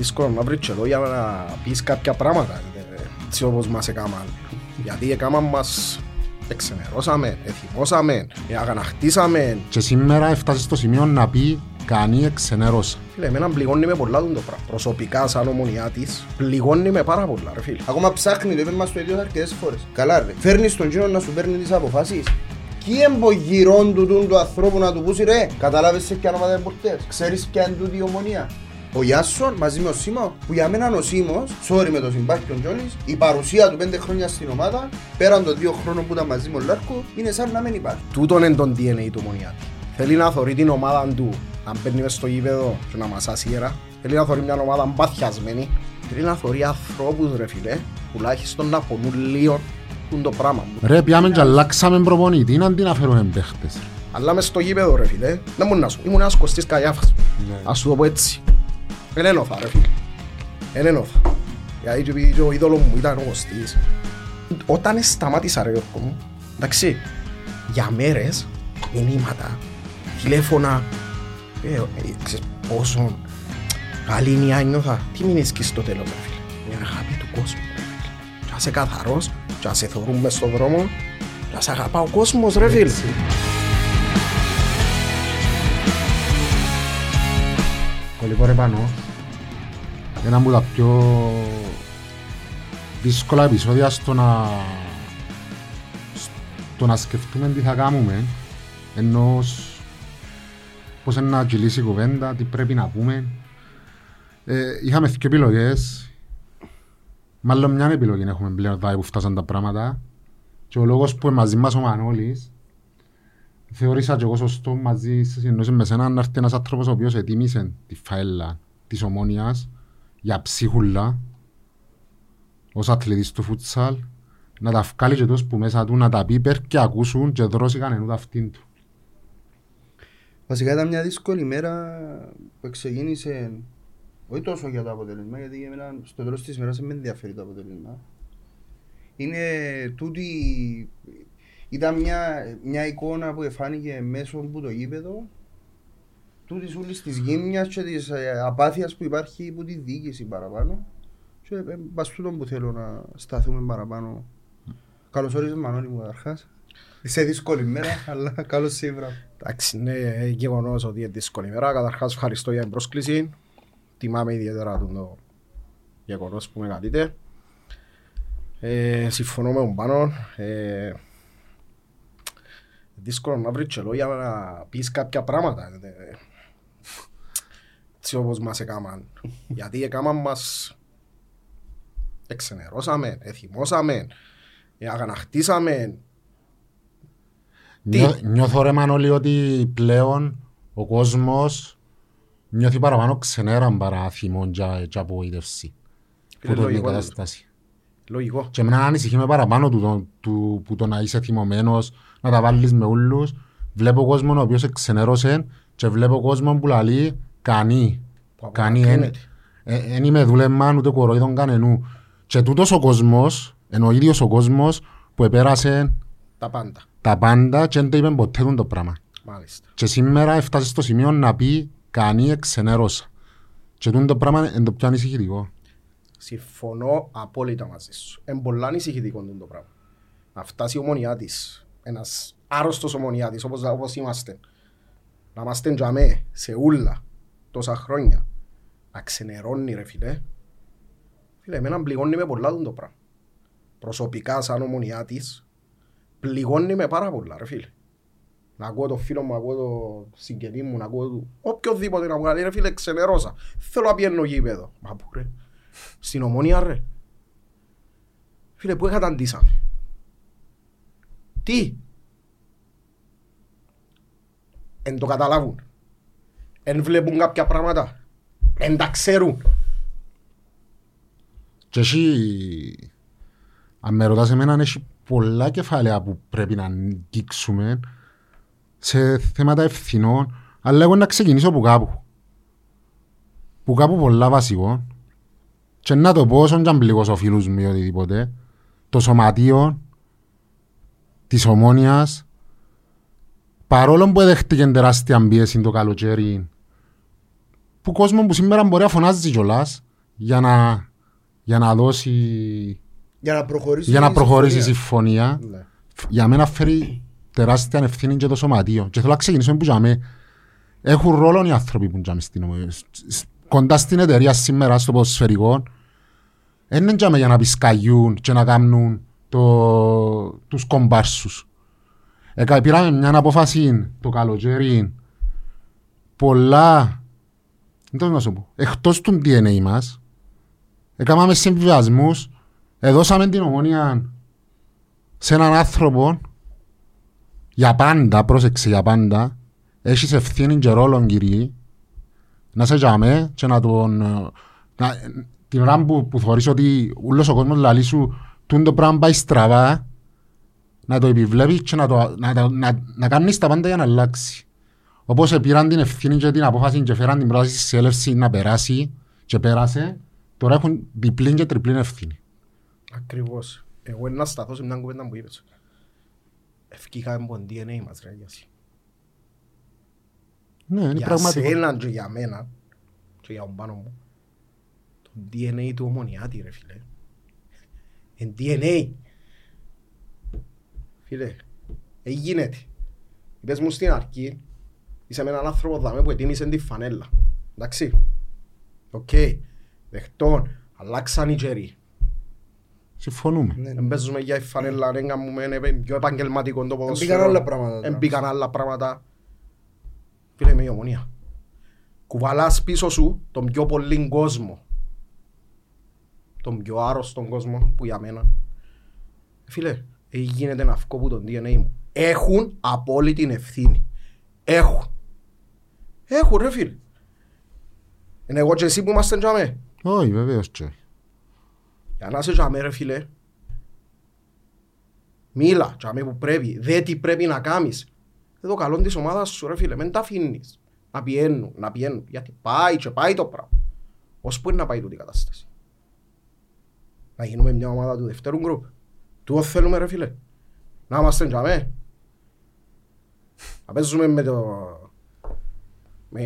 δύσκολο να βρεις και λόγια να πεις κάποια πράγματα ε, έτσι όπως μας έκαναν. Γιατί έκαναν μας εξενερώσαμε, εθιμώσαμε, αγαναχτίσαμε. Και σήμερα έφτασε στο σημείο να πει κάνει εξενέρωσα. Φίλε, εμένα πληγώνει με πολλά τον το πράγμα. Προσωπικά σαν ομονιά της, πληγώνει με πάρα πολλά ρε φίλε. Ακόμα ψάχνει, το είπε μας το ίδιο αρκετές φορές. Καλά ρε, φέρνεις τον κύριο να σου παίρνει τις αποφάσεις. Τι εμπογυρών του του, του ανθρώπου να του πούσει ρε, καταλάβεις σε ποια ομάδα εμπορτές, ξέρεις ποια είναι τούτη η ομονία. Ο Γιάσον μαζί με ο Σίμω, που για μένα είναι ο Σίμως, sorry με το συμπάχη των Τζόλης, η παρουσία του πέντε χρόνια στην ομάδα, πέραν των δύο χρόνων που ήταν μαζί με ο Λάρκο, είναι σαν να μην υπάρχει. Τούτον είναι το DNA του Μονιάτη. Θέλει να θωρεί την ομάδα του, να μπαίνει μες στο γήπεδο και να μασάσει ιερά. Θέλει να θωρεί μια ομάδα μπαθιασμένη. Θέλει να θωρεί ανθρώπους ρε φίλε, τουλάχιστον να πονούν λίγο το πράγμα. Ρε πιάμε και αλλάξαμε προπονητή, να την αφαιρούμε παίχτες; Αλλά μες στο γήπεδο ρε φίλε, δεν μου να σου, ήμουν ένας Κωστής Καγιάφας. Ναι. Ας σου το πω έτσι. Δεν ένωθα ρε φίλε. Δεν ένωθα. Γιατί και επειδή ο είδωλος μου ήταν ο Κωστής. Όταν σταμάτησα ρε Γιώργο μου, εντάξει, για μέρες, μηνύματα, τηλέφωνα, ε, ε, ξέρεις πόσο καλή είναι νιώθα. Τι μην έσκεις στο τέλος ρε φίλε. Μια αγάπη του κόσμου ρε φίλε. Και είσαι καθαρός, και σε θωρούν μες στον δρόμο, και σε αγαπά ο κόσμος ρε φίλε. Κολλικό ρε πάνω. Ένα από τα πιο δύσκολα επεισόδια στο να στο να σκεφτούμε τι θα κάνουμε ενώ πώς είναι να κυλήσει η κουβέντα, τι πρέπει να πούμε. Ε, είχαμε δύο επιλογές. Μάλλον μια επιλογή έχουμε πλέον εδώ που φτάσαν τα πράγματα. Και ο λόγος που είναι μαζί μας ο Μανώλης θεώρησα και εγώ σωστό μαζί σε συνεννόηση με σένα να έρθει ένας άνθρωπος ο οποίος ετοίμησε τη φαέλα της ομόνιας για ψίχουλα ως αθλητής του φούτσαλ να τα βγάλει και τόσο που μέσα του να τα πει υπέρ και ακούσουν και δρώσει κανέναν αυτήν του. Βασικά ήταν μια δύσκολη μέρα που ξεκίνησε όχι τόσο για το αποτέλεσμα, γιατί για μένα στο τέλος της ημέρας δεν με ενδιαφέρει το αποτέλεσμα. Είναι τούτη, ήταν μια, μια εικόνα που εφάνηκε μέσω από το γήπεδο τούτης όλης της γύμνιας και της ε, απάθειας που υπάρχει από τη διοίκηση παραπάνω και ε, πας τούτο που θέλω να σταθούμε παραπάνω. Καλώς όρισες Μανώλη μου καταρχάς. Είσαι δύσκολη μέρα, αλλά καλώς σίγουρα. Εντάξει, είναι γεγονός ότι είναι δύσκολη ημέρα. Καταρχάς ευχαριστώ για την πρόσκληση. Τιμάμε ιδιαίτερα τον το γεγονός που με κατείτε. Ε, συμφωνώ με τον Πάνο. Ε, δύσκολο να βρεις και λόγια να πεις κάποια πράγματα. Ε, Έτσι όπως μας έκαναν. Γιατί έκαναν μας εξενερώσαμε, εθιμώσαμε, ε, αγαναχτίσαμε. Νιώ, νιώθω ρε Μανώλη ότι πλέον ο κόσμος νιώθει παραπάνω ξενέραν παρά θυμόν και, και απογοήτευση. Φίλε, Που το είναι η λογικό είναι κατάσταση. Λογικό. Και εμένα ανησυχεί με παραπάνω του, το- του, που το να είσαι θυμωμένος, να τα βάλεις με ούλους. Βλέπω κόσμο ο οποίος εξενέρωσε και βλέπω κόσμο που λαλεί κανεί. Που Κανεί, απομακρύνεται. δεν είμαι δούλεμα ούτε κοροϊδόν κανενού. Και τούτος ο κόσμος, ενώ ο ίδιος ο κόσμος που επέρασε Τα πάντα. τα πάντα και δεν το είπε ποτέ του το πράγμα. Μάλιστα. Και σήμερα έφτασε στο σημείο να πει κανεί εξενέρωσα. Και τούτο το πράγμα είναι το πιο ανησυχητικό. Συμφωνώ απόλυτα μαζί σου. Είναι πολλά ανησυχητικό το πράγμα. Να φτάσει η ομονιά της, ένας άρρωστος ομονιάτης όπως, όπως είμαστε, να είμαστε τζαμέ σε ούλα τόσα χρόνια, να ξενερώνει ρε φίλε. Φίλε, εμένα πληγώνει με πολλά το πράγμα. Προσωπικά σαν ομονιάτης, πληγώνει με πάρα πολλά ρε φίλε. Να ακούω το φίλο μου, να ακούω το συγγενή μου, να ακούω το... οποιοδήποτε να μου κάνει ρε φίλε ξενερώσα. Θέλω να πιένω γήπεδο. Μα πού ρε. Στην ομόνια ρε. Φίλε, πού καταντήσαμε. Τι; Εν το καταλάβουν. Εν βλέπουν κάποια πράγματα. Εν τα ξέρουν. Και έχει, αν με ρωτάς εμένα, έχει πολλά κεφάλαια που πρέπει να αγγίξουμε σε θέματα ευθυνών, αλλά εγώ να ξεκινήσω από κάπου. Που κάπου πολλά βασικό. Και να το πω όσον και αν πληγώσω φίλους μου ή οτιδήποτε, το σωματείο της ομόνιας, παρόλο που δέχτηκε τεράστια πίεση το καλοκαίρι, που κόσμος που σήμερα μπορεί να φωνάζει κιόλας, για να, για να δώσει Για να προχωρήσει. για να η προχωρήσει η συμφωνία. συμφωνία Ναι. για μένα φέρει τεράστια ευθύνη και το σωματείο. Και θέλω να ξεκινήσουμε που τζάμε. Έχουν ρόλο οι άνθρωποι που τζάμε στην ομο- σ- σ- κοντά στην εταιρεία σήμερα στο ποδοσφαιρικό. Δεν είναι τζάμε για να πισκαγιούν και να κάνουν το, τους κομπάρσους. Εκα, πήραμε μια απόφαση το καλοκαίρι πολλά δεν το να σου πω. Εκτός του DNA μας έκαναμε συμβιβασμούς εδώσαμε την ομόνια σε έναν άνθρωπο για πάντα, πρόσεξε για πάντα, έχεις ευθύνη και ρόλο κύριε, να σε τζάμε και να τον... ε, Να, την ώρα που, που θεωρείς ότι όλος ο κόσμος λαλεί σου τούν το πράγμα πάει στραβά, να το επιβλέπεις και να, το, να, να, να, να κάνεις τα πάντα για να αλλάξει. Όπως πήραν την ευθύνη και την απόφαση και φέραν την πρόταση στη έλευσης να περάσει και πέρασε, τώρα έχουν διπλή και τριπλή ευθύνη. Ακριβώς. Εγώ είναι να σταθώ σε μια κουβέντα που είπες. Ευκήκαμε από το DNA μας ρε Γιώση. Ναι, είναι Για πραγματικό. σένα και για μένα και για τον Πάνο μου το DNA του Ομονοιάτη ρε φίλε. Είναι DNA. Φίλε, ε, γίνεται. Είπες μου στην αρχή είσαι με έναν άνθρωπο δάμε που ετοίμησε τη φανέλα. Εντάξει. Οκ. Δεχτών. Αλλάξαν οι καιροί. Συμφωνούμε. Ναι, ναι. Δεν παίζουμε για η φανέλα, δεν κάνουμε είναι πιο επαγγελματικό το ποδοσφαίρο. Μπήκαν άλλα πράγματα τώρα. Δεν μπήκαν άλλα πράγματα. Φίλε με η ομονία. Κουβαλάς πίσω σου τον πιο πολύ κόσμο. Τον πιο άρρωστον κόσμο που για μένα. Φίλε, ε, γίνεται να βγω που τον DNA μου. Έχουν απόλυτη ευθύνη. Έχουν. Έχουν ρε φίλε. Είναι εγώ και εσύ που είμαστε τζαμέ. Όχι, βεβαίως και. Για να είσαι τζαμέ ρε φίλε. Μίλα τζαμέ που πρέπει. Δε τι πρέπει να κάνεις. Δε το καλό της ομάδας σου ρε φίλε. Μην τα αφήνεις. Να πιένουν, να πιένουν. Γιατί πάει και πάει το πράγμα. Ως πού είναι να πάει τούτη η κατάσταση. Να γίνουμε μια ομάδα του δευτέρου γκρουπ. Τούτο θέλουμε ρε φίλε. Να είμαστε τζαμέ. Να παίζουμε με το... Με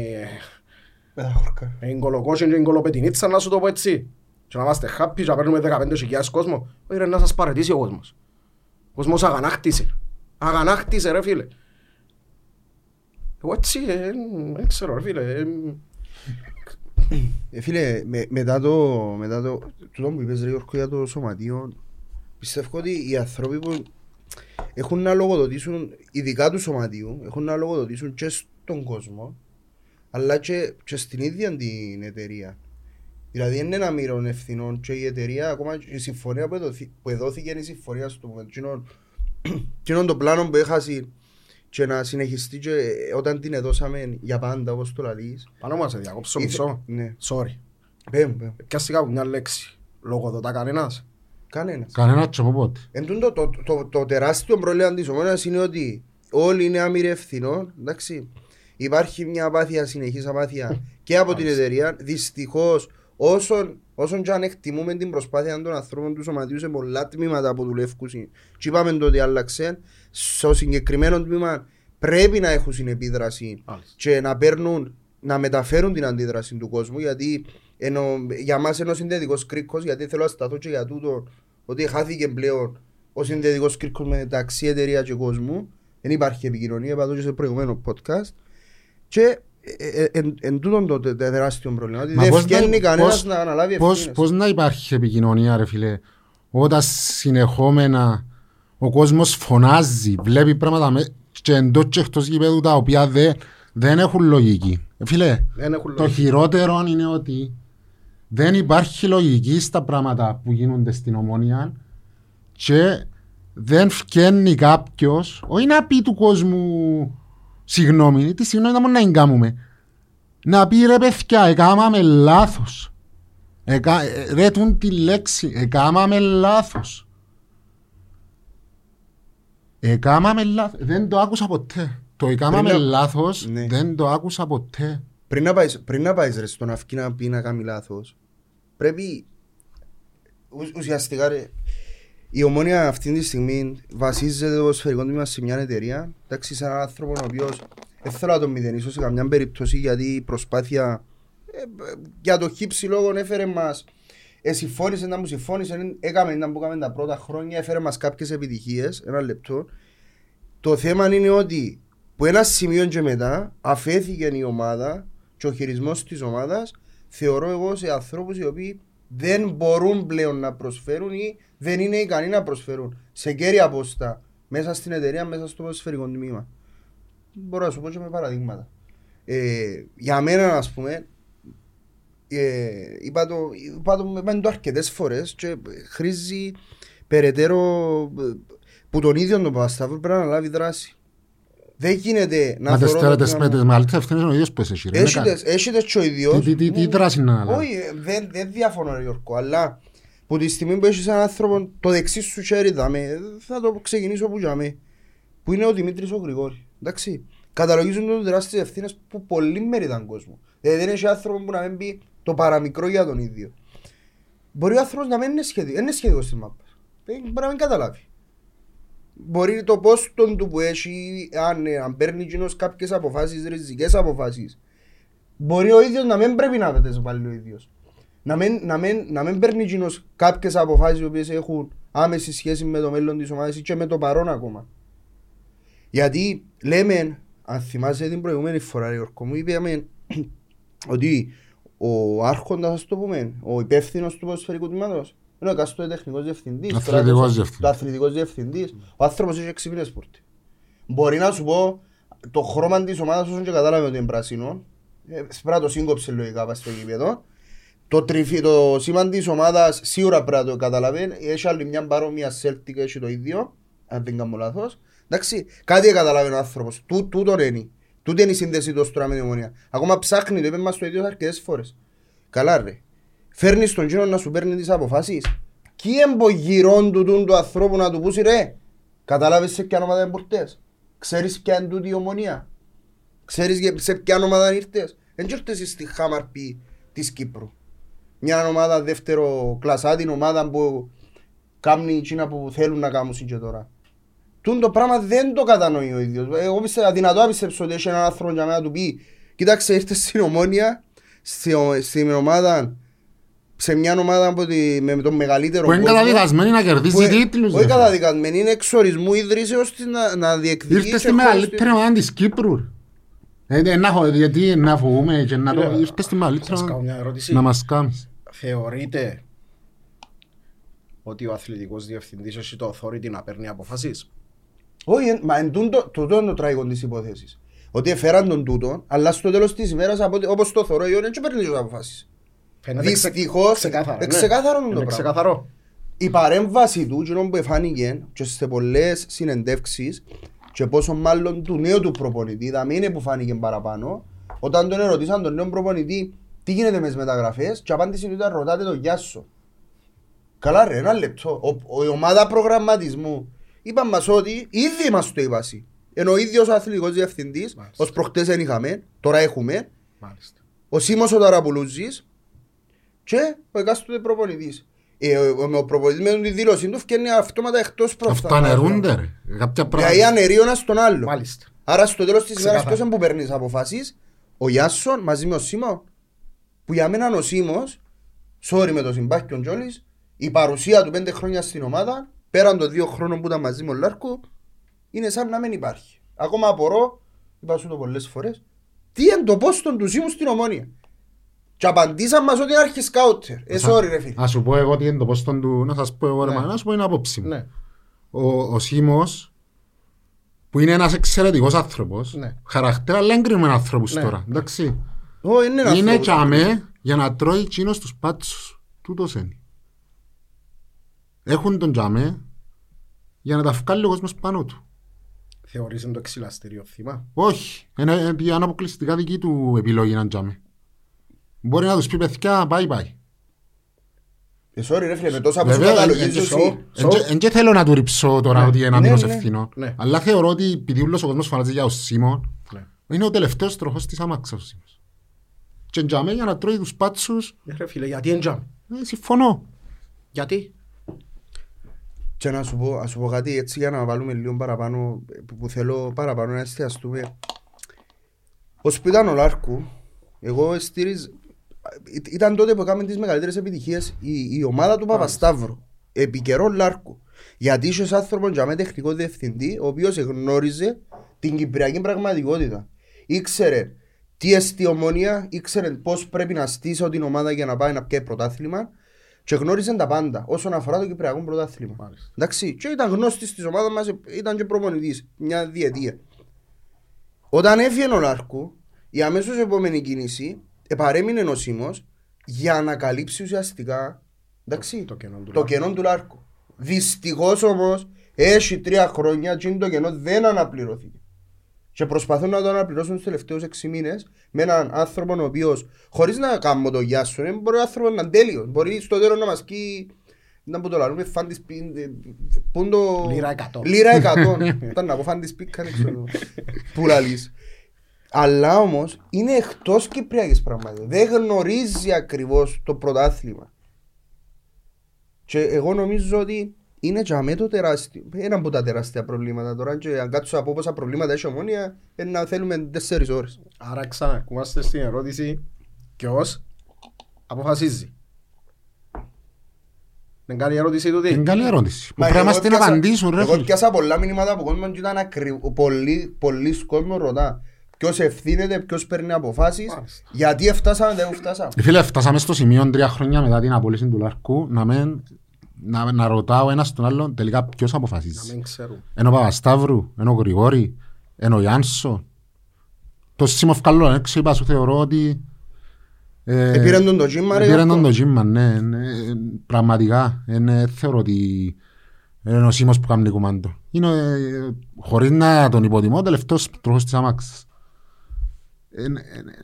Με τα χορκά. με την κολοκόσιν και την κολοπετινίτσα να σου το πω έτσι. Και να είμαστε happy και να παίρνουμε 15.000 κόσμο. Όχι ρε να σας παρετήσει ο κόσμος. Ο κόσμος αγανάκτησε. Αγανάκτησε ρε φίλε. Εγώ έτσι, ε, δεν ξέρω ρε φίλε. Ε, Ε, φίλε, με, μετά το, μετά το, τούτο που είπες ρε Γιώργο για το σωματείο, πιστεύω ότι οι άνθρωποι που έχουν να λογοδοτήσουν, ειδικά του σωματείου, έχουν να λογοδοτήσουν και στον κόσμο, αλλά και, και στην ίδια την εταιρεία. Δηλαδή είναι ένα μοίρον ευθυνών και η εταιρεία, ακόμα και η συμφωνία που, εδωθη, που εδόθηκε είναι η συμφωνία στο moment. Κοινών- Κοινών το πλάνο που έχασε και να συνεχιστεί και όταν την εδώσαμε για πάντα όπως το λαλείς. Πάνω μας, σε διακόψω Ήθε- μισό. Ναι. Sorry. Πέμ, πέμ. Πιάστηκα από μια λέξη. Λογοδοτά κανένας. Κανένας. Κανένας και από πότε. Εν τούτο, το, το, το, το τεράστιο πρόβλημα της ομόνας είναι ότι όλοι είναι άμυροι ευθυνών, εντάξει. Υπάρχει μια απάθεια, συνεχής απάθεια και από την εταιρεία. Δυστυχώς, όσον, όσον και αν εκτιμούμε την προσπάθεια των ανθρώπων του σωματείου σε πολλά τμήματα που δουλεύουν και είπαμε το ότι άλλαξε, στο συγκεκριμένο τμήμα πρέπει να έχουν συνεπίδραση Μάλιστα. και να παίρνουν, να μεταφέρουν την αντίδραση του κόσμου γιατί ενώ, για μας είναι ο συνδετικός κρίκος γιατί θέλω να σταθώ και για τούτο ότι χάθηκε πλέον ο συνδετικός κρίκος μεταξύ εταιρεία και κόσμου δεν υπάρχει επικοινωνία, είπα το και σε προηγούμενο podcast και ε, ε, εν, εν τούτον το τε- τεράστιο πρόβλημα ότι Μα δεν πώς φτιάχνει να- κανένας πώς- να αναλάβει Πώς, ευθύνες. πώς να υπάρχει επικοινωνία ρε φίλε όταν συνεχόμενα ο κόσμος φωνάζει, βλέπει πράγματα με, και εντός και εκτός γηπέδου τα οποία δεν, δεν έχουν λογική. Ε, Φίλε, Δεν έχουν το λογική. χειρότερο είναι ότι δεν υπάρχει λογική στα πράγματα που γίνονται στην ομόνια και δεν φκένει κάποιος, όχι να πει του κόσμου συγγνώμη, τι συγγνώμη θα μόνο να εγκάμουμε. Να πει ρε παιδιά, εκάμαμε λάθος. Εκα, ε, ρε τούν τη λέξη, εκάμαμε λάθος. Εκάμαμε λάθος, δεν το άκουσα ποτέ. Το εκάμαμε Πριν να- λάθος Ναι. δεν το άκουσα ποτέ. Πριν να πάεις, πριν να πάεις ρε στον αυκή να πει να κάνει λάθος, πρέπει ου- ουσιαστικά ρε, η ομόνια αυτή τη στιγμή βασίζεται το σφαιρικό τμήμα σε μια εταιρεία, εντάξει, σε έναν άνθρωπο ο οποίος δεν θέλω να τον μηδενίσω σε καμιά περίπτωση γιατί η προσπάθεια Ε, ε, για το χύψη λόγο έφερε μας ε, συμφώνησε να μου συμφώνησε, έκαμε να που έκαμε τα πρώτα χρόνια, έφερε μας κάποιες επιτυχίες, ένα λεπτό. Το θέμα είναι ότι που ένα σημείο και μετά αφέθηκε η ομάδα και ο χειρισμός της ομάδας θεωρώ εγώ σε ανθρώπους οι οποίοι δεν μπορούν πλέον να προσφέρουν ή δεν είναι ικανοί να προσφέρουν σε κέρια πόστα μέσα στην εταιρεία, μέσα στο ποδοσφαιρικό τμήμα. Μπορώ να σου πω και με παραδείγματα. Ε, για μένα, ας πούμε, ε, είπα το, είπα το, είπα το αρκετές φορές και χρήζει περαιτέρω ε, που τον ίδιο τον Παπασταύρου πρέπει να λάβει δράση. Δεν γίνεται να Μα τις θεωρώ τώρα το τις πράγμα. με τις μεγαλύτερες ευθύνες είναι ο ίδιος που εσύ ρε. Έχει Είναι τες- Έχει τες και ο ίδιος. Τι- τι- τι Ναι, δράση να αναλάβει. Όχι, ε, δεν, δεν διαφωνώ ρε Γιώργο, αλλά που τη στιγμή που έχεις έναν άνθρωπο το δεξί σου χέρι δάμε, θα το ξεκινήσω που για που είναι ο Δημήτρης ο Γρηγόρη. Εντάξει. Καταλογίζουν το τεράστιες ευθύνες που πολύ μερίδαν κόσμο. Δηλαδή δεν έχει άνθρωπο που να μην πει το παραμικρό για τον ίδιο. Μπορεί ο άνθρωπος να μην είναι σχεδί- είναι σχεδικός της μάπας. Δεν- Μπορεί να μην καταλάβει. Μπορεί το πόστον του που έχει, αν, ε, αν παίρνει εκείνος κάποιες αποφάσεις, ριζικές αποφάσεις, μπορεί ο ίδιος να μην πρέπει να τις βάλει ο ίδιος. Να μην, να μην, να μην παίρνει εκείνος κάποιες αποφάσεις οι οποίες έχουν άμεση σχέση με το μέλλον της ομάδας ή και με το παρόν ακόμα. Γιατί λέμε, αν θυμάσαι την προηγούμενη φορά, Γιώργο μου, είπαμε ότι ο άρχοντας, ας το πούμε, ο υπεύθυνος του ποδοσφαιρικού τμήματος, είναι ο εκάστοτε τεχνικός διευθυντής. Αθλητικός Τώρα, διευθυντής. Το αθλητικός διευθυντής. Ο άνθρωπος έχει έξυπνες sport. Μπορεί να σου πω το χρώμα της ομάδας όσον και κατάλαβε ότι είναι πράσινο. Ε, Πρέπει να το σύγκοψε λογικά πας στο γήπεδο. Το, τριφι, το σήμα της ομάδας σίγουρα πρέπει να το καταλαβαίνει. Έχει άλλη μια παρόμοια Celtic έχει το ίδιο. Αν δεν κάνω λάθος. Εντάξει, κάτι καταλαβαίνει ο άνθρωπος. Τού, τούτον είναι. Τούτη είναι η σύνδεση του τώρα με την ομονία. Ακόμα ψάχνει, το είπε μας το ίδιο αρκετές φορές. Καλά ρε. Φέρνεις τον κοινό να σου παίρνει τις αποφάσεις. Κι εμπογυρών του τούν του ανθρώπου να του πούσει ρε. Κατάλαβες σε ποια ομάδα είναι πορτές. Ξέρεις ποια είναι τούτη η ομονία. Ξέρεις για- σε ποια ομάδα ήρθες. Δεν ήρθες στη Χάμαρπη της Κύπρου. Μια ομάδα δεύτερο κλασσά, την ομάδα που κάνει εκείνα που θέλουν να κάνουν και τώρα. Τούν το πράγμα δεν το κατανοεί ο ίδιος. Εγώ πιστεύω, αδυνατό να πιστέψω ότι έχει έναν άνθρωπο για μένα να του πει Κοίταξε, ήρθες στην ομόνια, στη- στην ομάδα, σε μια ομάδα που τη- με τον μεγαλύτερο Που είναι κόσμο, καταδικασμένη να που κερδίσει ε- τίτλους. Όχι ρε. καταδικασμένη, είναι εξορισμού ίδρυσεως της να, να διεκδικήσει. Ήρθες στη χώρος μεγαλύτερη ομάδα της Κύπρου. ρε. Ε, ε, να έχω- Γιατί να φοβούμε και να το... Κύριε, Ήρθες στη μεγαλύτερη Σας κάνω ομάδα μια ερώτηση. να μας κάνεις. Θεωρείτε ότι ο αθλητικός διευθυντής έχει το authority να παίρνει αποφάσεις; Όχι, εν- μα εν τούτο, τούτο είναι το τραγικός της υπόθεσης. Ότι έφεραν τον τούτο, αλλά στο τέλος της ημέρας, από ό,τι- όπως το θεωρώ, δεν παίρνει τις αποφάσεις. Φαίνεται ξε- Δυστυχώς, ξεκάθαρα, ε, ναι. ξεκάθαρο είναι το Είναι πράγμα. ξεκαθαρό. Η παρέμβαση του, εκείνο που εφάνηκε και σε πολλές συνεντεύξεις και πόσο μάλλον του νέου του προπονητή, θα μην είναι που φάνηκε παραπάνω, όταν τον ερωτήσαν τον νέο προπονητή τι γίνεται μες τις μεταγραφές; και η απάντηση του ήταν ρωτάτε τον Γιάσο. Καλά ρε, ένα λεπτό. Ο, ο- η ομάδα προγραμματισμού είπαν μας ότι ήδη μας το είπασαι. Ενώ ο ίδιος ο αθλητικός διευθυντής, Μάλιστα. ως προχτές δεν είχαμε, τώρα έχουμε, Μάλιστα. ο Σίμος ο Ταραπουλούζης και ο εκάστοτε προπονητής. Ε, ο, ο, ο προπονητής με τη δήλωση του φτιάχνει αυτόματα εκτός Αυτά αναιρούνται ρε. Κάποια Δηλαδή πράγματα. αναιρεί ο ένας τον άλλο. Μάλιστα. Άρα στο τέλος της ημέρας Ξεκάθαρα. ποιος είναι που παίρνεις τις αποφάσεις, ο Γιάσον μαζί με ο Σίμο, που για μένα είναι ο Σίμος, sorry με το συμπάχιον Τζόλης, η παρουσία του πέντε χρόνια στην ομάδα, πέραν των δύο χρόνων που ήταν μαζί με ο Λάρκο, είναι σαν να μην υπάρχει. Ακόμα απορώ, είπα σου το πολλές φορές, τι είναι το πόστον τους Σίμου στην ομόνια. Και απαντήσαν μας ότι είναι αρχισκάουτερ. Ε, sorry ρε φίλε. Ας σου πω εγώ τι είναι το πόστον του, να σας πω εγώ ρε Ναι. μα, να σου πω είναι απόψη μου. Ναι. Ο, ο Σίμος, που είναι ένας εξαιρετικός άνθρωπος, Ναι. χαρακτήρα αλλά έγκρινουμε ανθρώπους Ναι. τώρα, εντάξει. Ω, είναι ένας Είναι άνθρωπος. τσάμε για να τρώει εκείνος τους πάτσους. Τούτος είναι. Έχουν τον τσάμε για να τα βγάλει ο κόσμος πάνω του. Θεωρείς είναι το εξυλαστήριο θύμα; Όχι. Είναι είναι αποκλειστικά δική του επιλογή να τσάμε. Μπορεί να τους πει παιδιά, bye bye. Ε, sorry ρε φίλε, με τόσα που σου Βέβαια, καταλογίζεις εν- εσύ. εν- Εν- εν και θέλω να του ριψώ τώρα Ναι. ότι είναι Ναι, άμυνος ναι. ευθύνων. Ναι. Αλλά θεωρώ ότι επειδή όλος ο κόσμος φανάζει για ο Σίμον, Ναι. είναι ο τελευταίος τροχός της άμαξας ο Σίμος. Και τζάμε για να τρώει τους πάτσους, Ε, Ρε φίλε, γιατί εντζάμ. ε, συμφωνώ. Γιατί; Και να σου πω, να σου πω κάτι έτσι για να βάλουμε λίγο παραπάνω που, που θέλω παραπάνω να εστιαστούμε. Ως που ήταν ο Λάρκου, εγώ στήριζ, Ή- Ήταν τότε που έκαμε τις μεγαλύτερες επιτυχίες η, η ομάδα του Παπασταύρου. Επί καιρό Λάρκου. Γιατί είσαι άνθρωπος για με τεχνικός διευθυντή, ο οποίος γνώριζε την κυπριακή πραγματικότητα. Ήξερε τι εστί ομόνια, ήξερε πώς πρέπει να στήσει την ομάδα για να πάει να πιέσει πρωτάθλημα και γνώριζε τα πάντα όσον αφορά το κυπριακό πρωτάθλημα. Μάλιστα. Εντάξει, και ήταν γνώστης της ομάδας μας, ήταν και προπονητής μια διετία. Όταν έφυγε ο Λάρκου, η αμέσως επόμενη κίνηση επαρέμεινε νοσήμο για να καλύψει ουσιαστικά εντάξει, το κενό του το Λάρκου. κενό του Λάρκου. Δυστυχώς όμως έχει τρία χρόνια και το κενό δεν αναπληρώθηκε. Και προσπαθούν να το αναπληρώσουν του τελευταίους 6 μήνες με έναν άνθρωπο ο οποίος, χωρίς να κάνω το γεια σου, ε, μπορεί ο άνθρωπος να είναι τέλειος. Μπορεί στο τέλος να μας πει. Να που το λαλούμε, φαν της πι... Πού είναι το... Λίρα 100. Λίρα 100. Ήταν να πω φαν της πίκας, δεν ξέρω. Πού λαλείς. Αλλά όμως είναι εκτός Κυπριακής πραγματικά. Δεν γνωρίζει ακριβώς το πρωτάθλημα. Και εγώ νομίζω ότι είναι για μέ το τεράστιο. Ένα από τα τεράστια προβλήματα τώρα. Και αν κάτσω από πόσα προβλήματα έχει ομόνια, είναι να θέλουμε 4 ώρες. Άρα ξανακούμαστε στην ερώτηση ποιος αποφασίζει. Δεν κάνει ερώτηση τούτη. Είναι καλή ερώτηση. Που πρέπει να μας την απαντήσουν ρε Εγώ φίλε. πιάσα πολλά μηνύματα από κόσμο και ήταν ακριβ... πολλοί, πολλοί κόσμοι ρωτά ποιος ευθύνεται, ποιος παίρνει αποφάσεις, Μάλιστα. γιατί φτάσαμε, δεν φτάσαμε. Ε, Φίλε, φτάσαμε στο σημείο τρία χρόνια μετά την απόλυση του Λαρκού να, μεν, να, να ρωτάω ένας τον άλλον τελικά ποιος Να αποφασίζει. μην ξέρουν. Ενώ ο Παπασταύρου, ενώ ο Γρηγόρη, ενώ ο Γιάνσο. Το σήμο καλό έξω είπα σου θεωρώ ότι... Ε, Επήρε τον το τζίμα ρε. Επήρε Γιώργο. τον το τζίμα, ναι. ναι, Πραγματικά. Είναι, θεωρώ ότι είναι ο σήμος που κάνει κουμάντο. Είναι, ε, χωρίς να τον υποτιμώ, ο τελευταίος τροχός της άμαξης. Είναι, είναι,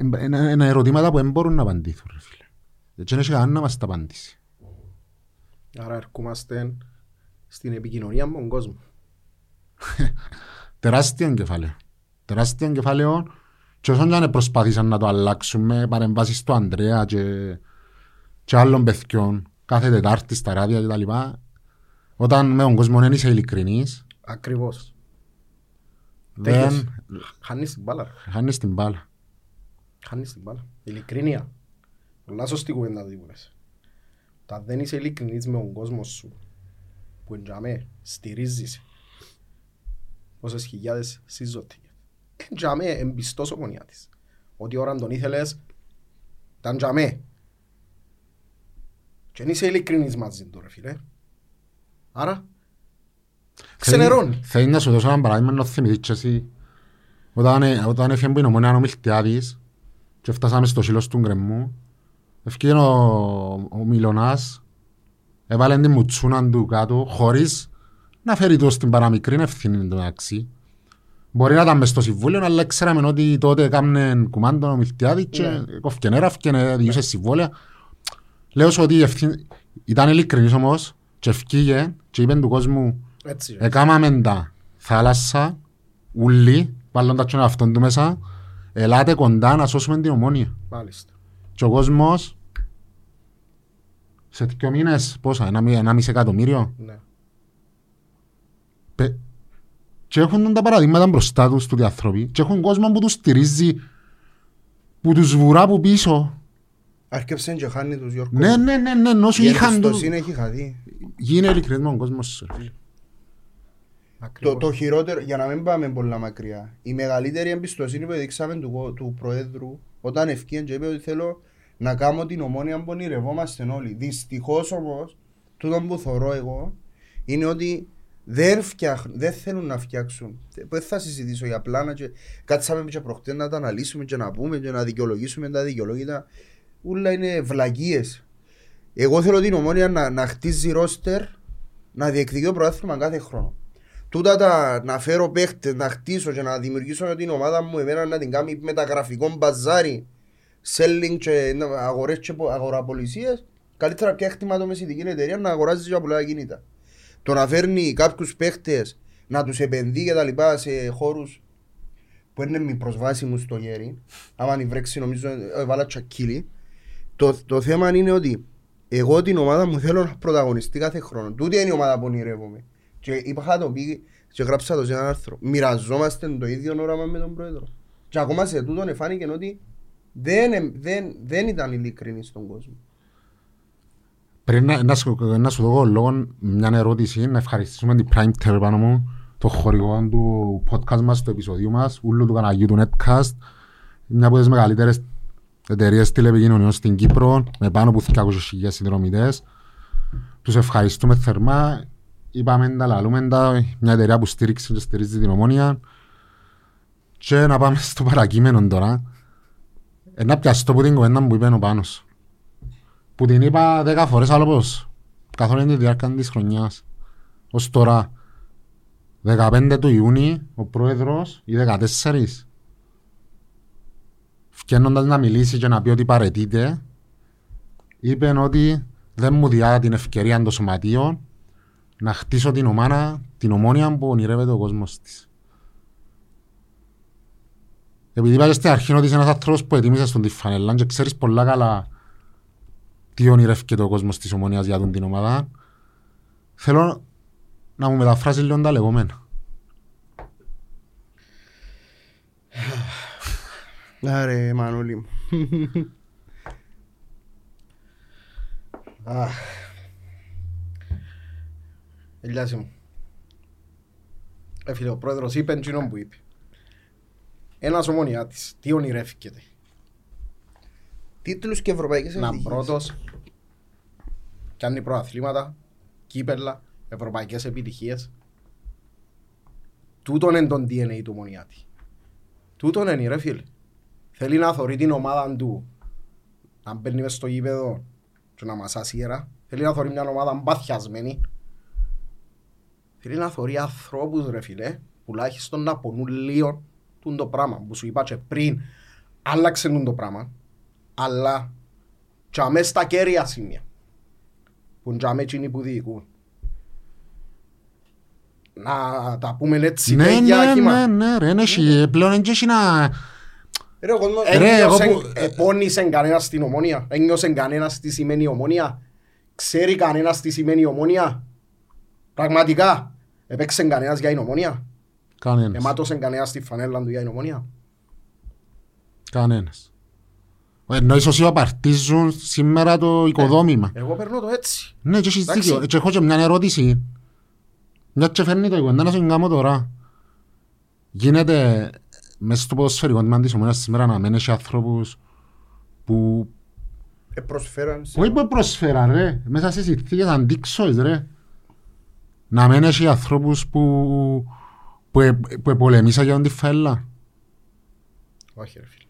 είναι, είναι, είναι ερωτήματα που δεν μπορούν να απαντήσουν, ρε φίλε. Έτσι δεν έχεις κανένα να μας τα απαντήσει. Άρα ερχόμαστε στην επικοινωνία με τον κόσμο. Τεράστιο κεφάλαιο. Τεράστιο κεφάλαιο και όσον και αν προσπαθήσαν να το αλλάξουν με παρεμβάσεις του Ανδρέα και, και άλλων παιδιών κάθε Τετάρτη στα ράδια κτλ. Όταν με τον κόσμο δεν είσαι ειλικρινής Ακριβώς. Τέλειος. δεν Χάνεις την μπάλα. ρε. χάνεις την μπάλα. Χάνεις την μπάλα. Ειλικρίνεια. Πολλά σωστή κουβέντα που είπες. Τα δεν είσαι ειλικρινής με τον κόσμο σου που εντιαμέ στηρίζεις πόσες χιλιάδες σύζωτοι. Εντιαμέ εμπιστός ομονιάτης. Ότι ώρα τον ήθελες ήταν εντιαμέ. Και δεν είσαι ειλικρινής μαζί του ρε φίλε. Άρα ξενερώνει. Θέλει να σου δώσω ένα παράδειγμα να το θυμηθείς και εσύ. Όταν, ε, όταν έφυγε που είναι ομονία ο Μιλτιάδης και φτάσαμε στο σύλλος του γκρεμμού έφυγε ο, ο Μιλωνάς έβαλε την μουτσούνα του κάτω χωρίς να φέρει το στην παραμικρή ευθύνη του μεταξύ. Μπορεί να ήταν μες στο συμβούλιο, αλλά ξέραμε ότι τότε έκαμε κουμάντο ο Μιλτιάδης και Ναι. κόφκεν έραφκεν, διούσε συμβόλαια. Λέω σου ότι η ευθύνη... ήταν ειλικρινής όμως και ευκήγε και είπε του κόσμου Έτσι. ρε. Εκάμαμε τα θάλασσα, ούλοι, βάλλοντας τον αυτόν του μέσα, ελάτε κοντά να σώσουμε την ομόνια. Μάλιστα. Και ο κόσμος, σε δύο μήνες, πόσα, ένα, μη- ένα μισή εκατομμύριο, Ναι. πε- και έχουν τα παραδείγματα μπροστά τους τους άνθρωποι και έχουν κόσμο που τους στηρίζει, που τους βουρά από πίσω. Άρκεψε και χάνει τους Γιώργο. Ναι, ναι, ναι, ναι, ενώ σου Η είχαν το... εμπιστοσύνη έχει χαθεί. Γίνε ειλικρινής με τον κόσμος σου. ρε φίλε. Το, Ακριβώς. το χειρότερο, για να μην πάμε πολλά μακριά, η μεγαλύτερη εμπιστοσύνη που δείξαμε του, του Προέδρου όταν ευκήγε και είπε ότι θέλω να κάνω την ομόνια που ονειρευόμαστε όλοι. Δυστυχώς όμως, τούτο που θωρώ εγώ είναι ότι δεν, φτιάχ, δεν θέλουν να φτιάξουν. Δεν θα συζητήσω για πλάνα και κάτσαμε και προχτές να τα αναλύσουμε και να πούμε και να δικαιολογήσουμε τα δικαιολόγητα. Ούλα είναι βλαγίες. Εγώ θέλω την ομόνια να, να χτίζει ρόστερ, να διεκδικεί το πρωτάθλημα κάθε χρόνο. Τούτα τα να φέρω παίχτες, να χτίσω και να δημιουργήσω την ομάδα μου εμένα να την κάνει μεταγραφικό μπαζάρι, selling και να- αγορές και πο- αγοραπολισίες, καλύτερα πια χρηματομεσητική εταιρεία να αγοράζεις και πολλά κινήτα. Το να φέρνει κάποιους παίχτες να τους επενδύει και τα λοιπά σε χώρους που είναι μη προσβάσιμους στο γέρι, άμα αν βρέξει νομίζω ε, βάλα τσακίλι, το, το θέμα είναι ότι εγώ την ομάδα μου θέλω να πρωταγωνιστεί κάθε χρόνο. Τούτη είναι η ομάδα που ονειρεύομαι. Και είπα είχα το πει και γράψα το σε ένα άρθρο. Μοιραζόμαστε το ίδιο όραμα με τον πρόεδρο. Και ακόμα σε τούτον εφάνηκε ότι Δεν, ε- δεν, δεν ήταν ειλικρινή στον κόσμο. Πριν να, να, σου, να σου δω λόγω μια ερώτηση, να ευχαριστήσουμε την Prime Terror πάνω μου, το χορηγό του podcast μας, του επεισοδίου μας, ούλου του καναγιού του Netcast, μια από τις μεγαλύτερες εταιρείες τηλεπικοινωνιών στην Κύπρο, με πάνω από 200.000 συνδρομητές. Τους ευχαριστούμε θερμά. Είπαμε τα λαλούμε τα, μια εταιρεία που στήριξε και στηρίζει την ομόνια. Και να πάμε στο παρακείμενο τώρα. Ε, να πιαστώ που την κουβέντα που είπε ο Πάνος. Που την είπα δέκα φορές άλλο πως. Καθ' όλη τη διάρκεια της χρονιάς. Ως τώρα. 15 του Ιούνιου ο πρόεδρος ή 14 φκένοντας να μιλήσει και να πει ότι παρετείται είπε ότι δεν μου διά την ευκαιρία των σωματείων να χτίσω την ομάνα, την ομόνια που ονειρεύεται ο κόσμος της. Επειδή είπα και στην αρχή ότι είσαι ένας άνθρωπος που ετοίμησε στον τη φανελά και ξέρεις πολλά καλά τι ονειρεύεται ο κόσμος της ομόνιας για τον την ομάδα, θέλω να μου μεταφράσεις λίγο τα λεγόμενα. Άρε Μανούλη μου. Αχ. Ελιάση μου. Ε, φίλε, ο πρόεδρος είπε εκείνον που είπε. Ένας ομονιάτης, τι ονειρεύκεται. Τίτλους και ευρωπαϊκές Να επιτυχίες. πρώτος, κάνει προαθλήματα, κύπελα, ευρωπαϊκές επιτυχίες. Τούτον είναι τον DNA του ομονιάτη. Τούτον είναι ρε φίλε. Θέλει να θωρεί την ομάδα του να μπαίνει μες στο γήπεδο και να μας ασύρα. Θέλει να θωρεί μια ομάδα μπαθιασμένη. Θέλει να θωρεί ανθρώπους ρε φίλε, τουλάχιστον να πονούν λίγο τούν το πράγμα που σου είπα και πριν άλλαξε τούν το πράγμα αλλά και αμέσως στα κέρια σημεία που είναι και αμέσως εκείνοι που διοικούν. Να τα πούμε έτσι Ναι, και για ναι, χήμα. ναι, ναι, ρε, ναι, έχει- πλέον δεν έχει να... Ρε, ο κόσμος- Ρε, εγώ Ένιωσε, που- επώνυσε κανένας στην ομόνια. Ένιωσε κανένας τι σημαίνει ομόνια. Ξέρει κανένας τι σημαίνει ομόνια. Πραγματικά. Έπαιξε κανένας για την ομόνια. Κανένας, Εμάτωσε κανένας στη φανέλα του για την ομόνια. κανένας. Ενώ ίσως απαρτίζουν σήμερα το οικοδόμημα. Εγώ παίρνω το έτσι. Ναι, και έχεις Ε, Εντάξει. δίκιο. Και έχω και μια ερώτηση. Μια και φέρνει το οικοδόμημα, να σου την κάνω τώρα. Γίνεται μέσα στο ποδοσφαιρικό τμήμα της ομόνιας σήμερα να μένει σε ανθρώπους που Ε, προσφέραν σε- όχι που προσφέραν ρε, μέσα σε συνθήκες αντίξωες ρε. Να μένει σε ανθρώπους που, που, ε- που πολεμήσαν για τη φαίλα. Όχι ρε φίλε.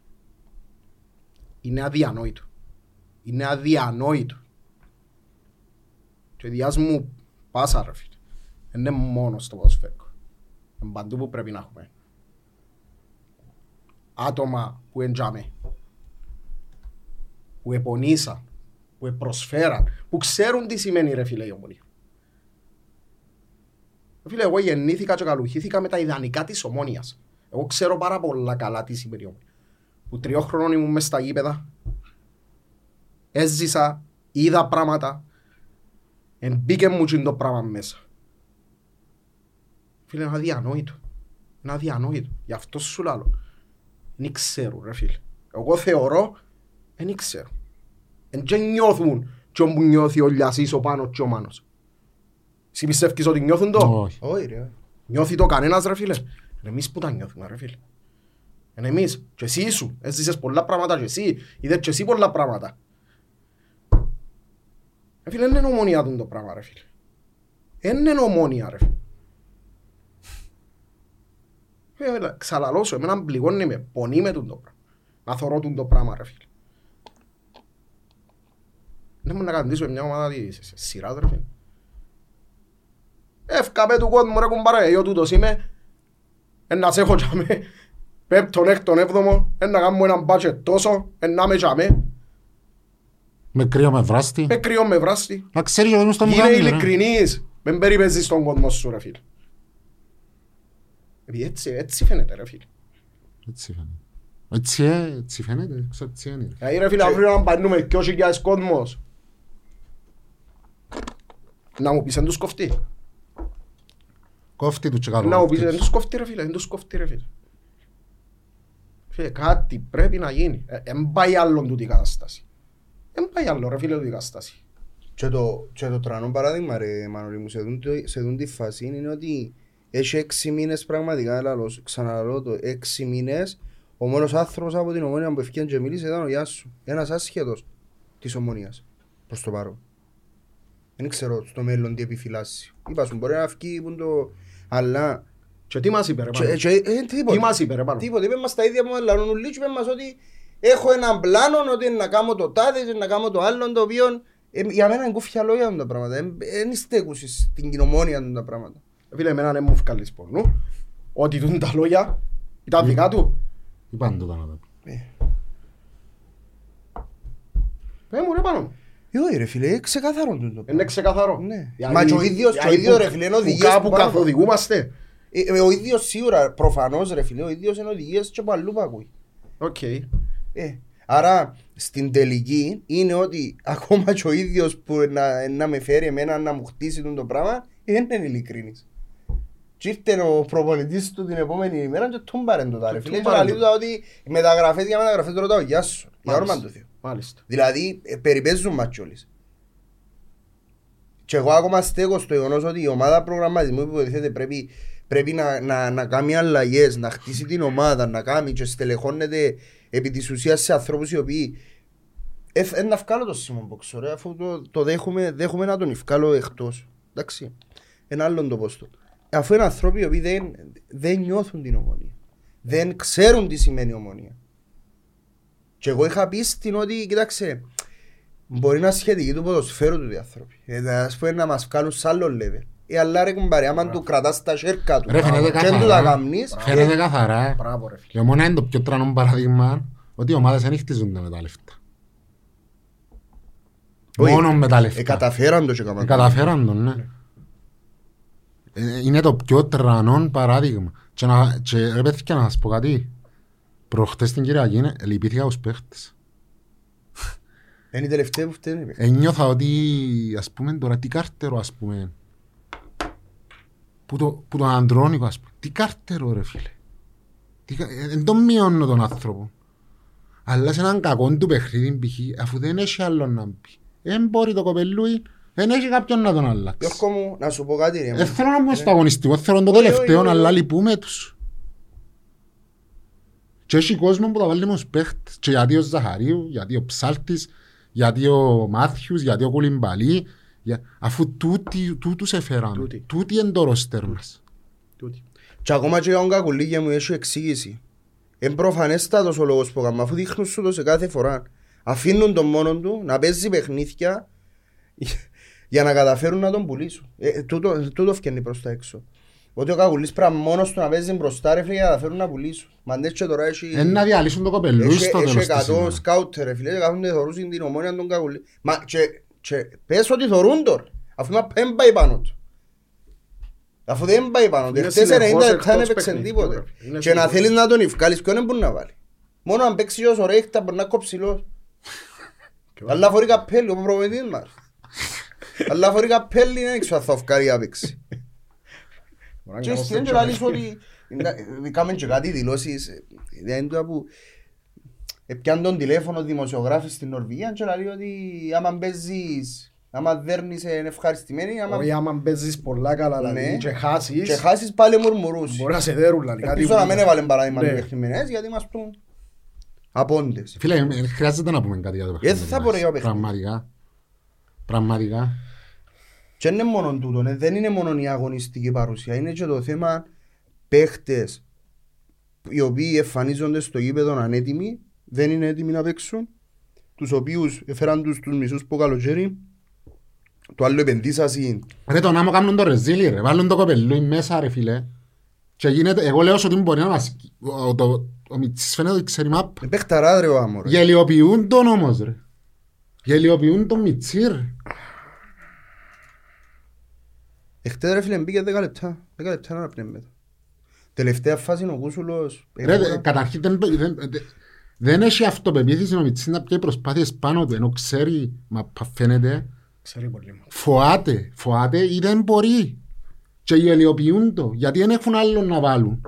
Είναι αδιανόητο. Είναι αδιανόητο. Και διάς μου πάσα ρε φίλε. Είναι μόνος στο ποδοσφαίρικο. Είναι παντού που πρέπει να έχουμε. Άτομα που εντζάμε. Που επονήσαν. Που προσφέραν. Που ξέρουν τι σημαίνει ρε φίλε η ομονία. Ρε Φίλε, εγώ γεννήθηκα και καλουχήθηκα με τα ιδανικά της ομόνιας. Εγώ ξέρω πάρα πολλά καλά τι σημαίνει η ομόνια. Που τριών χρόνων ήμουν μες στα γήπεδα. Έζησα, είδα πράγματα. Εμπήκε μου και το πράγμα μέσα. Φίλε, είναι αδιανόητο. Είναι αδιανόητο. Γι' αυτό σου λέω. Δεν ξέρουν, ρε φίλε. Εγώ θεωρώ, δεν ξέρω. Εν και νιώθουν και όπου νιώθει ο Λιασής, ο Πάνος και ο Μάνος. Εσύ πιστεύεις ότι νιώθουν το; Όχι. Όχι ρε. Νιώθει το κανένας ρε φίλε. Είναι εμείς που τα νιώθουμε ρε φίλε. Είναι εμείς. Και εσύ ήσου. Έζησες πολλά πράγματα και εσύ. Είδες και εσύ πολλά πράγματα. Ρε φίλε, είναι ομόνια του το πράγμα ρε φίλε. Είναι ομόνια ρε φίλε. Φίλε, Ξαλαλώ σου, εμένα πληγώνει με, πονεί με τούτο πράγμα. Να θωρώ τούτο πράγμα ρε φίλε. Δεν μου να καταντήσουμε μια ομάδα της σειράς ρε φίλε. Εύκαμε του κόσμου ρε κουμπάρε, εγώ τούτος είμαι. Εν να σε έχω τζάμε. Πέπτον, έκτον, έβδομο. Εν να κάνουμε έναν μπάτζετ τόσο. Εν να με τζάμε. Με κρύο με βράστη. Με κρυό με βράστη. Να ξέρεις ο κόσμος το μου Γίνε κάνει ρε. ειλικρινής. Μεν περιπέζεις τον κόσμο σου ρε φίλε. Επειδή έτσι, έτσι φαίνεται ρε φίλε. Έτσι φαίνεται. Έτσι, ε, έτσι φαίνεται. Ξέρω έτσι είναι. ρε. Δηλαδή ρε φίλε αύριο να πανούμε και όσοι χιλιάδες κόσμος. Να μου πεις εν τους κοφτεί. Κόφτη του και καλό. Να μου πεις εν τους κοφτεί ρε φίλε. Εν τους κοφτεί ρε φίλε. Φίλε, κάτι πρέπει να γίνει. Δεν πάει άλλον τούτη η κατάσταση. Δεν πάει άλλο ρε φίλε τούτη η κατάσταση. Και το, και το τρανό παράδειγμα ρε Μανώλη μου σε δουν, σε δουν τη φάση είναι ότι έχει έξι μήνες πραγματικά λαλώς, ξαναλώ το έξι μήνες ο μόνος άνθρωπος από την ομόνια που ευκαιρία και μίλησε ήταν ο Γιάσου ένας άσχετος της ομονίας προς το παρόν δεν ξέρω στο μέλλον τι επιφυλάσσει είπα σου μπορεί να βγει που το αλλά Και τι μας είπε ρε και, πάνω. και, ε, Τι τίποτα μας είπε ρε πάνω. Τίποτα, είπε μας τα ίδια που λαλούν ουλί και είπε μας ότι έχω έναν πλάνο ότι να κάνω το τάδε και να κάνω το άλλο το οποίο ε, για μένα είναι κούφια λόγια αυτά τα πράγματα. Δεν στέκουσες στην κοινομόνια αυτά τα πράγματα. Φίλε, εμένα δεν μου βγάλεις πονού. Ότι τούν τα λόγια ήταν δικά του. Είπαν το να τα πει. Πες μου ρε πάνω. Ε, όχι ρε φίλε, είναι ξεκαθαρό τούτο. Είναι ξεκαθαρό. Ναι. Γιατί- Μα και ο ίδιος- και ο γιατί ίδιος, που- ρε φίλε, είναι που οδηγίες Κάπου που πάνω. καθοδηγούμαστε. Ε, ε, ο ίδιος σίγουρα, προφανώς ρε φίλε, ο ίδιος είναι οδηγίες και από αλλού που ακούει. Οκ. Ε, άρα στην τελική είναι ότι ακόμα και ο ίδιος που να, να με φέρει εμένα να μου χτίσει τον το πράγμα δεν είναι ειλικρινής. Και ήρθε ο προπονητής του την επόμενη ημέρα και τον πάρε το τάρε. Του Φίλε, και πάρε λέει το. του ότι μεταγραφές για μεταγραφές το ρωτάω γεια σου. Για Μάλιστα. όνομα του Θεού. Μάλιστα. Δηλαδή ε, περιπέζουν μας κιόλας. Και εγώ ακόμα στέκω στο γεγονός ότι η ομάδα προγραμματισμού που υποτίθεται πρέπει, πρέπει να, να, να κάνει αλλαγές, να χτίσει την ομάδα, να κάνει και στελεχώνεται επί της ουσίας σε ανθρώπους οι οποίοι ε, ε, να βγάλω το Σίμον Μποξο, ρε, αφού το, το δέχομαι, δέχομαι να τον βγάλω εκτός. Εντάξει, ένα άλλο το πόστο. Αφού είναι άνθρωποι οι οποίοι δεν, δεν νιώθουν την ομονία. Δεν ξέρουν τι σημαίνει ομονία. Και εγώ είχα πει στην ότι, κοίταξε, μπορεί να σχετική του ποδοσφαίρου του διαθρώπη. Ε, ας πούμε να μας βγάλουν σ' άλλο level. Ε, αλλά ρε κουμπάρε, άμα του κρατάς τα σέρκα του Ρε φαίνεται και δεν του τα καθαρά. καμνείς, Φαίνεται ε, καθαρά. Μπράβο ρε φίλε. Και μόνο είναι το πιο τρανό παράδειγμα ότι οι ομάδες δεν χτίζονται με τα λεφτά. όχι, Μόνο με τα ε, λεφτά. καταφέραν το και Ε, καμαν. Καταφέραν τον, ναι. Ε, Είναι το πιο τρανό παράδειγμα. Και, να, και ρε παιδιά να σας πω κάτι. Προχτές την Κυριακή είναι- λυπήθηκα τους παίχτες. Είναι η τελευταία που φταίνει. ρε. Ένιωθα ότι ας πούμε τώρα τι κάρτερο ας πούμε που, το, που τον Αντρόνικο ας πούμε τι κάρτερο ρε φίλε Τι κα- ε, δεν τον μειώνω τον άνθρωπο αλλά σε έναν κακό του παιχνίδι π.χ. αφού δεν έχει άλλο να πει δεν μπορεί το κοπελούι δεν έχει κάποιον να τον αλλάξει Γιώργο μου, να σου πω κάτι ρε. δεν θέλω να μπω στο αγωνιστικό θέλω το Όχι, όχι, τελευταίο όχι. αλλά λυπούμε τους και έχει κόσμο που τα βάλει μες τους παίχτες και γιατί ο Ζαχαρίου, γιατί ο Ψάλτης γιατί ο Μάθιους, γιατί ο Κουλιμπαλί για... αφού τούτοι, τούτους έφεραν Τούτοι. τούτοι είναι το ρόστερ μας Τούτη. Και ακόμα και για τον κακουλίγια μου έχει εξήγηση. Είναι προφανέστατος ο λόγος που έκανα, αφού δείχνουν σου το σε κάθε φορά. Αφήνουν τον μόνο του να παίζει παιχνίδια για να καταφέρουν να τον πουλήσουν. Ε, τούτο, τούτο φτιάχνει προς τα έξω. Ότι ο κακουλής πρέπει μόνος του να παίζει μπροστά ρε φίλε για να καταφέρουν να πουλήσουν. Μα αν έτσι τώρα έχει... είναι να διαλύσουν το κοπελούι Έχει στο έχει τέλος της 100 ημέρας. σκάουτερ ρε φίλε και κάθονται θωρούσαν την ομόνια των κακουλή. Μα και, και πες ότι θωρούν τώρα. Αφού μα δεν πάει πάνω του. Αφού δεν πάει πάνω του. Είναι Χτες 90 συνεχώς λεπτά εκτός δεν έπαιξε παιχνιδιού, τίποτε. ρε. Είναι Και να συνεχώς. θέλεις να τον ευκάλεις ποιον δεν μπορεί να βάλει. Μόνο αν παίξει ως ρέχτα μπορεί να κόψιλος. Αλλά φορεί καπέλι ο προπονητής μας. Αλλά φορεί καπέλι δεν ξέρω αν θα ευκάλει να παίξει. Μπορεί να Και κάνω στην τέτοια, έντια ρε. λες ότι ε, Κάμε και κάτι δηλώσεις ε, Δεν είναι το που Επιάν τον τηλέφωνο δημοσιογράφοι στην Νορβηγία και λέει ότι άμα παίζεις άμα δέρνεις είναι ευχαριστημένοι άμα Όχι άμα παίζεις πολλά καλά Ναι. δηλαδή και χάσεις και χάσεις πάλι μουρμουρούς μπορεί να σε δέρουν δηλαδή κάτι Ελπίζω που- να μην έβαλε παράδειγμα Ναι. του παιχνιμένες γιατί μας πούν απόντες Φίλε, ε, χρειάζεται να πούμε κάτι για το παιχνίδι. Ε, θα πω, ρε, για το παιχνίδι. Πραγματικά. Πραγματικά. Και είναι μόνο τούτο, ναι. δεν είναι μόνο η αγωνιστική παρουσία, είναι και το θέμα παίχτες οι οποίοι εμφανίζονται στο γήπεδο ανέτοιμοι, δεν είναι έτοιμοι να παίξουν, τους οποίους έφεραν τους τους μισούς που καλοκαίρι, το άλλο επενδύσασαι Ρε τον άμμο κάνουν το ρεζίλι ρε, βάλουν το κοπελούι μέσα ρε φίλε. Και γίνεται, εγώ λέω ότι μπορεί να μας... Ο, το, ο Μιτσής φαίνεται ότι ξέρει μάπ. Είναι παιχταρά ρε ο άμμο ρε. Γελιοποιούν τον όμως ρε. Γελιοποιούν τον Μιτσί ρε. Εχθές ρε φίλε μπήκε 10 λεπτά, 10 λεπτά να πνεύμετο. Τελευταία φάση είναι ο Κούσουλος. Ρε, δε- καταρχήν δεν, δεν, δεν, δεν έχει αυτοπεποίθηση ο Μιτσής να πιέει προσπάθειες πάνω του, ενώ ξέρει, μα πα- φαίνεται, Ξέρει πολύ μου. φοάται, φοάται ή δεν μπορεί. Και γελιοποιούν το, γιατί δεν έχουν άλλο να βάλουν.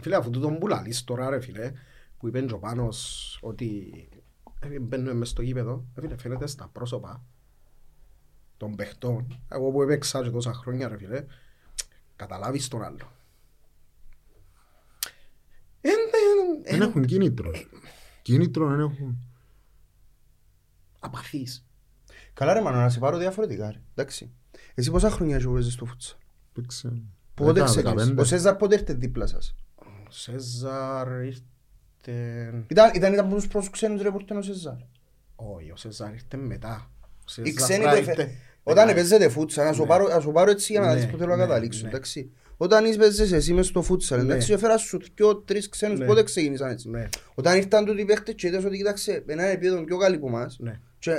Φίλε, αφού τούτον που λαλείς τώρα ρε φίλε, που είπε και ο Πάνος ότι ε, μπαίνουμε μες στο γήπεδο, ε, φίλε, φαίνεται στα πρόσωπα των παιχτών. Εγώ που έπαιξα και τόσα χρόνια, ρε φίλε, καταλάβεις τον άλλο. Εν- εν- Δεν εν- έχουν κίνητρο. Κίνητρο δεν έχουν. Απαθείς. Καλά ρε μάνα, να σε πάρω διαφορετικά ρε. Εντάξει. Εσύ πόσα χρόνια σου παίζεις στο φούτσα; Δεν ξέρω. Πότε Δέκα, ξεκίνησες. δεκαπέντε. Ο Σέζαρ πότε ήρθε δίπλα σας; Ο Σέζαρ ήρθε... Ήταν, ήταν, ήταν από τους πρώτους ξένους ρε που ήρθε ο Σέζαρ; Όχι, ο Σέζαρ ήρθε μετά. Ο Οι Σέζαρ ξένοι πρέπει το να εφε- ήρθε Όταν μετά. παίζετε φούτσα, να σου Ναι. πάρω- να σου πάρω έτσι για να Ναι, δεις που θέλω να ναι, καταλήξω. ναι. εντάξει. Όταν παίζες εσύ μες στο φούτσα, Ναι. εντάξει, έφερας σου δυο, τρεις ξένους, Ναι. πότε ξεκίνησαν έτσι. Ναι, Όταν ήρθαν τούτοι οι παίχτες και είδες ότι κοίταξε, ένα επίπεδο πιο καλή από εμάς. ναι. Και, ε,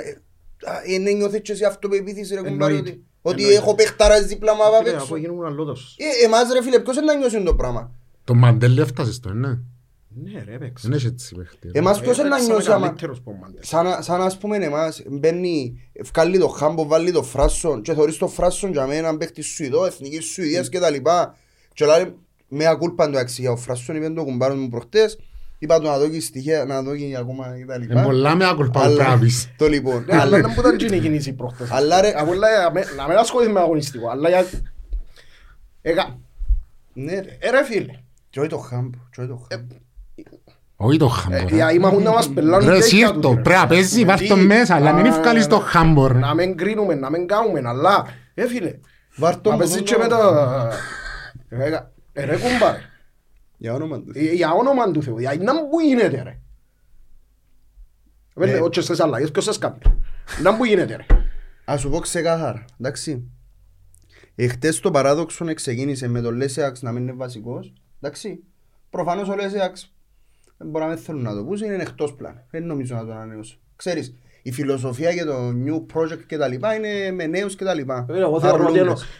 α, ε, ναι, νιώθεις και εσύ αυτοπεποίθηση ρε κουμπάρι Εννοείται. ότι, ότι Εννοείται. έχω παιχταράς δίπλα μου απ' Φίλε, έξω. αφού γίνουν αλλότος. Ε, εμάς ρε φίλε, ποιος είναι να νιώσει το πράγμα; Το Μαντέλ έφτασε στο, ναι. Ναι ρε, έπαιξε. Δεν έχει έτσι παίχτη. Εμάς ποιος είναι να Έπαιξαμε νιώσει άμα... καλύτερος από ο Μάντες. Σαν, σαν ας πούμε εμάς, μπαίνει, βγάλει το χάμπο, βάλει το φράσον και θωρείς το φράσον για μένα έναν παίχτη Σουηδό, εθνικής Σουηδίας και τα λοιπά. Και λέει, με ακούλπαν το αξί για ο φράσον, είπε το κουμπάρο μου προχτές, είπα του να δω και στοιχεία, να δω και ακόμα και τα Είναι λοιπά. πολλά με άκουλπα που Αλλά- πρέπει να πεις. Το λοιπόν. Ναι, αλλά δεν ήταν γίνει η κίνηση προχτές. Αλλά ρε- Από όλα, να με- να μην ασχοληθείς με αγωνιστικό, αλλά για... Έκα... Ναι ρε. Ε, ρε φίλε, Και όχι το χάμπο, και όχι το χάμπο. Όχι το ε, χάμπο. οι αήμαχουν να μας πελάνουν Ρε τέτοια σύρτο, τούτοι, ρε. πρέπει να παίζεις, βάρ' το Τι, μέσα, αλλά μην α, ευκάλεις το χάμπο, ρε. Να μην κρίνουμε, να μην κάνουμε, αλλά... Ε, φίλε, Βάρ' το να μου παίζεις τον και το- με τα... Ε, έκα- ε, ρε κουμπάρε, Για όνομα του. Ε, για όνομα του Θεού, για να που γίνεται ρε. Ναι. Ε, όχι στις αλλαγές, ποιος σας κάνει. Να που γίνεται ρε. Ας σου πω ξεκάθαρα, εντάξει. Εχθές το παράδοξο ξεκίνησε με τον Λέσεαξ να μην είναι βασικός, εντάξει. Προφανώς ο Λέσεαξ δεν μπορεί να μην θέλουν να το πούσουν, είναι εκτός πλάνο. Δεν νομίζω να το ανανεώσω. Ξέρεις, η φιλοσοφία για το new project και τα λοιπά είναι με νέους και τα λοιπά. Ε, Εγώ θεωρώ ότι Αρλούντες. είναι-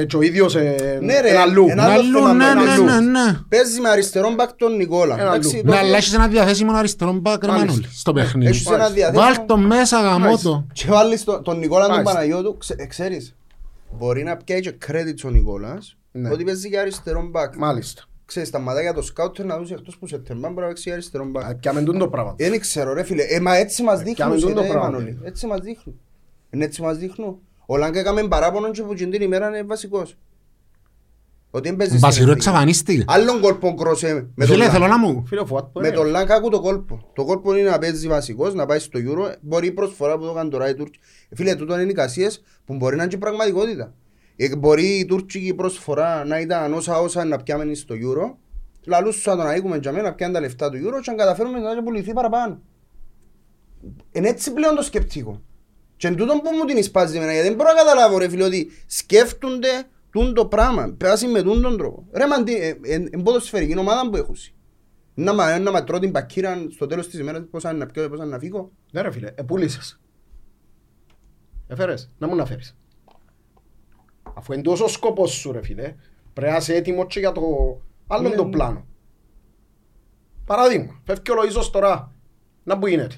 ε, και ο ίδιος ε, Ναι ρε, είναι αλλού. ένα άλλο Αλλού, θέμα ναι, με ναι, αλλού. ναι, ναι. Παίζει με αριστερόν μπακ τον Νικόλα. Ένα εντάξει, αλλού. το Ναι, οποίο- αλλά έχεις ένα διαθέσιμο αριστερό μπακ ρε Μάλιστα. Μανώλη, στο παιχνίδι. Έχεις ένα διαθέσιμο- Βάλ' το μέσα γαμώτο. Και βάλεις τον, τον Νικόλα τον Μάλιστα. Παναγιώτου, ξε, ε, ξέρεις, μπορεί να πιάει και credit ο Νικόλας, Ναι. ότι παίζει για αριστερόν μπακ. Μάλιστα. Ξέρεις, τα μάτια για το σκάουτερ να δώσει εκτός που σε τερμά μπορεί να παίξει για αριστερόν μπακ. Α, Πιάμε τούτο το πράγμα. Δεν ξέρω ρε φίλε, ε, μα έτσι μας δείχνουν, πιάμε σε, τούτο ρε, πράγμα. Μανώλη. έτσι μας δείχνουν. Είναι έτσι μας δείχνουν. Ο Λάγκα έκαμε παράπονο και που την ημέρα είναι βασικός. Ότι δεν παίζεις στην Βασιρό εθνική. εξαφανίστηκε. Άλλον κόλπο κρόσε με τον Φίλε, Λάγκα. θέλω να μου. Φίλε, ο Φουάτ που Με είναι. τον Λάγκα άκου το κόλπο. Το κόλπο είναι να παίζει βασικός, να πάει στο Euro. Μπορεί η προσφορά που το κάνουν τώρα οι Τούρκοι. Φίλε, τούτο είναι εικασίες που μπορεί να είναι και πραγματικότητα. Ε, Μπορεί η τουρκική προσφορά να ήταν όσα όσα να πιάμε στο Euro. Λαλούς σου να τον αίγουμε για μένα να πιάνε τα λεφτά του Euro και αν καταφέρουμε να πουληθεί παραπάνω. Είναι έτσι πλέον το σκεπτικό. Και εν τούτον που μου την εισπάζει εμένα, γιατί δεν μπορώ να καταλάβω ρε φίλε ότι σκέφτονται τούν το πράγμα, πέρασαν με τούν τον τρόπο. Ρε μαντί, εν ποδοσφαιρική ομάδα που έχουν. Να μα, να μα τρώω την πακύρα στο τέλος της ημέρας πώς αν να πιω, πώς αν να φύγω. Ναι ρε φίλε, επούλησες. Έφερες, να μου να φέρεις. Αφού είναι τόσο σκοπός σου ρε φίλε, πρέπει να είσαι έτοιμος και για το άλλο Ναι, το ναι. πλάνο. Παράδειγμα, φεύγει ο Λοΐζος τώρα, να που γίνεται.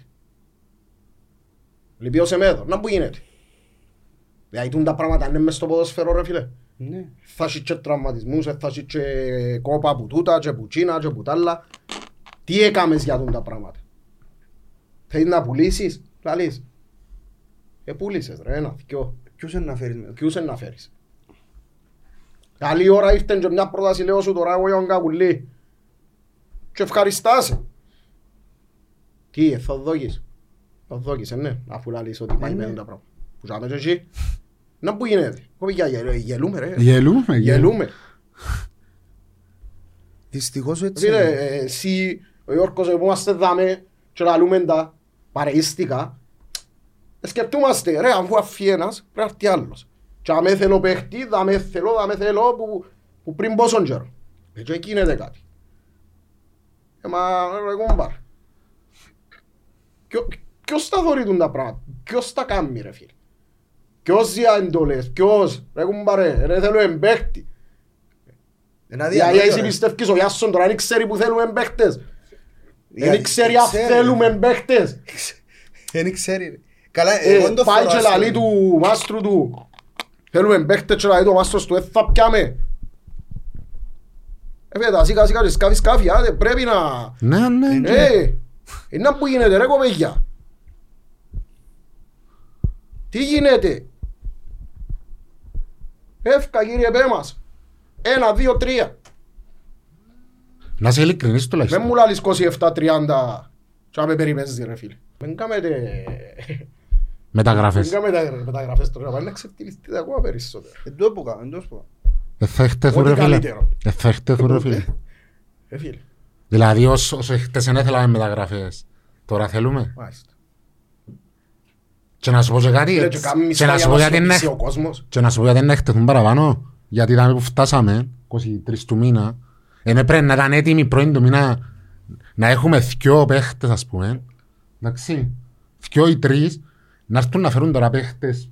Λυπεί ο Σεμέδο, να που γίνεται. Δηλαδή τούν τα πράγματα είναι μες στο ποδοσφαίρο ρε φίλε. Ναι. Θα έχεις και τραυματισμούς, θα έχεις και κόπα που τούτα, και που τσίνα, και που τ' άλλα. Τι έκαμες για τούν τα πράγματα; Θέλεις να πουλήσεις, λαλείς. Ε, πούλησες ρε, ένα, δυο. Ποιος είναι να φέρεις μετά. Ποιους είναι να φέρεις. Καλή ώρα ήρθε και μια πρόταση λέω σου τώρα εγώ για τον Κακουλή. Και ευχαριστάσαι. Τι, ε, θα δώκεις. Θα δώκεις, ε, ναι, αφού λαλείς ότι πάει ναι. με τα πράγματα. Που ζάμε και εκεί. Να που γίνεται. Εγώ για γε- γελούμε ρε. Γελούμε, Γελούμε. Δυστυχώς έτσι Φίλε, είναι. ε, εσύ, ο Γιώργος, που είμαστε δάμε και λαλούμε τα παρεΐστικα, ε, σκεπτούμαστε, ρε, αφού αφή ένας, πρέπει να έρθει άλλος. Και αμέ θέλω παίχτης, δάμε θέλω, δάμε θέλω, που, που πριν πόσον καιρό. Ε, και εκεί γίνεται κάτι. Ε, μα, ρε, κομπάρ. Ποιο- Ποιος τα θωρεί τα πράγματα, ποιος τα κάνει, ρε φίλε. Ποιος δια εντολές, ποιος, ρε κουμπάρε, ρε θέλω εμπαίχτη. Ένα Γιατί διαβόλιο, εσύ ρε. πιστεύεις ο Γιάσον τώρα δεν ξέρει που θέλουμε παίχτες. Για- Δεν ξέρει αν ξέρει. θέλουμε παίχτες. Δεν ξέρει. ρε. Καλά, Ε, εγώ δεν το Πάει θεωρώ και άσχημο. λαλεί του μάστρου του. Θέλουμε παίχτες και λαλεί του μάστρος του. Ε, θα πιάμε. Έφυγε τα σίκα σίκα και σκάφη σκάφη, άντε πρέπει να... Ναι, ναι, ναι. Ε, είναι που γίνεται ρε κοπέγια. Τι γίνεται; Εύκα κύριε πέ μας. Ένα, δύο, τρία. Να είσαι ειλικρινής Δεν τουλάχιστον. μου λάλεις 27-30 και να με περιμένεις ρε φίλε. Δεν κάμετε... Δεν Μεταγραφές. κάμετε μεταγραφές τώρα. Πάνε να ξεφτυλιστείτε ακόμα περισσότερο. Εν τω που κάνω, εν τω που κάνω. Ε, θα χτεθούν Ό,τι ρε φίλε. καλύτερο. Ε, θα χτεθούν ρε φίλε. Ε φίλε. Δηλαδή όσο όσο χτες δεν θέλαμε μεταγραφές. Τώρα θέλουμε. Μάλιστα. Και να σου πω και κάτι. Ρε, και κάνουμε Και να μισθά σου πω για να γιατί είναι σιωπήσει ο κόσμος. Και να σου πω γιατί να χτεθούν παραπάνω. Γιατί ήταν που φτάσαμε, 23 του μήνα, είναι πρέπει να ήταν έτοιμοι πρώην του μήνα να έχουμε δυο παίχτες ας πούμε. Εντάξει. Δυο ή τρεις να έρθουν να φέρουν τώρα παίχτες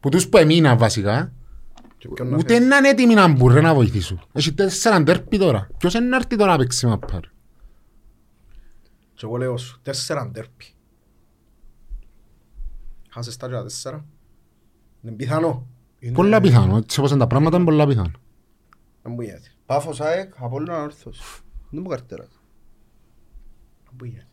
που τους που έμειναν βασικά. Και ποιον να Ούτε φέρεις; να είναι έτοιμοι να μπορούν να βοηθήσουν. Έχει τέσσερα ντέρπι τώρα. Ποιος είναι να έρθει τώρα να παίξει μαπάρ. Και εγώ λέω σου, τέσσερα ντέρπι. Χάσες τα και τα τέσσερα. Είναι πιθανό. Είναι- Πολλά πιθανό. Έτσι όπως είναι τα πράγματα είναι πολλά πιθανό. Δεν μου γίνεται. Πάφος ΑΕΚ, Απόλλωνα Όρθος. Δεν μου καρτέρα. Δεν μου γίνεται.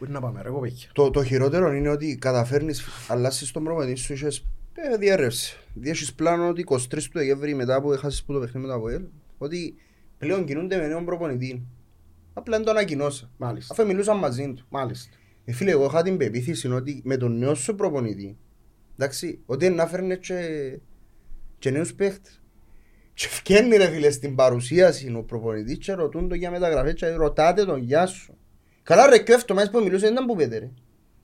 Πού είναι να πάμε ρε κοπέκια; Το, το χειρότερο είναι ότι καταφέρνεις, αλλάσεις τον προπονητή σου, είχες ε, διέρευση. Διέχεις πλάνο ότι 23 του Δεκέμβρη μετά που έχασες που το παιχνίδι με το ΑΠΟΕΛ, ότι πλέον κινούνται με νέον προπονητή. Απλά δεν το ανακοινώσα. Μάλιστα. Αφού μιλούσαν μαζί του. Μάλιστα. Ε, φίλε, εγώ είχα την πεποίθηση ότι με τον νέο σου προπονητή, εντάξει, ότι να φέρνε και, και νέους παίχτες. Και φκένει ρε φίλε στην παρουσίαση ο προπονητής και ρωτούν το για μεταγραφές και ρωτάτε τον γεια σου. Καλά ρε και αυτό μας που μιλούσε δεν ήταν που πέτε ρε.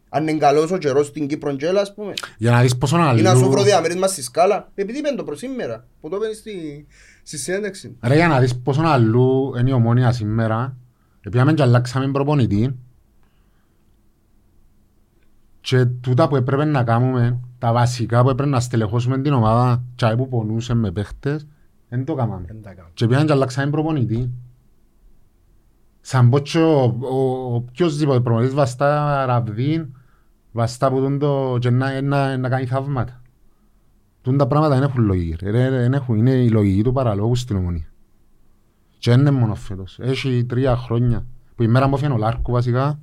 Αν είναι καλός ο καιρός στην Κύπρο Τζέλα ας πούμε. Για να δεις πόσο Ή να σου βρω αλλού... διαμέρισμα στη σκάλα. Επειδή είπαν το προς σήμερα. Που το είπαν στη, στη συνέντευξη. Ρε για να δεις πόσο αλλού είναι η ομόνια σήμερα, επειδή και αλλάξαμε προπονητή και τούτα που έπρεπε να κάνουμε, τα βασικά που έπρεπε να στελεχώσουμε την ομάδα και που πονούσε με παίχτες, δεν το κάναμε. Δεν τα κάνω. Και πήγαν και αλλάξαμε προπονητή. Σαν πω και ο, ο, ο οποιοσδήποτε προπονητής βαστά ραβδίν, βαστά που τον το και να, να, να κάνει θαύματα. Τούν τα πράγματα δεν έχουν λογική. ρε. Ρε, ρε, δεν έχουν. Είναι η λογική του παραλόγου στην ομονία. Και δεν είναι μόνο φέτος. Έχει τρία χρόνια. Που η μέρα μου έφυγε ο Λάρκου βασικά.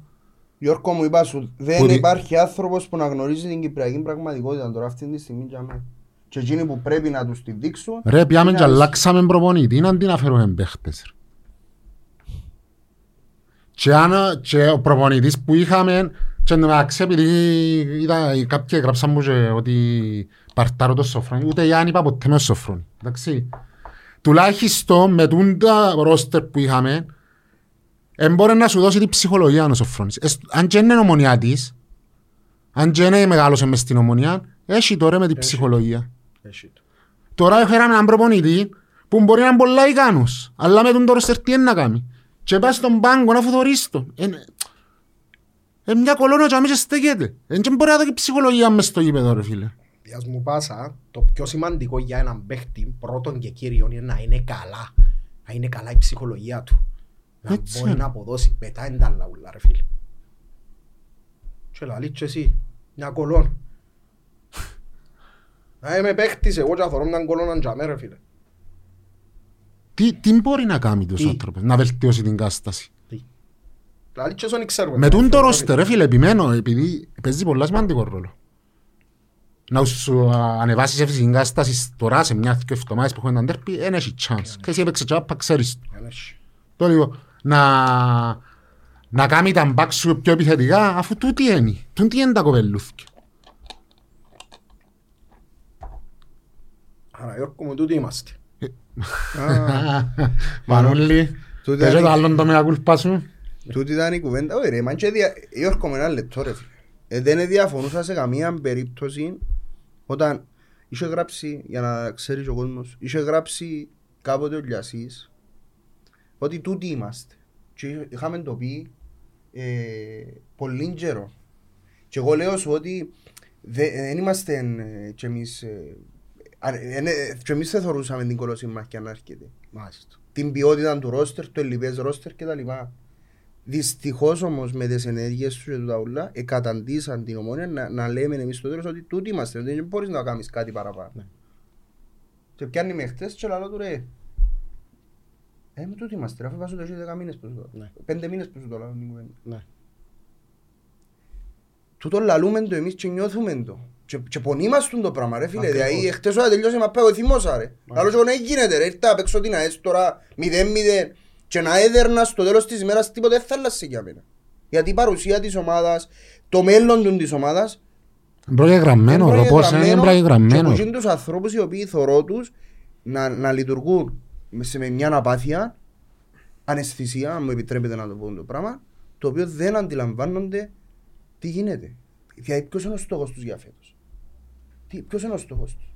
Γιώργο μου είπα σου, δεν Που δι- υπάρχει άνθρωπος που να γνωρίζει την κυπριακή πραγματικότητα τώρα αυτή τη στιγμή για μένα. Και εκείνοι που πρέπει να τους τη δείξουν. Ρε πιάμε είναι και αλήθεια. αλλάξαμε προπονητή αντί να φέρουμε παίχτες. ρε. Και, αν, και ο προπονητής που είχαμε και εν τω μεταξύ επειδή είδα, κάποιοι έγραψαν μου και ότι παρτάρω το Σοφρόνι, ούτε Γιάννη είπα ποτέ με το Σοφρόνι. Εντάξει. Τουλάχιστον με τούν τα ρόστερ που είχαμε, έμπορε να σου δώσει την ψυχολογία ο Σοφρόνης. Εσ- Αν και είναι ομονιά της, αν και είναι μεγάλωσε μες στην ομονιά, έχει τώρα με την ψυχολογία. Έχει το. Τώρα έφεραμε έναν προπονητή που μπορεί να είναι πολλά ικάνος, αλλά με τον τώρα στερ τι είναι να κάνει. Και πάει στον πάγκο να φωτορείς τον. Είναι ε, μια κολόνα και αμέσως στέκεται. Δεν και μπορεί να δώσει ψυχολογία μες στο γήπεδο ρε φίλε. Διάς μου πάσα, το πιο σημαντικό για έναν παίχτη, πρώτον και κύριον, είναι να είναι καλά. Να είναι καλά η ψυχολογία του. Να Έτσι μπορεί είναι. να αποδώσει. Πετά είναι τα λαούλα ρε φίλε. Και λαλείς και εσύ, μια κολόνα. Να είμαι παίχτης εγώ και θα θωρώ μια κολόνα τζαμέ ρε φίλε. Τι, τι μπορεί να κάνει τους Τι; άνθρωπες, να βελτιώσει την κατάσταση. Λαλείς και όσον ξέρουμε. Με τούν το ρόστερ ρε φίλε, επιμένω, επειδή παίζει πολλά σημαντικό ρόλο. Να σου α, ανεβάσεις σε φυσική κατάσταση τώρα σε μια δυο εβδομάδες που έχουν έναν τέρπι, δεν έχει chance. Και εσύ έπαιξε τσάπα, ξέρεις το. Το λίγο να, να κάνει τα μπακ σου πιο επιθετικά, αφού τούτοι είναι. Τούτοι είναι τα κοπελούθκια. Άρα Γιώργο μου τούτοι είμαστε. Μανούλη, Τούτη πες είναι- το άλλον το μea culpa σου. Τούτη ήταν η κουβέντα. Όχι ρε, μα και δια... Γιώργο με ένα λεπτό ρε φίλε. Ε, δεν διαφωνούσα σε καμία περίπτωση όταν είχε γράψει, για να ξέρεις ο κόσμος, είχε γράψει κάποτε ο Λιασής ότι τούτοι είμαστε. Και είχαμε το πει ε, πολύ καιρό. Και εγώ λέω σου ότι δε- δεν είμαστε ε, κι εμείς, ε, αν- ε, ε, κι εμείς δεν θεωρούσαμε την κολοσσή μας και να έρχεται Μάλιστα. την ποιότητα του ρόστερ, το ελληπές ρόστερ κτλ. Δυστυχώς όμως με τις ενέργειες τους και τα ούλα εκαταντήσαν την ομόνια να, να λέμε εμείς στο τέλος ότι τούτοι είμαστε, δεν μπορείς να κάνεις κάτι παραπάνω. Ναι. Και πιάνει με χτες και λαλό του ρε. Ε, με τούτοι είμαστε, ρε, αφού βάζω το έχει 10 μήνες πίσω. Ναι. Πέντε μήνες πίσω το λάβω την κουβέντα. Ναι. Τούτο λαλούμε το εμείς και νιώθουμε το. Και, και πονήμαστον το πράγμα ρε φίλε. Ακριβώς. Δηλαδή εχθές ώρα τελειώσε μα πάω θυμώσα ρε. Λαλώς εγώ να γίνεται ρε. Ήρθα απ' έξω την ΑΕΣ τώρα 0-0 και να έδερνα στο τέλος της ημέρας τίποτα δεν θα άλλασε για μένα. Γιατί η παρουσία της ομάδας, το μέλλον του της ομάδας Προγεγραμμένο, είναι ρε, πώς είναι Και προγεγραμμένο. που είναι τους ανθρώπους οι οποίοι θωρώ τους να, να λειτουργούν με, σε- με μια απάθεια, αναισθησία, αν μου επιτρέπετε να το πω το πράγμα, το οποίο δεν αντιλαμβάνονται τι γίνεται. Δηλαδή ποιος είναι ο στόχος τους για φέτος. Τι, ποιος είναι ο στόχος τους;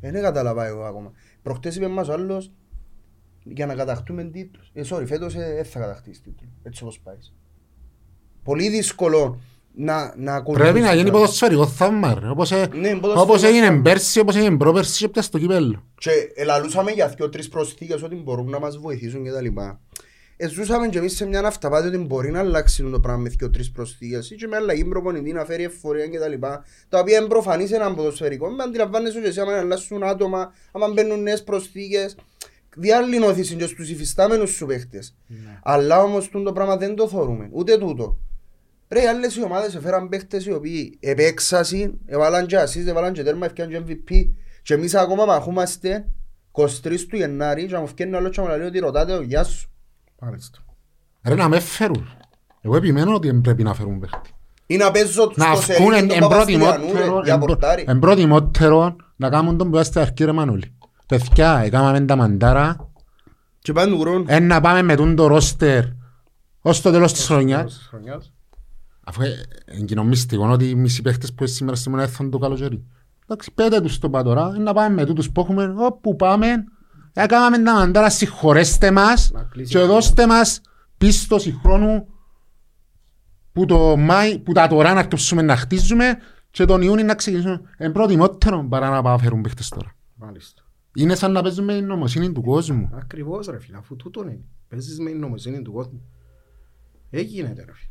Ε, Δεν κατάλαβα εγώ ακόμα. Προχτές είπε μας ο άλλος για να κατακτούμε τίτλους. Ε, sorry, φέτος ε, δεν θα κατακτήσεις τίτλους. Έτσι όπως πάει. Πολύ δύσκολο να, να ακολουθήσεις Πρέπει να γίνει το πράγμα. ποδοσφαιρικό θαύμα, ρε. Όπως, ε- Ναι, ποδοσφαιρικό όπως έγινε θαύμα. πέρσι, όπως έγινε πρόπερσι και πιάσε το κύπελλο. Και ελαλούσαμε για δύο τρεις προσθήκες ότι μπορούν να μας βοηθήσουν και τα λοιπά. Ε, ζούσαμε και εμείς σε μια αυταπάτη ότι μπορεί να αλλάξει το πράγμα με δύο τρεις προσθήκες ή και με αλλαγή προπονητή να φέρει εφορία και τα λοιπά. Τα οποία είναι προφανής σε έναν ποδοσφαιρικό. Με αντιλαμβάνεσαι και εσύ άμα αλλάσουν άτομα, άμα μπαίνουν νέες προσθήκες. Διάλλην όθηση και στους υφιστάμενους σου παίχτες. Αλλά όμως τούτο πράγμα δεν το θεωρούμε. Ούτε τούτο. Ρε, οι άλλες οι ομάδες έφεραν παίχτες οι οποίοι επέξασαν, έβαλαν και ασίστ, έβαλαν και τέρμα, έφτιαν και MVP. Και εμείς ακόμα μαχούμαστε 23 του Γενάρη και μου φτιάχνει άλλος και μου λέει ότι ρωτάτε ο γεια σου. Μάλιστα. Ρε να με φέρουν. Εγώ επιμένω ότι δεν πρέπει να φέρουν παίχτη. Ή να παίζω Να στο βγουν σερί εν- τον εν Παπαστηλιανού, προτιμότερο- ρε, για εν προ- πορτάρι. εν προτιμότερο να κάνουν τον που είστε αρχή ρε Μανούλη. Παιδιά, έκαναμε τα μαντάρα, Και πάνε του χρόνου. εν να πάμε με τον το ρόστερ ως το τέλος της χρονιάς. Της χρονιάς. Αφού ε, είναι κοινό μυστικό ότι οι μισοί παίχτες που είναι σήμερα σήμερα έρθουν το καλοκαίρι. Εντάξει, πέτε τους το πατωρά, να πάμε με τούτους που έχουμε, όπου πάμε, έκαναμε τα μαντάρα, συγχωρέστε μας Να κλείσει και η δώστε μας πίστοση χρόνου που, το Μάη, που τα τώρα να αρκεψούμε να χτίζουμε και τον Ιούνι να ξεκινήσουμε. Εν προτιμότερο παρά να πάμε φέρουν παίχτες τώρα. Μάλιστα. Είναι σαν να παίζουμε την νομοσύνη του κόσμου. Ακριβώς ρε φίλε, αφού τούτο είναι. Παίζεις με την νομοσύνη του κόσμου. Έγινε ρε φίλε.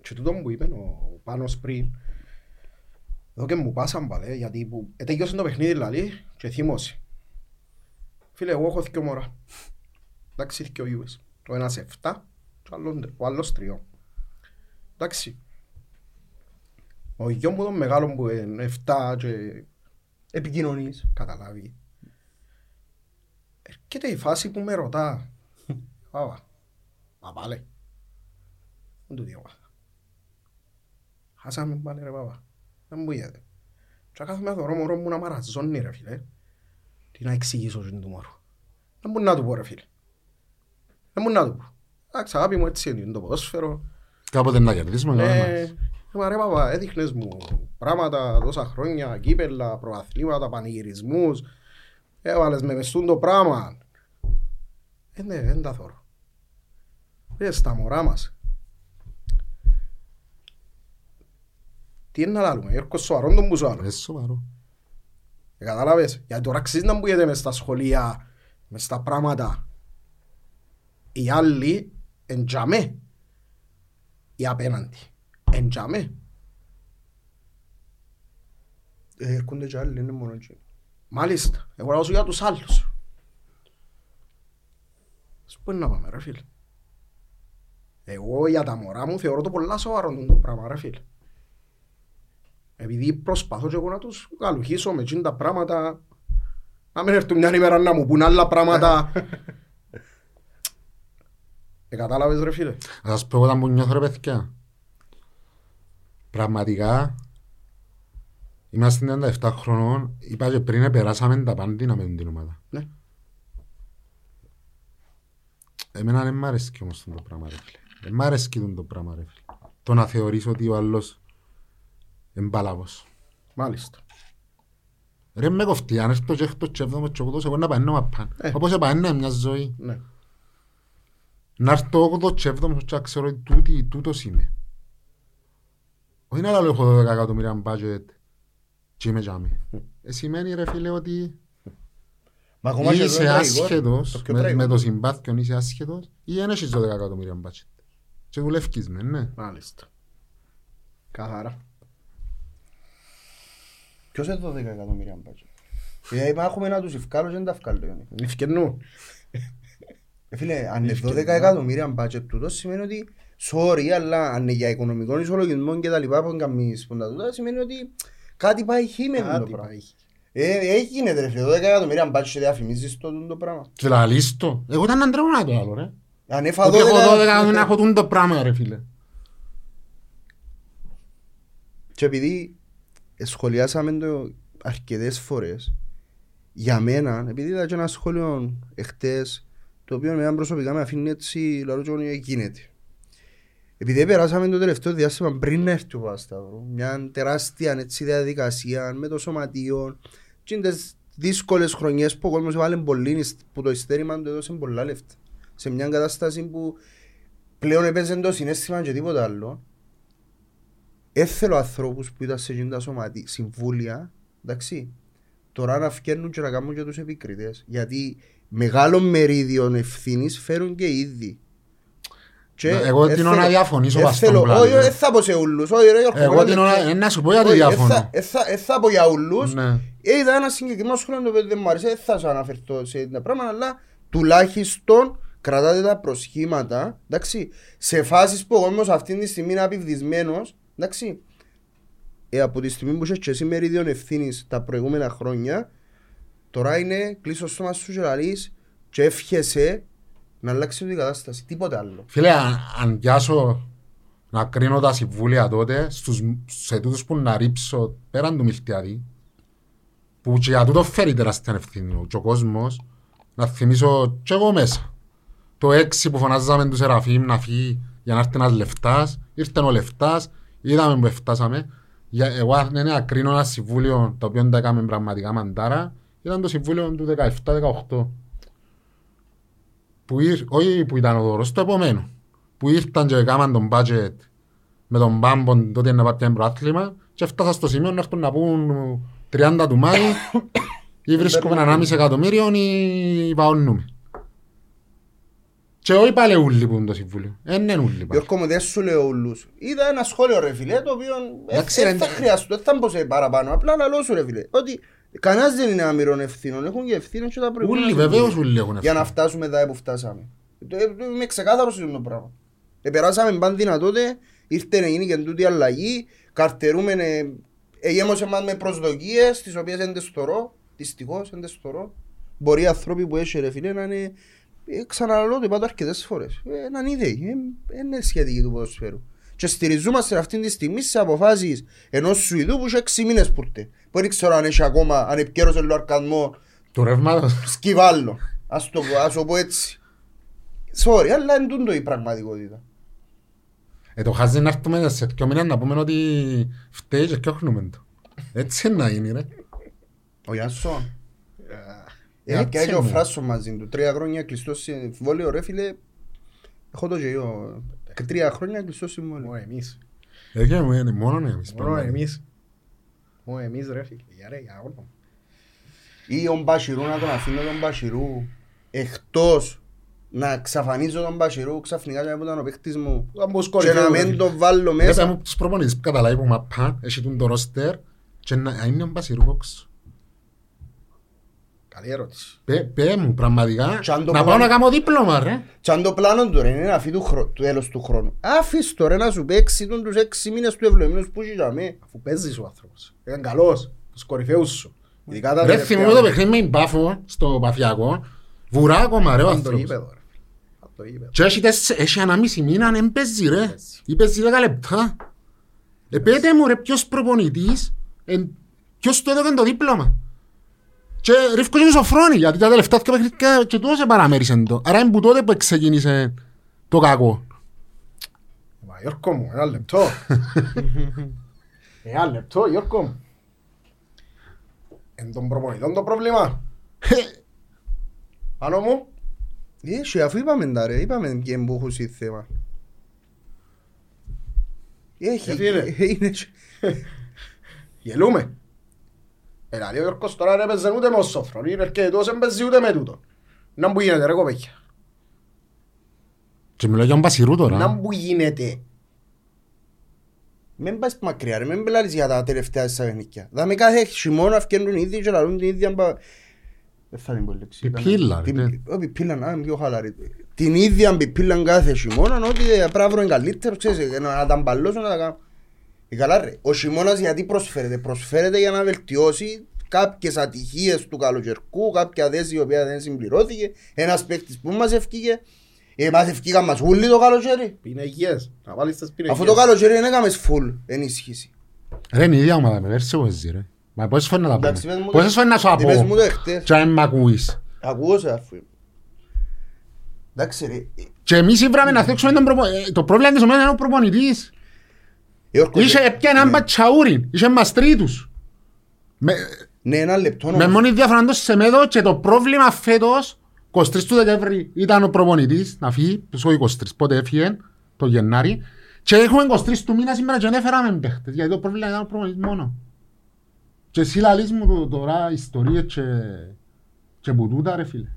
Και τούτο που είπε ο Πάνος πριν, εδώ και μου πάσαν παλέ, γιατί που ετέγιωσε το παιχνίδι λαλή και θύμωσε. Φίλε, εγώ έχω δυο μωρά. Εντάξει, δυο ιούες. Ο ένας 7 και ο άλλος- ο άλλος 3. Εντάξει. Ο γιος μου τον μεγάλο που είναι 7 και Επικοινωνείς. καταλάβει. Έρχεται η φάση που με ρωτά. Πάπα, μα πάλε. Δεν του διαβάθα. Χάσαμε πάλι ρε πάπα. Δεν μου γίνεται. Και κάθομαι να θωρώ μωρό μου να μαραζώνει ρε φίλε. Τι να εξηγήσω στον του μωρού. Δεν μπορεί να του πω ρε φίλε. Δεν μπορεί να του πω. Εντάξει αγάπη μου έτσι είναι το ποδόσφαιρο. Κάποτε να κερδίσουμε. Ναι, κανένα. μα ρε παπά, έδειχνες μου πράγματα τόσα χρόνια, κύπελα, προαθλήματα, πανηγυρισμούς. Έβαλες με μες το πράγμα. Ε, ναι, δεν τα θωρώ. Ε, στα μωρά μας. Τι είναι να λάλλουμε, έρχομαι σοβαρόν τον που σου άλλο. Ε, σοβαρό. Ε, Κατάλαβες, γιατί τώρα αξίζει να μπούγεται μες στα σχολεία, μες στα πράγματα. Οι άλλοι εντζαμέ. Οι απέναντι. Εντζαμέ. Ε, Έρχονται και άλλοι, είναι μόνο έτσι. Μάλιστα. Εγώ λέω σου για τους άλλους. Ας πού είναι να πάμε ρε φίλε. Εγώ για τα μωρά μου θεωρώ το πολλά σοβαρό το πράγμα ρε φίλε. Επειδή προσπαθώ και εγώ να τους γαλουχίσω με εκείνα τα πράγματα να μην έρθουν μια ημέρα να μου πούν άλλα πράγματα. ε, κατάλαβες ρε φίλε. Να σας πω όταν που νιώθω ρε παιδιά. Πραγματικά είμαστε 37 χρονών. Είπα και πριν περάσαμε τα πάντινα με την ομάδα. Ναι. Εμένα δεν μ' αρέσει όμως το πράγμα ρε φίλε. Δεν μ' αρέσει το πράγμα ρε φίλε. Το να θεωρείς ότι ο άλλος είναι παλάβος. Μάλιστα. Ρε με κοφτεί, αν έρθω και έκτος και έβδομος και ογδός, εγώ να πάνε να πάνε. Ε. Όπως επάνε μια ζωή. Ναι. Να έρθω όγδος και έβδομος και να ξέρω ότι τούτη, τούτος είμαι. Όχι να λέω έχω 12 εκατομμύρια budget και είμαι τζάμι. Ε, σημαίνει ρε φίλε ότι Μα ακόμα και εδώ είσαι είναι τραγικό, ρε. άσχετος Το πιο με, τραγικό. με το συμπάθειο είσαι άσχετος ή δεν έχεις 12 εκατομμύρια budget. Και δουλεύκεις με, ναι. Μάλιστα. Καθαρά. Ποιος είναι 12 εκατομμύρια μπάτζετ. Δηλαδή έχουμε να τους ευκάλω και δεν τα ευκάλω. Ιωνί. Ευκαινούν. Ε, Φίλε, αν είναι Ευκαιρία. 12 εκατομμύρια budget τούτο σημαίνει ότι sorry, αλλά αν είναι για οικονομικό ισολογισμό και τα λοιπά που κάνεις που τα τούτα σημαίνει ότι κάτι πάει χει με το Κάτι πράγμα. πάει. Ε, ε, γίνεται ρε φίλε, 12 εκατομμύρια budget και διαφημίζεις το τούτο πράγμα. Και λαλείς το. Εγώ ήταν αντρέω να το άλλο ρε. Αν έφα Ότι έχω 12 να 12 έχω τούν το πράγμα ρε φίλε. Και επειδή σχολιάσαμε το αρκετές φορές, για μένα, επειδή είδα και ένα σχόλιο εχθές, το οποίο εμένα προσωπικά με αφήνει έτσι, λαρό και εγώ, «Ε, γίνεται. Επειδή περάσαμε το τελευταίο διάστημα πριν να έρθει ο Πασταύρο, μια τεράστια έτσι, διαδικασία με το σωματείο, και είναι τις δύσκολες χρονιές που ο κόσμος έβαλε πολύ, που το ειστέρημα του έδωσε πολλά λεφτά. Σε μια κατάσταση που πλέον έπαιζε το συνέστημα και τίποτα άλλο. Έθελω ανθρώπους που ήταν σε εκείνα τα σωματεία, συμβούλια, εντάξει, τώρα να φκέρνουν και να κάνουν και τους επικριτές. Γιατί μεγάλο μερίδιο ευθύνης φέρουν και ήδη. Και Ναι, εγώ την έθελω- ώρα διαφωνήσω έθελω- βαστόν που Όχι, λέει. δεν θα πω σε ούλους. Όχι ρε Γιώργο, Εγώ κάνε την ώρα, λεπτό. ε, να σου πω γιατί Όχι, διαφωνώ. ε, θα- ε, θα- ε, θα πω για ούλους. Ναι. Ε, Είδα ένα συγκεκριμένο σχόλιο το οποίο δεν μου άρεσε, δεν θα σου αναφερθώ σε ένα πράγμα, αλλά τουλάχιστον κρατάτε τα προσχήματα, εντάξει, σε φάσεις που ο κόσμος αυτή τη στιγμή είναι απειβδισμένος, εντάξει, ε, από τη στιγμή που είσαι και εσύ μερίδιο ευθύνης τα προηγούμενα χρόνια, τώρα είναι κλείσω στο μας σου και λαλείς και εύχεσαι να αλλάξει την κατάσταση, τίποτε άλλο. Φίλε, αν, αν πιάσω να κρίνω τα συμβούλια τότε, στους, σε τούτους που να ρίψω πέραν του Μιλτιάδη, που και για τούτο φέρει τεράστια ευθύνη και ο κόσμος, να θυμίσω και εγώ μέσα. Το έξι που φωνάζαμε τους Σεραφείμ να φύγει για να έρθει ένας λεφτάς, ήρθε ο λεφτάς, είδαμε που φτάσαμε. Για, εγώ αν είναι να κρίνω ένα συμβούλιο το οποίο δεν τα έκαμε πραγματικά μαντάρα, ήταν το συμβούλιο του 17-18 που ήρ, όχι που ήταν ο δώρος, το επομένο. Που ήρθαν και έκαναν τον budget με τον Μπάμπον τότε να πάει ένα προάθλημα και έφτασαν στο σημείο να έρθουν να πούν 30 του Μάη ή βρίσκουμε ένα 1,5 εκατομμύριο ή παώνουμε. Και όχι πάλι ούλοι που είναι το συμβούλιο. Δεν είναι ούλοι πάλι. Γιώργο μου δεν σου λέω ούλους. Είδα ένα σχόλιο ρε φίλε, το οποίο Εντάξει, δεν ρε, θα χρειαστώ, δεν θα μπω σε παραπάνω. Απλά να λέω σου ρε φίλε, ότι κανένας δεν είναι άμυρον ευθύνων, έχουν και ευθύνες και τα προηγούμενα. Ούλοι συμβούλια. βεβαίως ούλοι έχουν Για να ευθύνη. φτάσουμε εδώ που φτάσαμε. Το- ε, το- Είμαι ξεκάθαρος σε αυτό το πράγμα. Επεράσαμε παν δυνατότε, ήρθε να γίνει και τούτη η αλλαγή, καρτερούμε, ε, εγέμωσε μας με προσδοκίες, τις οποίες δεν τις θωρώ, δυστυχώς δεν τις θωρώ. Μπορεί οι άνθρωποι που έχει ρε φίλε να είναι, ε, ξαναλέω το είπα το αρκετές φορές, ε, να είναι ιδέοι, ε, είναι σχετικοί του ποδοσφαίρου. Και στηριζόμαστε αυτή τη στιγμή σε αποφάσεις ενός Σουηδού που είχε έξι μήνες που ήρθε. Που δεν ξέρω αν έχει ακόμα, αν επικέρωσε το αρκασμό Του ρεύματος. σκυβάλλω. Ας το, πω- ας το πω έτσι. Sorry, αλλά είναι τούτο η πραγματικότητα. Ε, το χάζει να έρθουμε σε δυο μήνες να πούμε ότι φταίει και φτιάχνουμε το. Έτσι είναι να γίνει ρε. Ο Γιάνσον. Ε, Έχει και έτσι ο είναι. Φράσο μαζί του. Τρία χρόνια κλειστό συμβόλαιο, ρε φίλε. Έχω το και εγώ. Και Τρία χρόνια κλειστό συμβόλαιο. Μόνο εμείς. Ε, και είναι μόνο εμείς. Μόνο πράγματι. εμείς. Μόνο εμείς ρε φίλε. Για ρε, για όνομα. Ή ο Μπασιρού να τον αφήνω τον Μπασιρού εκτός να ξαφανίζω τον Μπασιρού ξαφνικά και να ήταν ο παίχτης μου Ήταν πως και κορυφαίο, να ρε μην φίλε. τον βάλω Μέσα μέσα. μου τους προπονητές που καταλάβει που μαπά, έχει τον το ρόστερ και να να είναι ο Μπασιρούκοξ. Καλή ερώτηση. Πέ πέ μου πραγματικά Κι αν το να πάω πω- να κάνω δίπλωμα ρε. Και αν το πλάνο του ρε είναι να φύγει του χρό- του τέλος του χρόνου. Άφης το ρε να σου παίξει τον τους έξι μήνες του ευλογημένους που έχει για μέ. Αφού παίζεις ο άνθρωπος. Είναι καλός. Τους κορυφαίους σου. Ειδικά τα Ρε τελευταία θυμούμε το χρόνια. παιχνίδι με μπάφο στο Παφιακό. Βουρά ακόμα ρε ο Ήταν το άνθρωπος. γήπεδο ρε φίλε. Ήταν το γήπεδο. Και έχεις τέσσε- έχεις ένα μισή μήνα δεν παίζει ρε. Ή παίζει δέκα λεπτά. Ε, πέτε μου ρε ποιος προπονητής, εν- ποιος του έδωκε το δίπλωμα. Και ρίφκω και το σοφρόνι, γιατί τα τελευταία δύο παιχνίδια και τόσο παραμέρισαν το. Άρα είναι που τότε που ξεκίνησε το κακό. Μα Γιώργο μου, ένα λεπτό. Ένα λεπτό, Γιώργο μου. Εν των προπονητών το πρόβλημα. Πάνω μου. Έχει, αφού είπαμε τα ρε, είπαμε και που έχουν σύ θέμα. Έχει, Ε, φίλε. είναι Γελούμε. Ε, δηλαδή ο Γιώργος τώρα δεν παίζει ούτε με ο Σόφρον. Είναι και τόσο δεν παίζει ούτε με τούτο. Να που γίνεται ρε κοπέκια. Και μιλάω για τον Πασιρού τώρα. Να που γίνεται. Μην πας μακριά ρε, μην μιλάς για τα τελευταία της παιχνίκια. Δάμε κάθε χειμώνα αυκένουν οι ίδιοι και λαλούν την ίδια μπα- Δεν θα την πω λέξη. Ήταν- Πιπίλα, την- ναι. Όχι, πιπίλα, να είμαι πιο χαλαρή. Την ίδια πιπίλα κάθε χειμώνα, ότι πρέπει να βρω είναι καλύτερο, ξέρεις, να να τα μπαλώσω, να τα κάνω. Ε, καλά ρε, ο χειμώνας γιατί προσφέρεται; Προσφέρεται για να βελτιώσει κάποιες ατυχίες του καλοκαιρικού, κάποια θέση η οποία δεν συμπληρώθηκε, ένας παίκτης που μας ευκήγε. Εμάς ευκήγαν μας ούλοι το καλοκαίρι. Πινεγιές. Να βάλεις τις πινεγιές. Αφού το καλοκαίρι δεν έκαμες full ενίσχυση. Ρε είναι η ίδια ομάδα με πέρσι εγώ εσύ ρε. Μα πόσες φορές να τα Εντάξει, πες πούμε. μου Πόσες το- φορές να σου Πες μου πω. το εχθές. Και αν μ' ακούεις. Ακούω σε αφού. Εντάξει ρε. Και εμείς ήβραμε να θέξουμε τον προπονητή. Το πρόβλημα της ομάδας είναι ο προπονητής. Γιώργο, Είχε πια έναν ναι. πατσαούριν. Είχε μας τρίτους. Με, Ναι, ένα λεπτό με όμως. μόνη διαφορά είναι το Σεμέδο και το πρόβλημα φέτος 23 του Δεκέμβρη ήταν ο προπονητής να φύγει, στο 23 πότε έφυγε, το Γενάρη και έχουμε 23 του μήνα σήμερα και δεν έφεραμε παίχτες γιατί το πρόβλημα ήταν ο προπονητής μόνο. Και εσύ λαλείς μου το- τώρα ιστορίες και, και που τούτα ρε φίλε.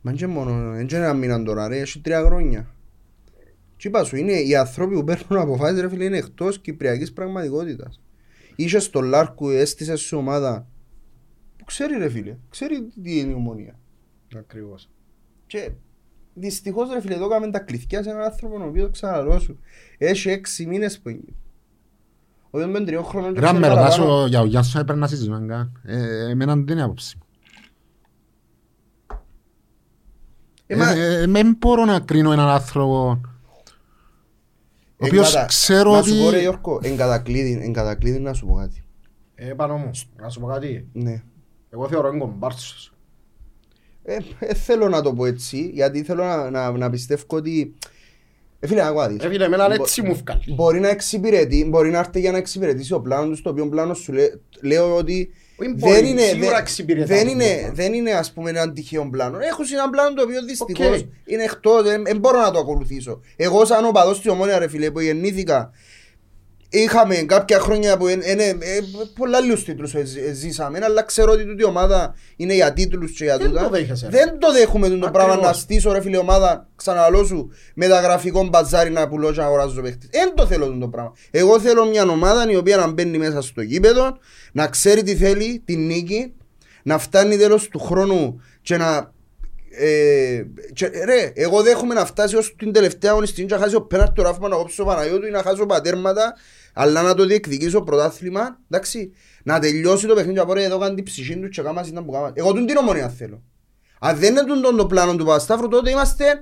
Μα και μόνο, δεν είναι ένα μήνα τώρα ρε, έχει τρία χρόνια. Τι είπα σου, είναι οι άνθρωποι που παίρνουν αποφάσεις ρε φίλε είναι εκτός κυπριακής πραγματικότητας. Είσαι στο Λάρκου, έστησες σε ομάδα που ξέρει ρε φίλε, ξέρει τι είναι η ομονία. Ακριβώς. Και δυστυχώς ρε φίλε, εδώ έκαμε τα κλειθιά σε έναν άνθρωπο ο οποίος ξαναλώ σου. Έχει έξι μήνες που είναι. Ο οποίος με τριών χρόνων και Ρε αν ξέρει με ρωτάς παραπάνω. ο- για ο Γιάννης έπρεπε να συζητήσουμε καν. Ε, Εμένα δεν είναι άποψη μου. Ε, μα- Ε, ε, Δεν μπορώ να κρίνω έναν άνθρωπο ο οποίος Εγκατα- ξέρω Να σου πω ρε ότι... Γιώργο, εν κατακλείδη, εν κατακλείδη να σου πω κάτι. Ε, Πάνο μου, να σου πω κάτι. Ναι. Εγώ θεωρώ είναι κομπάρσος. Ε, ε, θέλω να το πω έτσι, γιατί θέλω να, να, να πιστεύω ότι... Ε, φίλε, να ακούω Ε, φίλε, εμένα έτσι μου βγάλεις. Μπορεί να εξυπηρετεί, μπορεί να έρθει για να εξυπηρετήσει ο πλάνος του, το οποίο πλάνος σου λέ- λέω ότι Όχι, μπορεί, δεν είναι, σίγουρα δεν, εξυπηρετά δεν, το είναι, πλάνο. δεν είναι ας πούμε ένα τυχαίο πλάνο. Έχω ένα πλάνο το οποίο δυστυχώς Οκ. είναι εκτός, δεν, δεν μπορώ να το ακολουθήσω. Εγώ σαν οπαδός της Ομόνοιας ρε φίλε που γεννήθηκα Είχαμε κάποια χρόνια που είναι, είναι, ε, πολλά άλλους τίτλους ε, ζ- ε, ζήσαμε, αλλά ξέρω ότι τούτη η ομάδα είναι για τίτλους και για Δεν τούτα. το δέχεσαι, ρε. Δεν το δέχομαι το πράγμα Ακριβώς. να στήσω ρε φίλε ομάδα, ξαναλώ σου, μεταγραφικό μπαζάρι να πουλώ και να αγοράζω παίχτες. Δεν το θέλω το πράγμα. Εγώ θέλω μια ομάδα η οποία να μπαίνει μέσα στο γήπεδο, να ξέρει τι θέλει, την νίκη, να φτάνει τέλος του χρόνου και να ε, και, ρε, εγώ δέχομαι να φτάσει ως την τελευταία αγωνιστική και να χάσει ο πέναρτο ράφμα να κόψω Παναγιώτου ή να χάσω πατέρματα αλλά να το διεκδικήσω πρωτάθλημα εντάξει, να τελειώσει το παιχνίδι από ρε εδώ κάνει την ψυχή του και κάμα ήταν που κάμα εγώ τον την ομονία θέλω αν δεν είναι τον, τον το πλάνο του Παπασταύρου τότε είμαστε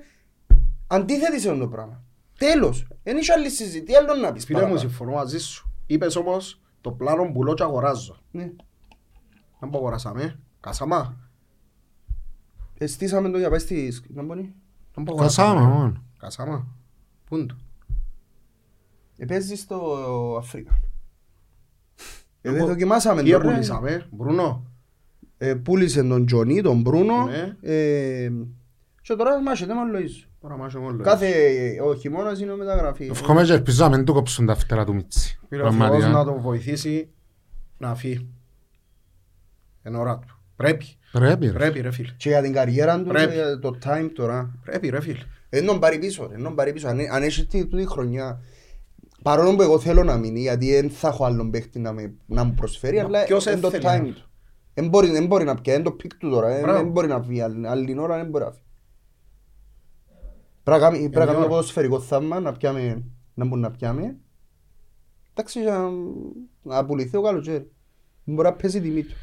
αντίθετοι σε αυτό το πράγμα τέλος, δεν είσαι άλλη συζήτηση, τι άλλο να πεις Φίλε μου, παραπάνω. συμφωνώ μαζί σου. Είπες όμως το πλάνο πουλώ και αγοράζω. Ναι. Δεν που αγοράσαμε. Κασαμά. Εστίσαμε το για πάει στη Σκαμπονή. Δεν που Κασάμα αγοράσαμε. μόνο. Κασαμά. Πού είναι το. Επέζεις στο Αφρίκα. Ε, δεν Εγώ- δοκιμάσαμε Τι το, ρε. έπουλησαμε, Μπρούνο. Ε, πούλησε τον Τζονί, τον Μπρούνο. Ναι. Ε, και τώρα μάχεται με τον Λοΐζο. Τώρα μάχε μόνο. Κάθε ο χειμώνας είναι μεταγραφής. Ευχόμαι και ελπίζω να μην του κόψουν τα φτερά του Μίτσι. Πήρε ο Θεός Πραγματικά. να τον βοηθήσει να φύγει. Εν ώρα του. Πρέπει. Πρέπει ρε. Πρέπει ρε φίλε. Και για την καριέρα του, Πρέπει. και για το time τώρα. Πρέπει ρε φίλε. Εν τον πάρει πίσω, ρε, εν τον πάρει πίσω. Αν, αν έχεις τη, τούτη χρονιά, παρόλο που εγώ θέλω να μείνει, γιατί δεν θα έχω άλλον παίχτη να, με, να μου προσφέρει, Μα αλλά ποιος είναι το έθελε time να- του. Δεν μπορεί, δεν μπορεί να πιάει, είναι το πικ του τώρα, Μπράβο. δεν μπορεί να βγει, άλλη άλλη ώρα δεν μπορεί να φύγει. Πρέπει να κάνει- πρέπει να Είναι κάνει το ώρα. ποδοσφαιρικό θαύμα, να πιάμε, να μπορούμε να πιάμε. Εντάξει, για να πουληθεί ο καλοκαίρι. Μπορεί να πέσει η τιμή του.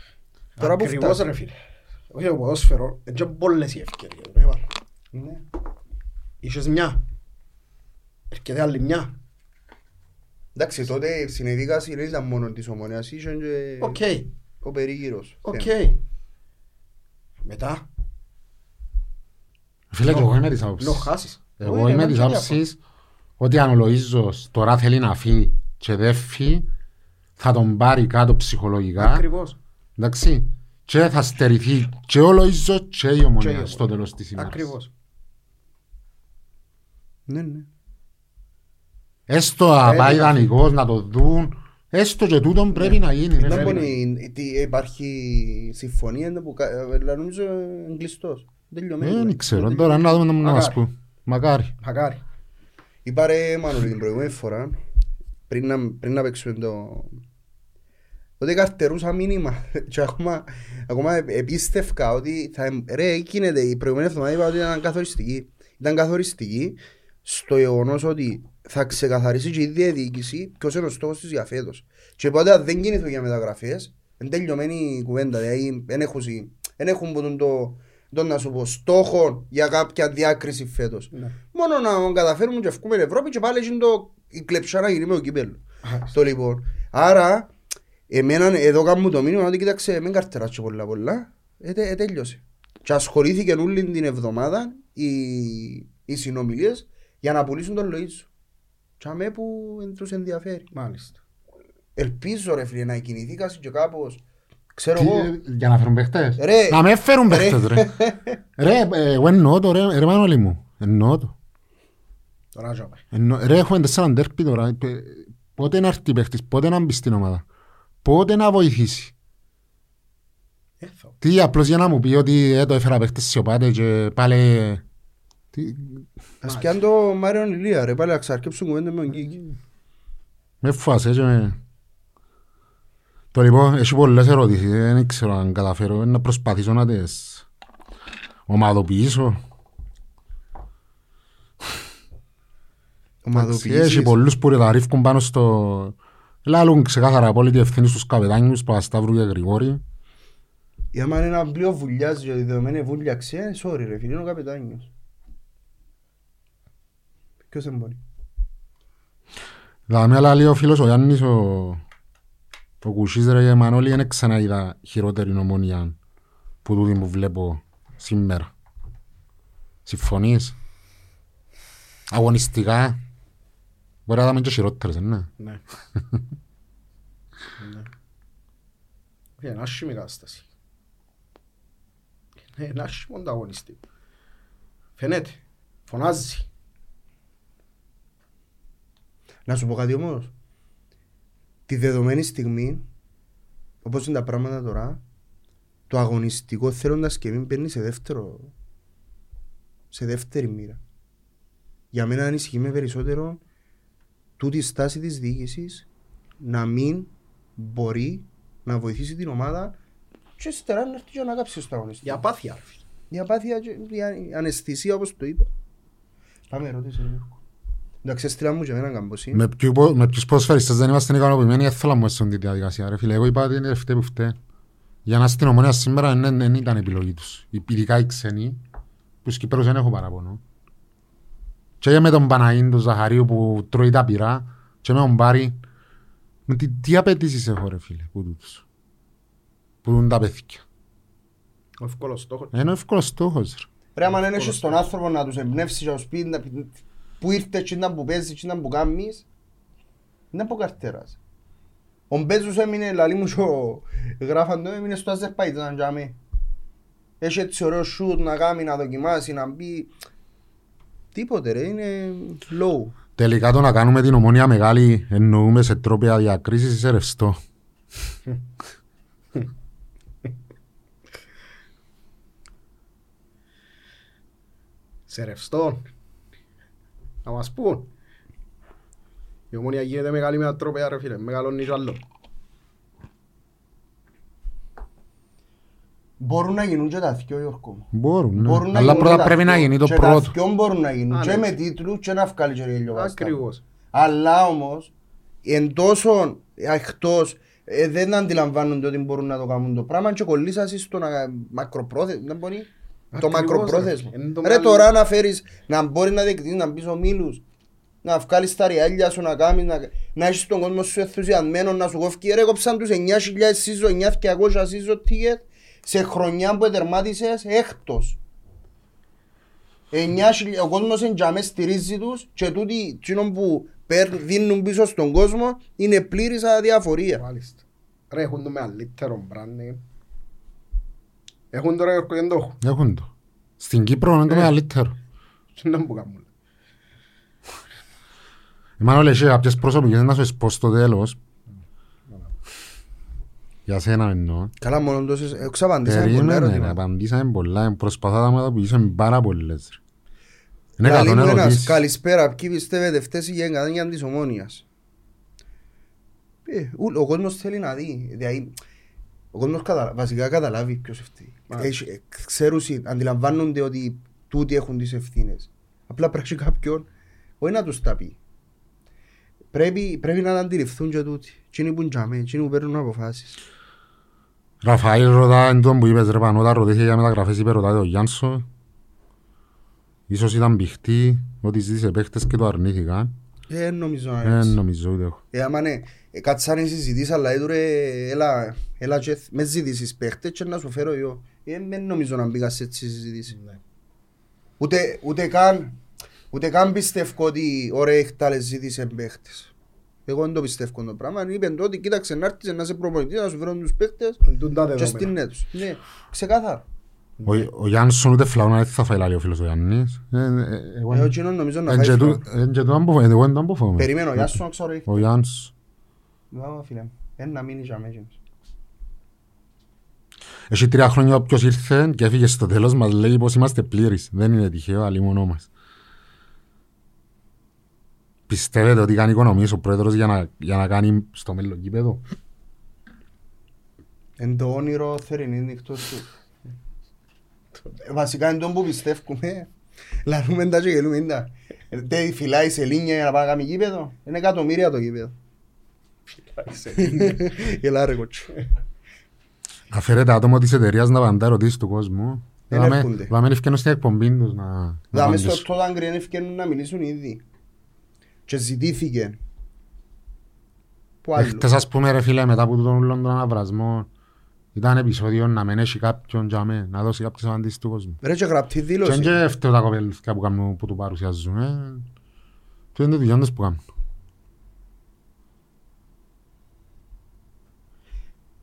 Τώρα που Ακριβώς φτάσει. ρε φίλε. Όχι το ποδόσφαιρο. Είναι και πολλές οι ευκαιρίες. ρε, βάλε. Ναι. Είχες μια. Έρχεται άλλη μια. Εντάξει, τότε συνεδίκαση δεν ήταν μόνο της ομονίας, είχε και Οκ. ο περίγυρος. Οκ. θέμα. Μετά. Φίλε και εγώ είμαι της άποψης. Νο χάσεις. Εγώ Όχι, είμαι εμένα της και άποψης ότι αν ο Λοΐζος τώρα θέλει να φύγει και δεν φύγει θα τον πάρει κάτω ψυχολογικά Ακριβώς. Εντάξει και θα στερηθεί και ο Λοΐζος και η Και η ομονία Ομονία. στο τέλος της ημέρας. Ακριβώς. Ναι, ναι. Έστω να Ε, πάει ναι. δανεικός να το δουν έστω και τούτον πρέπει να γίνει. ρε Δεν φίλε. μπορεί, τι, υπάρχει συμφωνία είναι που, κα- ε, αλλά νομίζω είναι κλειστός. Τελειωμένος. Δεν ξέρω τώρα να δούμε να μας Μακάρι. πούν. Μακάρι. Μακάρι. Είπα ρε Μανώλη την προηγούμενη φορά, πριν να, πριν να παίξουμε το, Ότι καρτερούσα μήνυμα και ακόμα, ακόμα ε- επίστευκα ότι θα, εμ- ρε γίνεται η προηγούμενη εβδομάδα είπα ότι ήταν καθοριστική. Ήταν καθοριστική στο γεγονός ότι θα ξεκαθαρίσει και η διαδιοίκηση ποιος είναι ο στόχος της για φέτος. Και οπότε αν δεν κινηθούν για μεταγραφές, είναι τελειωμένη η κουβέντα. Δηλαδή δεν έχουν, σι- δεν έχουν ποτέ το, το να σου πω στόχο για κάποια διάκριση φέτος. Ναι. Μόνο να καταφέρουμε και ευκούμε Ευρώπη και πάλι είναι το, η κλεψά να γίνει με το κύπελο. Το λοιπόν. Άρα, εμένα εδώ κάνουμε το μήνυμα ότι κοίταξε, μην καρτεράτσω πολλά πολλά. Ε, τε- ε, τέλειωσε. Και ασχολήθηκε όλη την εβδομάδα οι, οι συνομιλίες για να πουλήσουν τον Λοΐζο. Και αμέ που εν τους ενδιαφέρει. Μάλιστα. Ελπίζω ρε φίλε να κινηθήκα και κάπως. Ξέρω Τι, εγώ. Για να φέρουν παίχτες; Ρε. Να με φέρουν Ρε. παίχτες ρε. Ρε, ε, εγώ εννοώ το ρε, ρε Μανώλη μου. Εννοώ το. Τώρα τζάμε. Εννο- Ρε, έχουμε τέσσερα ντέρπι τώρα. Ε, Πότε να έρθει παίχτης, πότε να μπει στην ομάδα. Πότε να βοηθήσει; Ε, θα- Τι, απλώς για να μου πει ότι ε, το έφερα παίχτες σιωπάτε και πάλι... Τι, Ας πιάνε το Μάριον Ηλία ρε πάλι να ξαρκέψουν κουβέντα με τον Κίκη. με φάσε και με... Το λοιπόν, έχει πολλές ερωτήσεις, δεν ξέρω αν καταφέρω να προσπαθήσω να τις ομαδοποιήσω. Έχει Ομαδοποιήσεις. πολλούς που ρεταρίφκουν πάνω στο... Λάλλουν ξεκάθαρα απόλυτη ευθύνη στους καπετάνιους, Παπασταύρου και Γρηγόρη. Ή άμα είναι ένα πλοίο βουλιάζει και η δεδομένη βούλιαξε, ε, sorry ρε φίλε, είναι ο καπετάνιος. Ποιος δεν μπορεί. Δηλαδή, αλλά λέει ο φίλος ο Γιάννης, ο, ο Κουσής ρε Μανώλη, δεν ξαναείδα χειρότερη ομονία που τούτη που βλέπω σήμερα. Συμφωνείς; Αγωνιστικά; Μπορεί να δούμε και χειρότερες, ναι. Ναι. Ναι. Όχι, Είναι άσχημη κατάσταση. Είναι ένα άσχημο ανταγωνιστής. Φαίνεται. Φωνάζει. Να σου πω κάτι όμως. Τη δεδομένη στιγμή, όπως είναι τα πράγματα τώρα, το αγωνιστικό θέλοντας και μην παίρνει σε δεύτερο, σε δεύτερη μοίρα. Για μένα ανησυχεί με περισσότερο τούτη η στάση της διοίκησης να μην μπορεί να βοηθήσει την ομάδα και ύστερα να έρθει και να κάψει στο αγωνιστικό. Η απάθεια. ρε φίλε. Η απάθεια και η α- η αναισθησία όπως το είπα. Πάμε ερώτηση. Νίκο. Εντάξει, έστειλα μου και εμένα καμποσή. Με, ποιου, πο- με ποιους ποδοσφαιριστές δεν είμαστε ικανοποιημένοι, δεν θέλω να μου έσουν τη διαδικασία. Ρε φίλε, εγώ είπα ότι είναι αυτοί που φταίει. Για να στην ομονία σήμερα δεν, δεν ήταν επιλογή τους. Ειδικά οι ξένοι, που στους Κυπρούς δεν έχω παραπονό. Και με τον Παναγίν του Ζαχαρίου που τρώει τα πυρά, και με τον Μπάρι, με τι, τι απαιτήσεις έχω ρε φίλε, που τούτους. Που δουν τα παιδιά. Ο εύκολος στόχος. Είναι εύκολος στόχος ρε. Ρε άμα δεν έχεις τον άνθρωπο να τους εμπνεύσεις και να τους πει να- που ήρθε και ήταν που παίζεις και ήταν που κάνεις είναι από καρτέρας. Ο Μπέζος έμεινε, λαλί μου και ο γράφαν το, έμεινε στο Αζερπαϊτζάν τζάμε. Έχει έτσι ωραίο σούτ να κάνει, να δοκιμάσει, να μπει. Τίποτε ρε, είναι low. Τελικά το να κάνουμε την ομόνια μεγάλη εννοούμε σε τρόπια διακρίσεις ή σε ρευστό. Σε ρευστό. Να μας πούν. Η ομόνια γίνεται μεγάλη με ατρόπαια ρε φίλε. Μεγαλώνει κι άλλο. Μπορούν να γίνουν και τα δυο Γιώργο μου. Μπορούν, ναι. Μπορούν να Αλλά γίνουν πρώτα τα πρέπει να δυο. γίνει το Και πρώτο. Τα δυο μπορούν να γίνουν Α, και ναι. με τίτλους και να βγάλει και ρίλιο Ακριβώς. Αλλά όμως, εν τόσο εκτός, ε, δεν αντιλαμβάνονται ότι μπορούν να το κάνουν το πράγμα και κολλήσασαι στο να, μακροπρόθεσμο. Δεν μπορεί. Το Ακριβώς, μακροπρόθεσμο. ρε. Είναι το Ρε μεγάλο- τώρα να φέρεις, να μπορεί να διεκδικείς, να μπεις ομίλους, να βγάλεις τα ριάλια σου, να κάνεις, να, να έχεις τον κόσμο σου ενθουσιασμένο, να σου κόφει. Ρε κόψαν τους 9.000 σύζο, 9.200 σύζο ticket σε χρονιά που τερμάτισες έκτος. 9.000 ο κόσμος εν τζαμέ στηρίζει τους και τούτοι τσινόν που παίρν- δίνουν πίσω στον κόσμο είναι πλήρης αδιαφορία. Μάλιστα. Ρε έχουν το μεγαλύτερο branding. Έχουν τώρα Γιώργο δεν το έχουν. Έχουν το. Στην Κύπρο είναι το Ε. μεγαλύτερο. Τι να μου κάνουν. Εμένα λέει κάποιες προσωπικές να σου πω στο τέλος. Για σένα εννοώ. Καλά μόνο τόσες, έχω ξαπαντήσει ένα πολλά Περίμενε, ρε, ερώτημα. απαντήσαμε πολλά. Προσπαθώ να μεταποποιήσουμε πάρα πολλές. ρε. Είναι Καλή εκατόν μου ένας, ερωτήσεις. καλησπέρα, ποιοι πιστεύετε φταίει η γενκαδένια της ομόνιας; Ε, ου- ο κόσμος θέλει να δει. Δηλαδή, ο κόσμος κατα... βασικά καταλάβει ποιος ευθύνει. Ναι. Έχει- ε, Ξέρουν, αντιλαμβάνονται ότι τούτοι έχουν τις ευθύνες. Απλά πρέπει κάποιον, όχι να τους τα πει. Πρέπει, πρέπει να τα αντιληφθούν και τούτοι. Εκείνοι που είναι τζαμέ, εκείνοι που παίρνουν αποφάσεις. Ραφαήλ ρωτά εν τόν που είπες ρε πάνω, όταν ρωτήθηκε για μεταγραφές είπε ρωτάτε ο Γιάνσο. Ίσως ήταν πηχτή, ότι ζήτησε παίχτες και το αρνήθηκαν. Ε, νομίζω να είναι Δεν έτσι. νομίζω ούτε έχω. Ε, άμα ναι, ε, κάτσαν οι συζητήσεις, αλλά έτουρε, έλα, έλα και θ- μες ζητήσεις παίχτες και να σου φέρω εγώ. Ε, δεν νομίζω να μπήκα σε έτσι συζητήσεις. Ναι. Ούτε, ούτε καν, ούτε καν πιστεύω ότι ωραία έχταλες ζήτησες παίχτες. Εγώ δεν το πιστεύω το πράγμα. Είπαν το ότι κοίταξε να έρθεις να σε προπονητή, να σου φέρω τους παίχτες Τούν τα και δεδομένα. στην έτους. Ναι, ξεκάθαρα. Ο, ο Γιάνσον ούτε φλαούνα δεν θα φάει λάλη ο φίλος ο Γιάννης. Ε, ε, ε, εγώ- Ε, ο Τζίνος νομίζω να Εν φάει και φράγκο. του- εν και του αν πω- εγώ δεν τον πω φοβούμαι. Περιμένω, γεια σου, να ξέρω. έχει. Ο Γιάνς. Βάβα, φίλε μου. Ε, να μείνει για μένα. Έχει τρία χρόνια όποιος ήρθε και έφυγε στο τέλος μας λέει πως είμαστε πλήρεις. Δεν είναι τυχαίο, αλλή μονό μας. Πιστεύετε ότι κάνει οικονομίες ο πρόεδρος για να, για να κάνει στο μέλλον γήπεδο; Εν το όνειρο θερινή νύχτος του. Ε, Βασικά είναι τον που πιστεύουμε. Λαρούμε τα και γελούμε τα. Ε, τε φυλάει σε λίνια για να πάει να κάνει γήπεδο. Είναι εκατομμύρια το γήπεδο. Γελά ρε κότσο. Αφαίρεται άτομο της εταιρείας να απαντά ερωτήσεις του κόσμου. Δεν Δάμε- έρχονται. Δάμε ευκαινούν στην εκπομπή τους να, να Δάμε στο απαντήσουν. το δάγκρι είναι ευκαιρούν να μιλήσουν ήδη. Και ζητήθηκε. Που άλλο; Εχθές ας πούμε ρε φίλε μετά από τον ούλον τον αναβρασμό ήταν επεισόδιο να μην έχει κάποιον για μέ, να δώσει κάποιες απαντήσεις του κόσμου. Ρε και γραπτή Και δήλωση. δεν φταίω τα κοπέλια που, κάνουν, που του παρουσιάζουν. Ε. Τι είναι το δουλειά τους που κάνουν.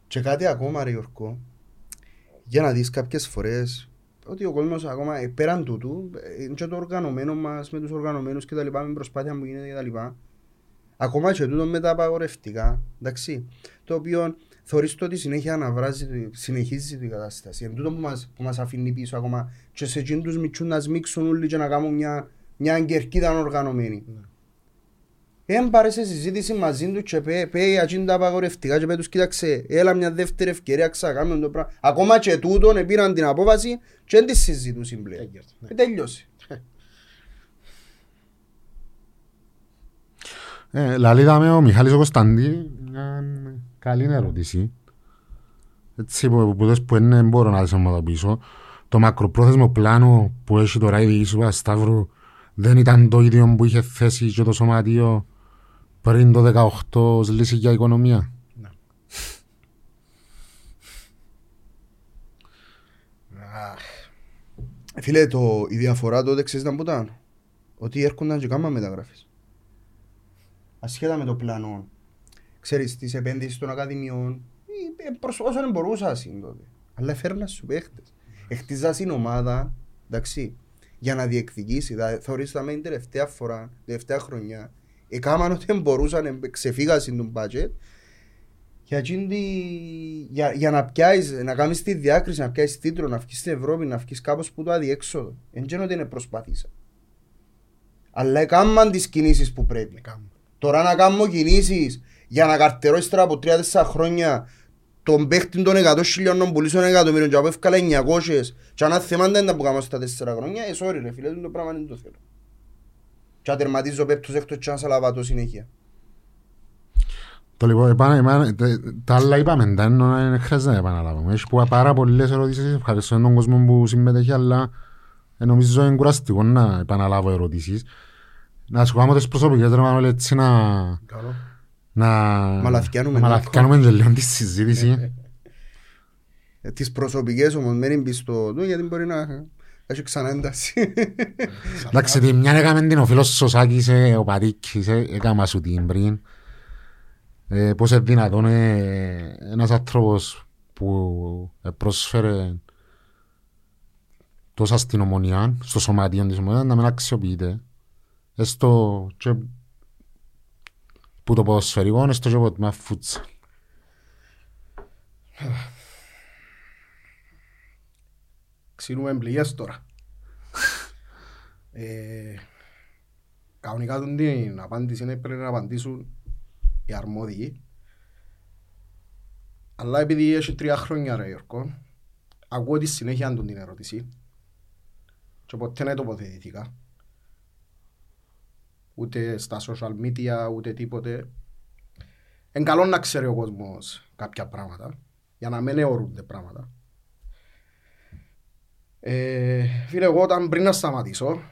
Και κάτι ακόμα ρε Γιώργο, για να δεις κάποιες φορές ότι ο κόσμος ακόμα ε, πέραν τούτου ε, είναι και το οργανωμένο μας με τους οργανωμένους και τα λοιπά, με την προσπάθεια που γίνεται και τα λοιπά. Ακόμα και τούτο με τα απαγορευτικά, εντάξει, το οποίο θεωρείς το ότι συνέχεια αναβράζει, το- συνεχίζεις την κατάσταση. Εν τούτο που μας, που μας αφήνει πίσω ακόμα και σε εκείνους τους μητσούς να σμίξουν όλοι και να κάνουν μια, μια αγκερκίδα οργανωμένη. Εάν πάρε σε συζήτηση μαζί τους και πέ, πέ για εκείνα τα απαγορευτικά και πέ τους κοίταξε, έλα μια δεύτερη ευκαιρία ξακάμε το πράγμα. Ακόμα και τούτον πήραν την απόφαση και δεν της συζητούσαν πλέον. Τέλειωσε, ναι. Ε, Τέλειωσε. Ε, λαλή είδαμε ο Μιχάλης ο Κωνσταντή, μια καλή ερώτηση. Έτσι που, που, δες που είναι μπορώ να τις ομοδοποιήσω. Το μακροπρόθεσμο πλάνο που έχει τώρα η διοίκηση του Παπασταύρου δεν ήταν το ίδιο που είχε θέσει και το σωματείο πριν το 18 ως λύση για οικονομία. Αχ, Φίλε, το, η διαφορά τότε ξέρεις να που ήταν; Ότι έρχονταν και κάμα μεταγράφες. Ασχέτα με το πλάνο. Ξέρεις, τις επένδυσεις των ακαδημιών, ε, ε, προς όσο δεν μπορούσας τότε. Αλλά φέρνα σου παίχτες. Εχτίζας την ομάδα, εντάξει, για να διεκδικήσει. Δηλαδή, θεωρείς ότι την τελευταία φορά, τελευταία χρονιά, έκαναν ό,τι μπορούσαν, ε, ξεφύγασαν τον budget για, εκείνη τη- για, για να πιάσεις, να κάνεις τη διάκριση, να πιάσεις τίτλο, να βγεις στην Ευρώπη, να βγεις κάπως που το αδιέξοδο. Εν και ότι είναι προσπάθησα. Αλλά έκαναν τις κινήσεις που πρέπει. έκαμε. Τώρα να κάνω κινήσεις για να καρτερώ ύστερα από 3-4 χρόνια τον παίχτη των 100 χιλιώνων πουλήσεων εκατομμύριων και από εύκολα 900 και αν θέμα δεν τα που κάνω στα 4 χρόνια, ε, sorry ρε φίλε, το πράγμα δεν το θέλω. Και να τερματίζω πέπτος έκτος και να σαλαβάτω συνέχεια. Το λοιπόν, επανα, επανα, τα, τα άλλα είπαμε, τα ενώ δεν χρειάζεται να επαναλάβουμε. Έχεις που πάρα πολλές ερωτήσεις, ευχαριστώ τον κόσμο που συμμετέχει, αλλά ε, νομίζω είναι κουραστικό να επαναλάβω ερωτήσεις. Να σχολάμε τις προσωπικές, ρε Μανώλη, έτσι να, Καλό. να, Μαλαθιάνουμε να μαλαθιάνουμε και λίγο τη συζήτηση. Ε, Τις προσωπικές όμως μένει πιστό του γιατί μπορεί να έχει ξανά ένταση. Εντάξει, τη μια έκαμε την ο φίλος Σωσάκης, ε, ο Πατήκης, ε, έκαμα σου την πριν. Ε, πώς είναι δυνατόν ε, ένας άνθρωπος που ε, πρόσφερε τόσα στην ομονία, στο σωματείο της ομονίας, να μην αξιοποιείται. Έστω και που το ποδοσφαιρικό, έστω και από μια φούτσα. Ξύνουμε εμπληγές τώρα. ε, κανονικά τον την απάντηση είναι πρέπει να απαντήσουν οι αρμόδιοι. Αλλά επειδή έχει τρία χρόνια ρε Γιώργο, ακούω τη συνέχεια του την ερώτηση και ποτέ δεν τοποθετηθήκα. Ούτε στα social media, ούτε τίποτε. Εν καλό να ξέρει ο κόσμος κάποια πράγματα, για να μην αιωρούνται πράγματα. Ε, φίλε, εγώ όταν πριν να σταματήσω,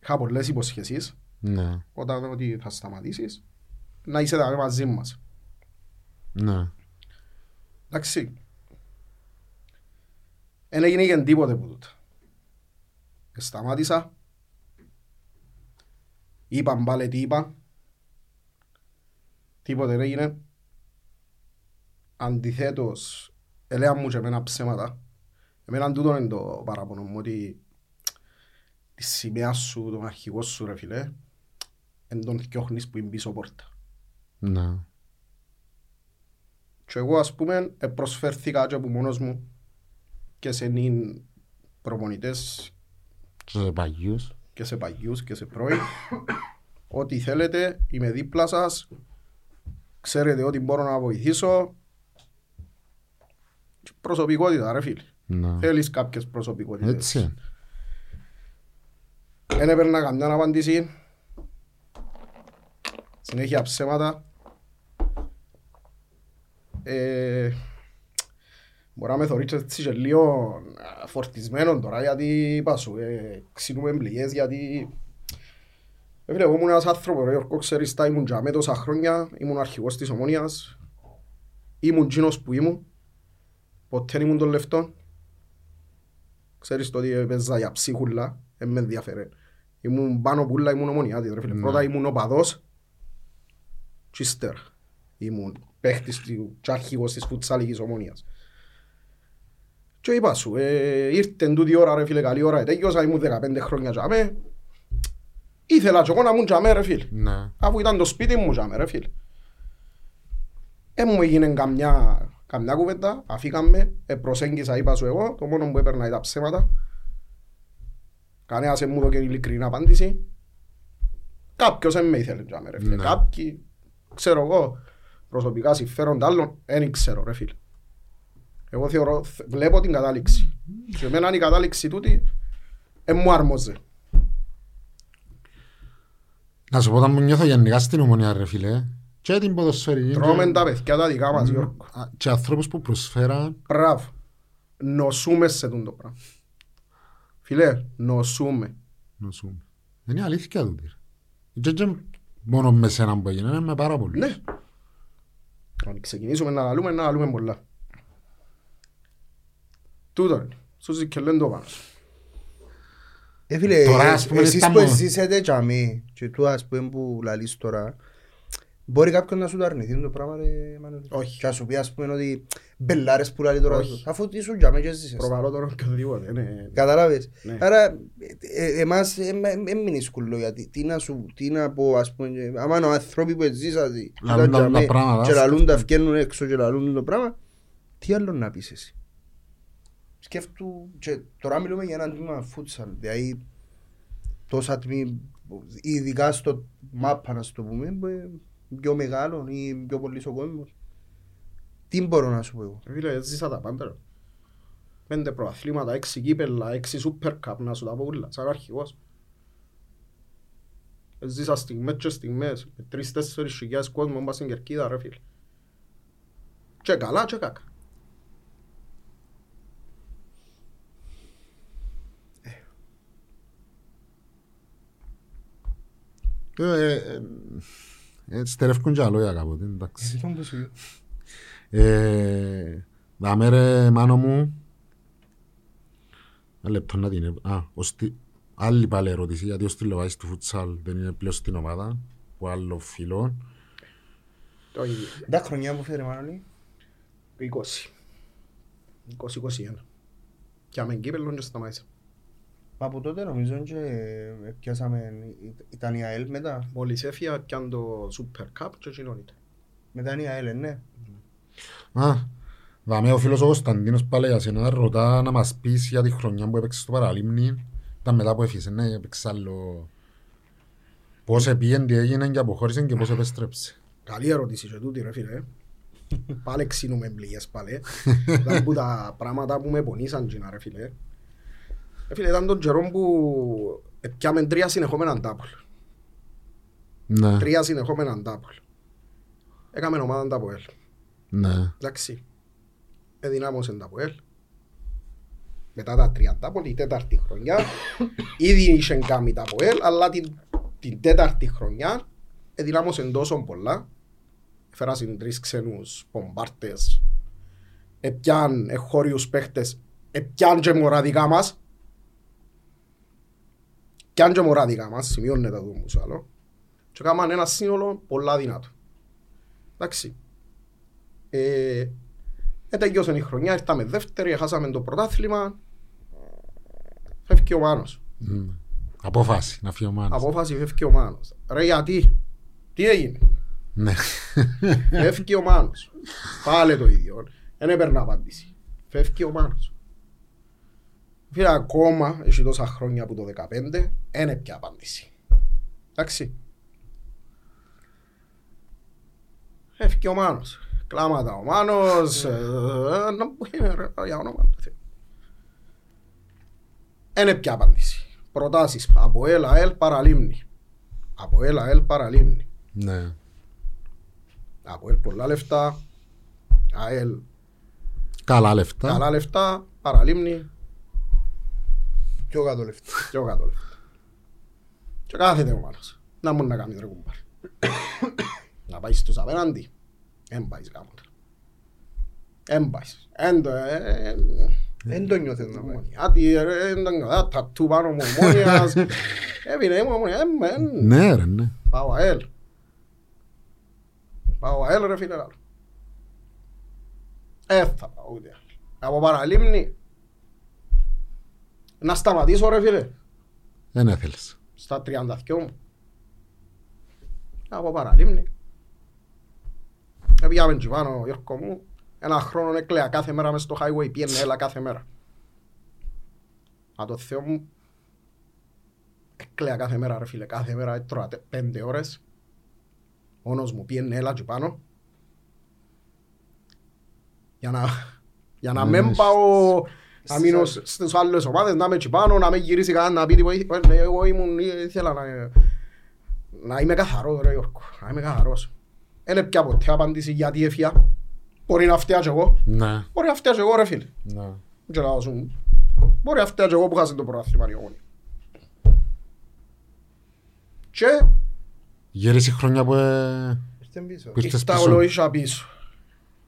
είχα πολλές υποσχέσεις, Ναι, όταν ότι θα σταματήσεις, να είσαι εδώ μαζί μας. ναι. Εντάξει. Δεν έγινε και τίποτε από τούτα. Σταμάτησα. Είπαν πάλι τι είπαν. Τίποτε δεν έγινε. Αντιθέτως, έλεγαν μου και εμένα ψέματα. Εμένα τούτο είναι το παράπονο μου, ότι τη σημαία σου, τον αρχηγό σου ρε φίλε, εν τον θκιόχνεις που είναι πίσω πόρτα. Ναι. Και εγώ ας πούμε ε, προσφέρθηκα και από μόνος μου και σε νυν προπονητές Και σε παγιούς. και σε παγιούς και σε πρώην ό,τι θέλετε είμαι δίπλα σας ξέρετε ότι μπορώ να βοηθήσω Και προσωπικότητα ρε φίλε Ναι. θέλεις κάποιες προσωπικότητες Έτσι. είναι. δεν έπαιρνα καμιά απάντηση συνέχεια ψέματα ε, Μπορεί να με θωρείς έτσι και λίγο α, φορτισμένο τώρα γιατί είπα σου, ε, ξύνουμε πληγές γιατί ε, φίλε, εγώ ήμουν ένας άνθρωπος, ρε Γιώργο, ξέρεις τα ήμουν τζαμέ τόσα χρόνια, ήμουν αρχηγός της Ομόνιας, ήμουν τζίνος που ήμουν, ποτέ δεν ήμουν των λεφτών. Ξέρεις το ότι έπαιζα για ψίχουλα, δεν με ενδιαφέρε. Ήμουν πάνω πουλά, ήμουν ομονιάτης, ρε φίλε. Ναι. Πρώτα ήμουν οπαδός και ύστερα ήμουν παίχτης του και αρχηγός της φουτσάλικης ομόνιας. Και είπα σου, ε, ήρθε τούτη ώρα ρε φίλε, καλή ώρα, τέλειωσα, ήμουν 15 χρόνια τζαμέ. Ήθελα και εγώ να ήμουν τζαμέ ρε φίλε. Ναι. Αφού ήταν το σπίτι μου τζαμέ ρε φίλε. Ε, μου έγινε καμιά, καμιά κουβέντα, αφήκαμε, ε, προσέγγισα, είπα σου εγώ, το μόνο που έπαιρνα ήταν ψέματα. Κανένας δεν μου δώκε ειλικρινή απάντηση. Κάποιος δεν με ήθελε τζαμέ ρε φίλε. Ναι. Κάποιοι, ξέρω εγώ, προσωπικά συμφέροντα άλλων, δεν ξέρω ρε φίλε. Εγώ θεωρώ, θ- βλέπω την κατάληξη. Και εμένα η κατάληξη τούτη, ε, μου άρμοζε. Να σου πω όταν μου νιώθω γενικά στην ομονία ρε φίλε και την ποδοσφαιρική Τρώμε και- τα παιδιά τα δικά μας, Γιώργο. Α, και ανθρώπους που προσφέραν Μπράβο. Νοσούμε σε τούτο το πράγμα. Φίλε, νοσούμε. νοσούμε. Είναι αλήθεια τούτη. ρε. Και και μόνο με σένα που έγινε, είναι με πάρα πολλούς. Ναι. Αν ξεκινήσουμε να λαλούμε, να λαλούμε πολλά. Τούτο είναι. Σούζι και λένε το πάνω. σου. Ε, φίλε, Τώρα, ε, ας πούμε, εσείς ήταν που μόνο- ζήσετε τζαμί και του ας πούμε που λαλείς τώρα, μπορεί κάποιον να σου το αρνηθεί το πράγμα ρε Μανώλη; Όχι. Και να σου πει ας πούμε ότι μπελάρες που λαλεί τώρα, Όχι. αφού ήσουν τζαμί και ζήσες. Προβαλώ τώρα και οτιδήποτε. ναι. Κατάλαβες. Ναι. Άρα ε, ε, εμάς δεν μείνει σκουλό γιατί τι να σου, τι να πω ας πούμε, και άμα είναι άνθρωποι που ζήσατε Λαλούν τα- τα πράγματα, και ας λαλούν τα βγαίνουν έξω και λαλούν το πράγμα, τι άλλο να πεις εσύ; Σκέφτου, και τώρα μιλούμε για ένα τμήμα φούτσαλ, δηλαδή τόσα τμήμα, ειδικά στο μάπα να σου το πούμε, που είναι πιο μεγάλο ή πιο πολύ ο κόσμος. Τι μπορώ να σου πω εγώ; Φίλε, ζήσα τα πάντα. ρε. Πέντε προαθλήματα, έξι κύπελα, έξι σούπερ καπ, να σου τα πω ούλα, σαν αρχηγός. Ζήσα στιγμές και στιγμές, με τρεις-τέσσερις χιλιάδες κόσμος μπας στην κερκίδα ρε φίλε. Και καλά και κακά. Ε, ε, ε, ε, Στερεύκουν και λόγια κάποτε, εντάξει. Ε, Δάμε ρε μάνο μου Ένα λεπτό να την... έ- Α, ο Στι- άλλη πάλι ερώτηση γιατί ο Στυλοβάης του φουτσάλ δεν είναι πλέον στην ομάδα που άλλο φίλο Το ίδιο. Τα χρονιά που φέρε Μανώλη. 20. 20-21. Και αμεν κύπελλον και σταμάτησα. Μα από τότε νομίζω και ε, πιάσαμε, ήταν η ΑΕΛ μετά. Μόλις έφυγα, πιάνε το Super Cup και εκείνον ήταν. Μετά είναι η ΑΕΛ, ναι. Α, δάμε ο φίλος ο Κωνσταντίνος πάλι για σένα ρωτά να μας πεις για τη χρονιά που έπαιξες στο Παραλίμνη ήταν μετά που έφυγες, ναι, έπαιξε άλλο πώς επήγεν, τι έγινε και αποχώρησε και πώς επέστρεψε Καλή ερώτηση και τούτη ρε φίλε. Πάλι ξύνουμε πληγές πάλι. Ήταν που τα πράγματα που με πονήσαν τζίνα ρε φίλε. Ρε φίλε ήταν τον καιρό που πιάμε τρία συνεχόμενα double. Ναι, Τρία συνεχόμενα double. Έκαμε ομάδα double. ναι. Εντάξει. Εδυνάμωσε τ' ΑΠΟΕΛ. Μετά τα τρία double, η τέταρτη χρονιά. Ήδη είχε κάνει τ' ΑΠΟΕΛ, αλλά την, την τέταρτη χρονιά εδυνάμωσε τόσο πολλά. Έφερασαν τρεις ξένους πομπάρτες. Επιάν εχώριους παίχτες. Επιάν και μωρά δικά μας. Πιάν και μωρά δικά μας, σημειώνεται το όμως άλλο. Και έκαναν ένα σύνολο πολλά δυνατό. Εντάξει. Ε, Έταγιωσε η χρονιά, ήρθαμε δεύτερη, χάσαμε το πρωτάθλημα. Φεύγει ο Μάνος. Μμ. Απόφαση να φύγει ο Μάνος. Απόφαση φεύγει ο Μάνος. Ρε γιατί, τι έγινε; Ναι. Φεύγει ο Μάνος. Πάλι το ίδιο. Δεν έπαιρνα απάντηση. Φεύγει ο Μάνος. Φίλε, ακόμα, έχει τόσα χρόνια από το 2015, δεν έπια απάντηση. Εντάξει. Φεύγει ο Μάνος. Κλάματα ο Μάνος. ε, ε, Να μου είναι ρε, για όνομα του Θεού. Δεν έπια απάντηση. Προτάσεις από ΕΛ, ΑΕΛ, παραλίμνη. Από ΕΛ, ΑΕΛ, παραλίμνη. Ναι. Από ΕΛ πολλά λεφτά, ΑΕΛ Καλά λεφτά. καλά λεφτά, παραλίμνη Πιο κάτω λεφτά. και κάτω λεφτά. Και κάθεται ο Μάνος. Να μου να κάνει ρε κουμπάρ. να πάει στους απέναντι. Εν πάεις κάμω. Εν πάεις. Εν το... ε, ε, Δεν το νιώθεις να πάει. Ομονιάτη, ρε, εν το νιώθω, τατού πάνω μου ομόνιας. Έμεινε είμαι ομονιά, ε, μεν. Ναι ρε, ναι. Πάω ΑΕΛ. Πάω ΑΕΛ ρε φίλε λάλο. Ε, θα πάω ούτε ΑΕΛ. Από παραλίμνη. Να σταματήσω ρε φίλε. Δεν έθελες. Στα 32 μου. Από παραλίμνη. Πήγαμε και πάνω, Γιώργο μου. Ένα χρόνο έκλαια κάθε μέρα μες στο highway, πιένε έλα κάθε μέρα. Α το Θεό μου, έκλαια κάθε μέρα ρε φίλε, κάθε μέρα έτρωα τε- πέντε ώρες. Μόνος μου πιένε έλα και πάνω. Για να, για να Ναι, μην ναι, πάω να στις μείνω άλλες. στις άλλες ομάδες, να είμαι και πάνω, να με γυρίσει κανένα να πει τίποτα. Ε, Εγώ ήμουν, ήθελα να, να είμαι καθαρός ρε Γιώργο, να είμαι καθαρός. Δεν έπια ποτέ απάντηση γιατί έφυγα. Μπορεί να φταίω και εγώ. Ναι. Μπορεί να φταίω και εγώ ρε φίλε. Ναι. Και λαό σου. Μπορεί να φταίω και εγώ που χάσε το πρωτάθλημα η Ομόνια. Και Γύρισε χρόνια που... ε, Ήρθε πίσω. που ήρθες ήρθα πίσω. ολόγησα πίσω.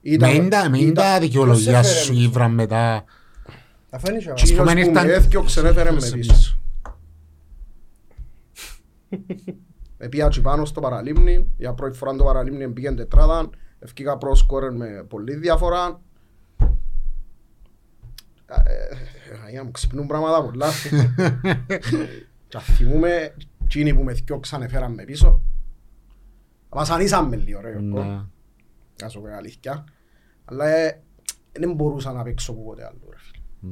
Με Ήταν- είναι τα- με είναι ήταν- τα δικαιολογία Πώς σε σου έφερε ήβρα μετά. Αφού είναι και Τσι- Ας πούμε, Εκείνος που ήρθαν- με έφτιαξε, έφερε με έφερε πίσω. Επία και πάνω στο παραλίμνη, για πρώτη φορά το παραλίμνη πήγαινε τετράδα, ευκήκα προς σκόρερ με πολλή διαφορά. Ε, Αγία μου ξυπνούν πράγματα πολλά. Και αν θυμούμε, εκείνοι που με θκιόξαν έφεραν με πίσω. Βασανίσαμε λίγο ρε Γιώργο, Ναι. να σου πω αλήθεια. Αλλά ε, δεν μπορούσα να παίξω ποτέ άλλο ρε φίλε. Ναι.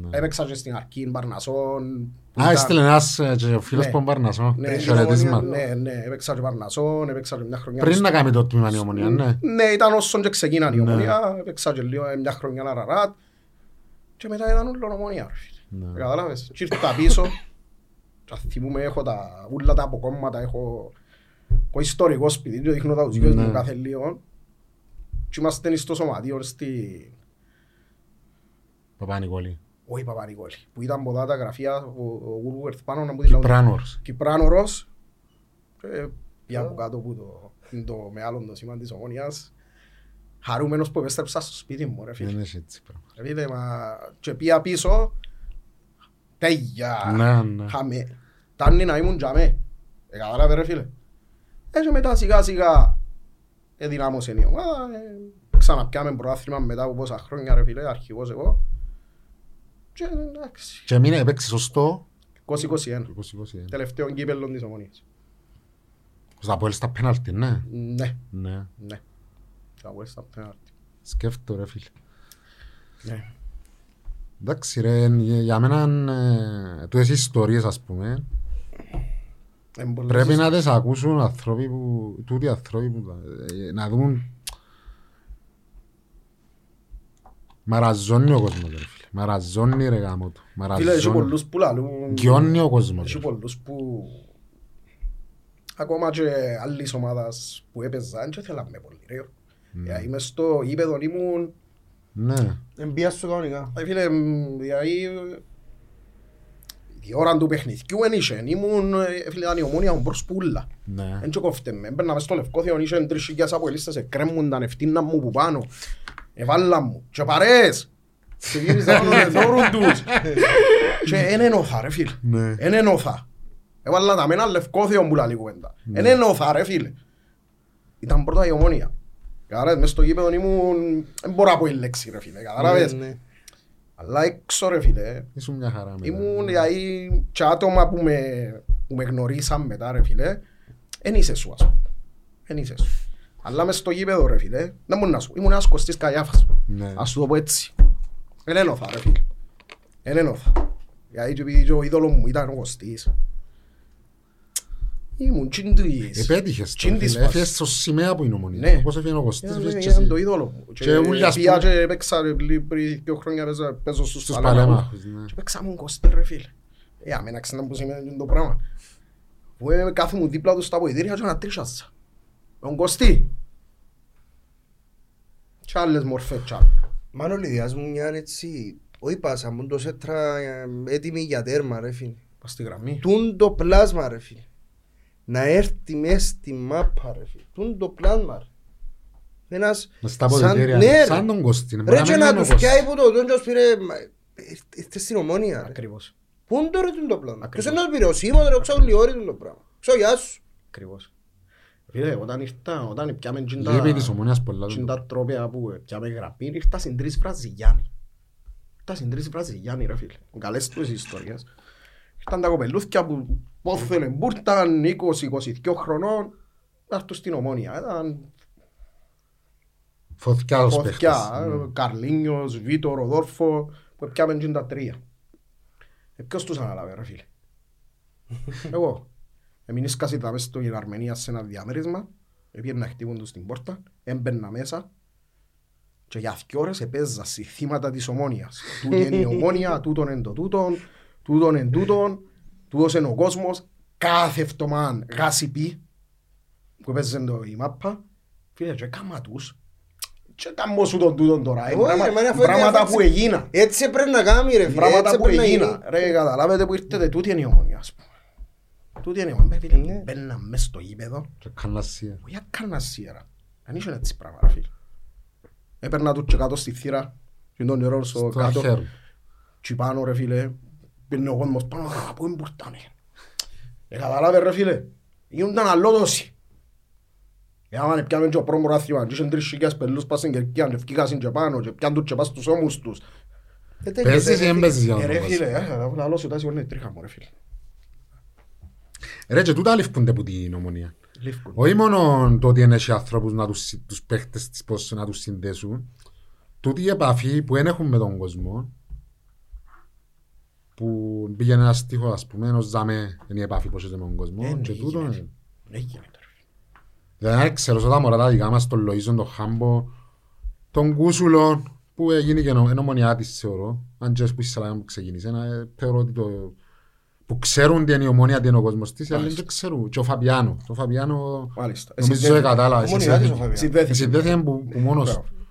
Έπαιξα και στην Αρκίν, Παρνασόν. που Α, ήταν- έστειλε ένας ε, και ο φίλος Ναι. που Παρνασό. Ναι, Χαιρετίσμα. ναι, ναι, έπαιξα και Παρνασόν, έπαιξα και μια χρονιά. Πριν στο- να κάνει το τμήμα η ομονία, ναι. Ναι, ήταν όσον και ξεκίναν η Ναι. ομονία, έπαιξα και λίγο ε, μια χρονιά Αραράτ. Και μετά ήταν όλο ομονία ρε φίλε. Ναι. Καταλάβες, και ήρθα πίσω. Και αν θυμούμαι έχω τα ούλα τα αποκόμματα, έχω έχω ιστορικό σπίτι και δείχνω τα ουσιούς Ναι. μου κάθε λίγο. Και είμαστε στο σωματείο στη... Παπα-Νικόλη. Όχι Παπα-Νικόλη, που ήταν ποτά τα γραφεία, ο ο Woolworth πάνω να μου δηλώνει. Κυπράνορς. Κυπράνορος και πια από κάτω που το, το μεγάλο το σήμα της ομόνιας χαρούμενος που επέστρεψα στο σπίτι μου ρε Δεν φίλε. είναι έτσι πράγμα. Ρε φίλε, μα και πια πίσω τέγια Ναι, ναι. χαμε τάνει να ήμουν τζαμέ ε, κατάλαβε ρε φίλε ε, και μετά σιγά σιγά εδυνάμωσε η ομάδα ε, ξαναπιάμε πρωτάθλημα μετά από πόσα χρόνια ρε φίλε αρχηγός εγώ και εντάξει Και μείνε έπαιξες σωστό. 20-21 20-21. τελευταίο κύπελλο της ομονίας Στα πόλη στα πέναλτι, ναι. ναι Ναι. Ναι. Θα βγω στα πέναλτι. Σκέφτο ρε φίλε. Ναι. Εντάξει ρε, για για μένα ε, τούτες οι ιστορίες ας πούμε Εν πολλές πρέπει εις- να τις ακούσουν άνθρωποι που, τούτοι άνθρωποι που, ε, να δουν Μαραζώνει ο κόσμος ρε φίλε. Μαραζώνει ρε γάμο του. Φίλε, έχει Μαραζώνει. πολλούς που λαλούν... Γιώνει ο κόσμος. Έχει ρε. πολλούς που... Ακόμα και άλλης ομάδας που έπαιζαν και θέλαμε πολύ ρε. Γιατί μες στο γήπεδο ήμουν... Ναι. Εμπίας σου κανονικά. Ε, Φίλε, μ, δηλαδή... Η ώρα του παιχνιδιού εν είχε. Ήμουν... ε, Φίλε, ήταν η ομόνια μου προς πουλα. Ναι. Εν και κόφτε με. Έμπαιρνα μες στο λευκό θεόν, είχε τρεις χιλιάς από ελίστες, εκρέμμουνταν, ευθύναν μου που πάνω. Εβάλλαν μου. Και παρέες. Και γύριζαν να θόρουν τους. Και εν ενώθα ρε φίλε. Ναι. Εν ενώθα. Έβαλα τα με ένα λευκό θεόν που λαλεί κουβέντα. Εν ενώθα ρε φίλε. Ήταν πρώτα η ομόνια. Κατάλαβες, μες στο γήπεδο ήμουν... Δεν μπορώ να πω η λέξη ρε φίλε. Κατάλαβες. Ναι, ναι. Αλλά έξω ρε φίλε. Ήσουν μια χαρά μετά. Ήμουν δηλαδή και άτομα που με, που με γνωρίσαν μετά ρε φίλε, εν είσαι σου ας πούμε. Εν είσαι σου. Αλλά μες στο γήπεδο ρε φίλε, δεν μπορεί να σου. Ήμουν ένας Κωστής Καγιάφας. Ναι. Ας σου το πω έτσι. Εν ένωθα ρε φίλε. Εν ένωθα. Γιατί και επειδή και ο είδωλος μου ήταν ο Κωστής. Ήμουν τσιντουίες. Επέτυχες το, Τσιν της φίλε. φάσης. Έφυγες στο σημαία που είναι ομονία. Ναι. Πώς έφυγε ο Κωστής, έφυγες και Ήταν εσύ. το είδωλο μου. Και ούλοι, ας πήγα πούμε- και παίξα ρε, πριν δύο χρόνια παίζω- παίζω στους Στους Παλέμαχους. Παλέμαχους, ναι. Και παίξα μου Κώστη ρε φίλε. Ε, αμένα ξέρετε που σημαίνει το πράγμα. Που ε, κάθε μου δίπλα τους στα βοηθήρια και να τρίχασα. Τον Κωστή. Και άλλες μορφές κι άλλα. Μάνο Λιδιάς μου μια έτσι, όχι πάσα μου, το σέτρα ε, έτοιμη για τέρμα ρε φίλε. Πας στη γραμμή. Τούν το πλάσμα ρε φίλε. Να έρθει μες στη μάπα ρε φίλε. Τούν το πλάσμα ρε. Ένας Μες στα σαν- αποδητήρια. ναι, Σαν ρε. τον Κωστή. Ρε και να τους τους πιάει που το τον και πήρε, μα, ήρθε- ήρθε στην ομόνια ρε. Ακριβώς. Πού είναι τώρα τούν το πλάσμα. Ακριβώς. Ποιος είναι να πήρε ο Σίμων ρε, ξέρω λίγο ώρι το πράγμα. Ξέρω γεια σου. Ακριβώς. Φίλε, όταν ήρθα, όταν πιάμε τζιν τα- Λείπει της ομονίας πολλά. τζιν τα τρόπια που πιάμε γραμμή, ήρθα στην τρεις Βραζιλιάνοι. Ήρθα στην τρεις Βραζιλιάνοι ρε φίλε. Καλές τους ιστορίες. Ήρθαν τα κοπελούθκια που πόθελε μπούρταν 20-22 χρονών να έρθουν στην ομόνια. Ήταν Φωτιά ως Φωτιά, παίχτες. ε, Καρλίνιος, Βίτο, Ροδόρφο, που πιάμε τζιν τα τρία. Ε, ποιος τους αναλάβε ρε φίλε; Εγώ. Εμείς σκάσιτα μες στην Αρμενία σε ένα διαμέρισμα, έπιεν να χτύπουν τους την πόρτα, έμπαιρνα μέσα και για δυο ώρες επέζα σε θύματα της ομόνιας. Τούτη είναι η ομόνια, τούτον είναι το τούτον, τούτον είναι τούτον, τούτος είναι ο κόσμος, κάθε εβδομάδα γάσι πει, που έπαιζε το η μάπα, φίλε και κάμα τους, και κάμω σου τον τούτον τώρα, ε, Όχι, πράγμα- ρε, μα είναι αφού πράγματα έτσι- που έγιναν. Έτσι πρέπει να κάνει ρε φίλε. Πράγματα έτσι που πρέπει να έγιναν. γίνει. Ρε, καταλάβετε που ήρθετε, τούτη είναι η ομονία, ας πούμε. Τούτη είναι η ομονία. Φίλε, Ναι. μπαίναν μες στο γήπεδο, Και κανασία. όχι έκανα σιέρα. Δεν είχε έτσι πράγμα, ρε φίλε. Έπαιρνα του και κάτω στη θύρα, και τον νερό στο Στο κάτω, χέρι. και πάνω ρε φίλε, πήγαινε ο κόσμος πάνω, α, πού εμπουρτάνε. Ε, καταλάβε ρε φίλε, γίνονταν αλλόδοση. Εάν πιάμε και ο πρώτο ράθιο, και είχαν τρεις χιλιάς πελούς πας στην κερκία, και ευκήκασαν και πάνω, και πιάνε τους και πας στους ώμους τους. Ε, τέτοιο, Παίζεις ή δεν- δεν παίζεις για Ε, να ρε το φίλε, πας. ε, να λαλώ σου τάση είναι τρίχα μου ρε φίλε. Ρε και τούτα λήφκονται που την ομονία. Λήφκουν. Όχι μόνο το ότι είναι και ανθρώπους να τους, τους παίχτες της πώς να τους συνδέσουν. Τούτη η επαφή που δεν έχουν με τον κόσμο που πήγαινε ένα στίχο ας πούμε ενός ζάμε είναι η επαφή που έχεις με τον κόσμο Ε, ναι, και τούτο γίνεται. είναι. Ναι, γίνεται ρε φίλε. Δεν ξέρω σε τα μωρά τα δικά μας, τον Λοΐζον, τον Χάμπο, τον Κούσουλο, που έγινε και νο- νομονιά της θεωρώ, αν και που η Σαλάμα που ξεκίνησε, να, ε, θεωρώ ότι το, που ξέρουν τι είναι η ομονία, τι είναι ο κόσμος της, οι άλλοι δεν ξέρουν. Και ο Φαπιάνο, το Φαπιάνο, Μάλιστα. νομίζω Συνδέθηκε. δεν κατάλαβες. Ομονιά της ο Φαπιάνο. Συνδέθηκε. Συνδέθηκε που, που μόνος Μπράβο. του.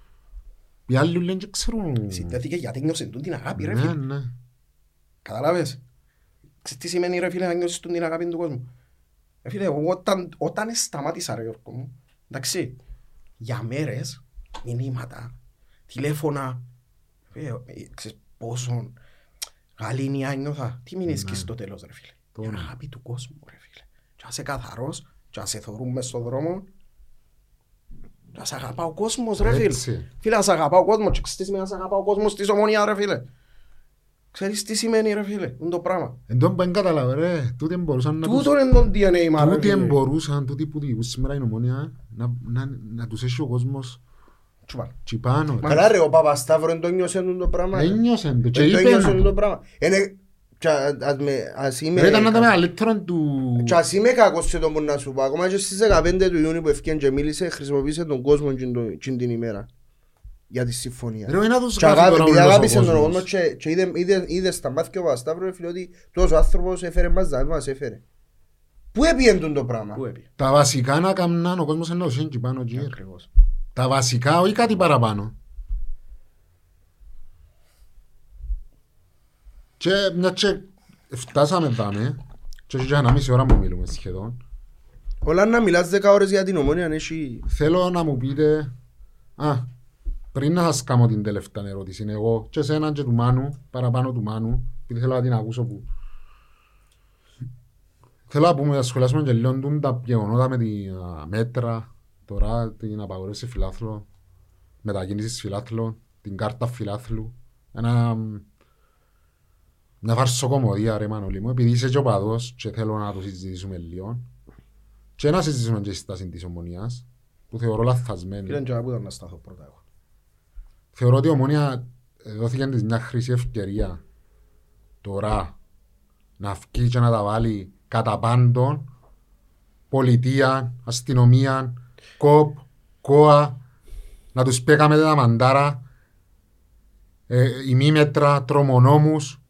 Οι άλλοι λένε και ξέρουν. Συνδέθηκε γιατί νιώσε τούτη την αγάπη ρε Ναι, φίλε. ναι. Καταλάβες. Ξέρεις τι σημαίνει ρε φίλε να νιώσεις τούτη την αγάπη του κόσμου; Ρε φίλε, εγώ όταν, όταν σταμάτησα ρε Γιώργο μου, εντάξει, για μέρες, μηνύματα, τηλέφωνα, φίλε, ε, ξέρεις πόσο γαλήνια νιώθα. Τι μείνεις και στο τέλος ρε φίλε. Το Για ναι. αγάπη του κόσμου ρε φίλε. Και ας είσαι καθαρός, και ας σε θωρούν μες στον δρόμο, και ας αγαπά ο κόσμος ρε φίλε. Έτσι. Φίλε, ας αγαπά ο κόσμος και ξέρεις τι σημαίνει ας αγαπά ο κόσμος της ομονία ρε φίλε. Ξέρεις τι σημαίνει ρε φίλε, είναι το πράγμα. Εν τω που δεν κατάλαβε ρε, τούτοι μπορούσαν να τους... Τούτο είναι το DNA μας ρε Τούτοι φίλε. μπορούσαν, τούτοι που διηγούν σήμερα η ομονία, να, να, να τους έχει ο κόσμος Τσουπάν. τσι πάνω. ρε. Καλά ρε, ο Παπασταύρου δεν το νιώσε το πράγμα. ρε. Ένιωσαν το και Δεν το είπαν νιώσε το. το πράγμα. Είναι- κι α- ας με- ας είμαι- Ρε ήταν να τα μεγαλύτερο του... Κι ας είμαι κακός σε το που να σου πω, ακόμα και στις 15 του Ιούνιου που ευκαιρία και μίλησε, χρησιμοποίησε τον κόσμο τζιν το- τζιν την ημέρα. για τη συμφωνία. Ρε, να τους Και γράφει αγάπη, τώρα επειδή όλος ο αγάπησε τον κόσμος. κόσμο και, και είδε, είδε, είδε στα μάτια ο Παπασταύρου ρε φίλε ότι τόσος άνθρωπος έφερε μας δάμε μας έφερε. Πού έπιεν τον το πράγμα; Πού έπιε. Τα βασικά να καμνάν ο κόσμος είναι εκεί πάνω εκεί. ρε. Ακριβώς. Τα βασικά, όχι κάτι παραπάνω. Και μια και φτάσαμε δάμε και έχει και ένα μισή ώρα που μιλούμε σχεδόν. Όλα να μιλάς 10 ώρες για την ομόνια αν έχει... Θέλω να μου πείτε, α, πριν να σας κάνω την τελευταία ερώτηση, εγώ και εσένα και του Μάνου, παραπάνω του Μάνου, επειδή θέλω να την ακούσω που... Θέλω να πούμε, να σχολιάσουμε και λίγο τούν τα γεγονότα με τη α, μέτρα, τώρα την απαγορεύση φιλάθλου, μετακίνησης φιλάθλου, την κάρτα φιλάθλου, ένα, μια φαρσοκομωδία ρε Μανώλη μου, επειδή είσαι και ο παδός και θέλω να το συζητήσουμε λίγο και να συζητήσουμε και στη στάση της ομονίας, που θεωρώ λαθασμένη. Κύριε Τζοά, πού ήταν να σταθώ πρώτα εγώ. Θεωρώ ότι η ομονία δόθηκε της μια χρυσή ευκαιρία τώρα να βγει και να τα βάλει κατά πάντων πολιτεία, αστυνομία, κοπ, κόα, να τους πέκαμε τα μαντάρα, ε, ημίμετρα, τρομονόμους,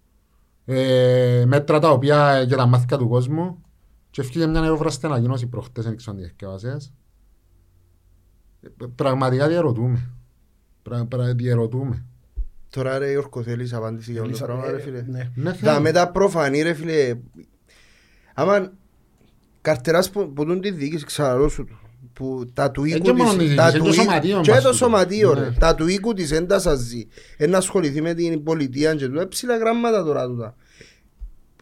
ε, μέτρα τα οποία για τα μάθηκα του κόσμου και έφυγε μια νεόβραστη ανακοίνωση προχτές, δεν ξέρω αν τη διευκαιβάσες. Ε, Πραγματικά διαρωτούμε. Πρα, πρα, διαρωτούμε. Τώρα ρε Γιώργο θέλεις απάντηση για αυτό το πράγμα ρε φίλε; Ναι. Ναι, θέλω. Τα μετά προφανή ρε φίλε. Άμα καρτεράς που, που τον τη διοίκηση ξαναλώ σου του. Που τα του Ε, οίκου και μόνο της, της τα διοίκηση, του και το οίκου- σωματείο και μας το τούτο. σωματείο Ναι. ρε. Τα του οίκου της δεν τα σας ζει. Ε, να ασχοληθεί με την πολιτεία και τούτα. Ψηλά γράμματα τώρα τούτα.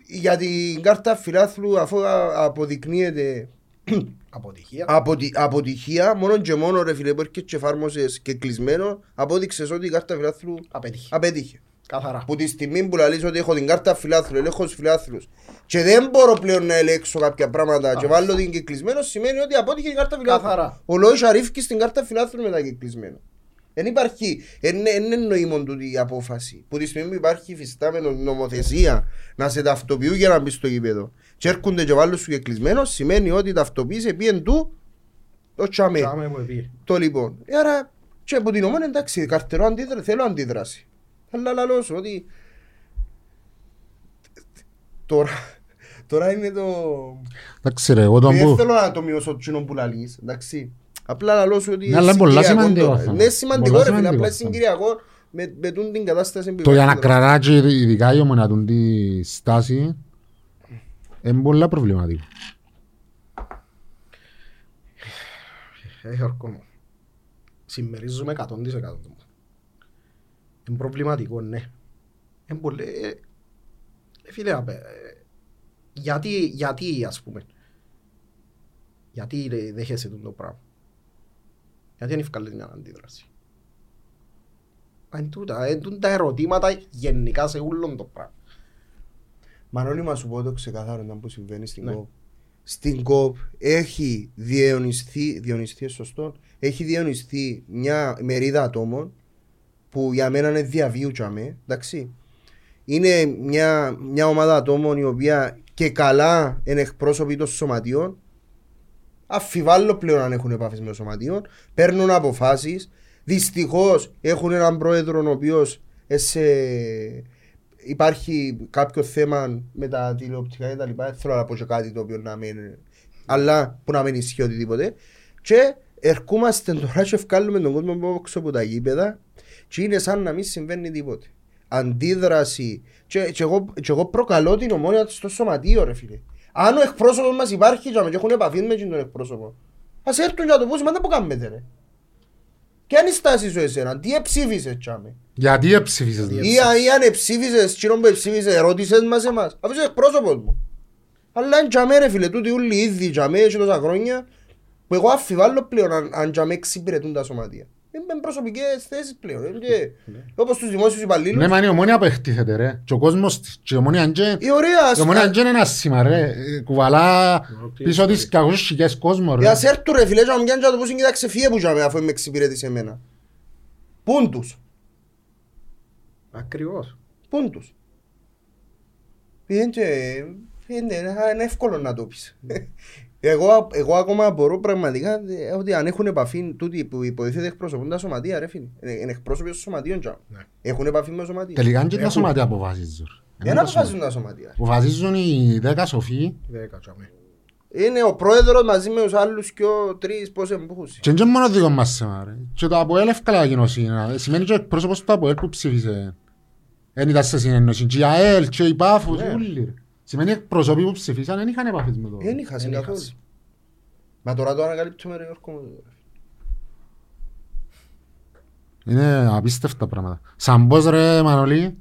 Για την κάρτα φιλάθλου αφού α- αποδεικνύεται Αποτυχία. αποτι, αποτυχία μόνο και μόνο ρε φίλε που έρχεται και εφάρμοσες και κλεισμένο απόδειξες ότι η κάρτα φιλάθλου Απέτυχε. απέτυχε. Καθαρά. Που τη στιγμή που λαλείς ότι έχω την κάρτα φιλάθλου, ελέγχω τους φιλάθλους και δεν μπορώ πλέον να ελέγξω κάποια πράγματα και βάλω την κεκλεισμένο σημαίνει ότι απότυχε η κάρτα φιλάθλου. Καθαρά. Ο Λόης αρρύφκει στην κάρτα φιλάθλου μετά κεκλεισμένο. Δεν υπάρχει, δεν είναι νοήμον τούτη η απόφαση. Που τη στιγμή που υπάρχει φυστάμενο νομοθεσία να σε ταυτοποιούν για να μπεις στο γήπεδο και έρχονται και βάλουν σου κεκλεισμένο σημαίνει ότι ταυτοποίησε πήγεν του το τσαμέ. Τσάμε που έπιε. Το λοιπόν. Ε, Άρα και από την ομόνια εντάξει, καρτερό αντίδρα, θέλω αντίδραση. Αλλά λαλώ σου ότι τώρα, τώρα είναι το... Εντάξει ρε, εγώ τον Δεν που... θέλω να το μειώσω τσινό που λαλείς, εντάξει. Απλά λαλώ σου ότι Ναι, αλλά είναι πολλά συγκυριακό σημαντικό τώρα. θέμα. Ναι, σημαντικό Πολλά ρε φίλε, σημαντικό απλά θέμα. συγκυριακό με, με τούν την κατάσταση που Το για να υπάρχει τώρα. κρατά και ειδικά η ομονία του τη στάση είναι πολλά προβληματικό. Ε, Γιώργο μου. Συμμερίζουμε 100% του. Είναι προβληματικό, ναι. Είναι πολύ... ε, ε, Φίλε, απέ, ε, γιατί, γιατί ας πούμε. Γιατί ρε, δέχεσαι τον το πράγμα. Γιατί δεν ευκάλλει μια αντίδραση. Α, Είναι τούτα, είναι τούτα τα ερωτήματα γενικά σε όλον το πράγμα. Μανώλη μας σου πω το ξεκαθάρο να που συμβαίνει στην Ναι. ΚΟΠ. Στην ΚΟΠ έχει διαιωνιστεί, διαιωνιστεί σωστό, έχει διαιωνιστεί μια μερίδα ατόμων που για μένα είναι διαβίου τσάμε, εντάξει. Είναι μια, μια ομάδα ατόμων η οποία και καλά είναι εκπρόσωποι των σωματείων. Αφιβάλλω πλέον αν έχουν επαφές με το σωματείο, παίρνουν αποφάσεις, δυστυχώς έχουν έναν πρόεδρο ο οποίος σε... υπάρχει κάποιο θέμα με τα τηλεοπτικά και τα λοιπά, δεν θέλω να πω και κάτι το οποίο να μην... αλλά που να μην ισχύει οτιδήποτε. Και ερχόμαστε τώρα και ευκάλλουμε τον κόσμο από έξω από τα γήπεδα και είναι σαν να μην συμβαίνει τίποτε. Αντίδραση και, και, εγώ, και εγώ προκαλώ την ομόνια στο σωματείο ρε φίλε. Αν ο εκπρόσωπος μας υπάρχει και έχουν επαφή με τον εκπρόσωπο ας έρθουν για το πω σημαίνει που κάνετε ρε. Και αν η στάση σου εσένα, τι εψήφισες τσάμε. Γιατί εψήφισες Γιατί δηλαδή. Ή, ή αν εψήφισες, κοινό που εψήφισες, ερώτησες μας εμάς. Αφού είσαι εκπρόσωπος μου. Αλλά είναι τζαμέ ρε φίλε, τούτοι όλοι ήδη τζαμέ έχει τόσα χρόνια που εγώ αφιβάλλω πλέον αν, αν τζαμέ εξυπηρετούν τα σωματεία. Είναι προσωπικές θέσεις πλέον. Είναι και, όπως τους δημόσιους υπαλλήλους. Ναι, μα είναι η ομόνια που εκτίθεται ρε. Και ο κόσμος της. Και η ομόνια είναι... Η ωραία, Η ομόνια είναι ένα σήμα ρε. Ε, Κουβαλά πίσω της και ακούς χιλιάδες κόσμος ρε. Για ας έρθουν ρε φίλε και να μου πιάνουν και να το πούσουν κοίταξε φύγε που τζαμέ αφού με εξυπηρέτησε εμένα. Πούν τους. Ακριβώς. Πούν τους. Είναι και... Είναι, είναι εύκολο να το πεις. Εγώ, εγώ ακόμα μπορώ πραγματικά ε, ότι αν έχουν επαφή τούτοι που υποτίθεται εκπροσωπούν τα σωματεία ρε φίλε. Είναι είναι εκπρόσωποι των σωματείων τζα. Ναι. Έχουν επαφή με τα σωματεία. Τελικά είναι και τα Έχουν. σωματεία αποφασίζουν. Δεν αποφασίζουν τα σωματεία. Αποφασίζουν οι δέκα σοφοί Δέκα τζαμέ. Είναι ο πρόεδρος μαζί με τους άλλους και ο τρεις πώς εμπούχουσι. και είναι και μόνο δικό μας θέμα ρε. Και το ΑΠΟΕΛ εύκολα γίνωση. είναι. Σημαίνει και ο εκπρόσωπος του ΑΠΟΕΛ που ψήφισε. Εν ήταν σε συνένωση. Και η ΑΕΛ και η ΠΑΦΟΣ Ναι. όλοι ρε. Σημαίνει οι εκπρόσωποι που ψήφισαν δεν είχαν επαφή με το. Δεν είχα Δεν καθόλου. είχα. Μα τώρα το ανακαλύπτουμε ρε Γιώργο μου. Είναι απίστευτα πράγματα. Σαν πώς ρε Μανολή.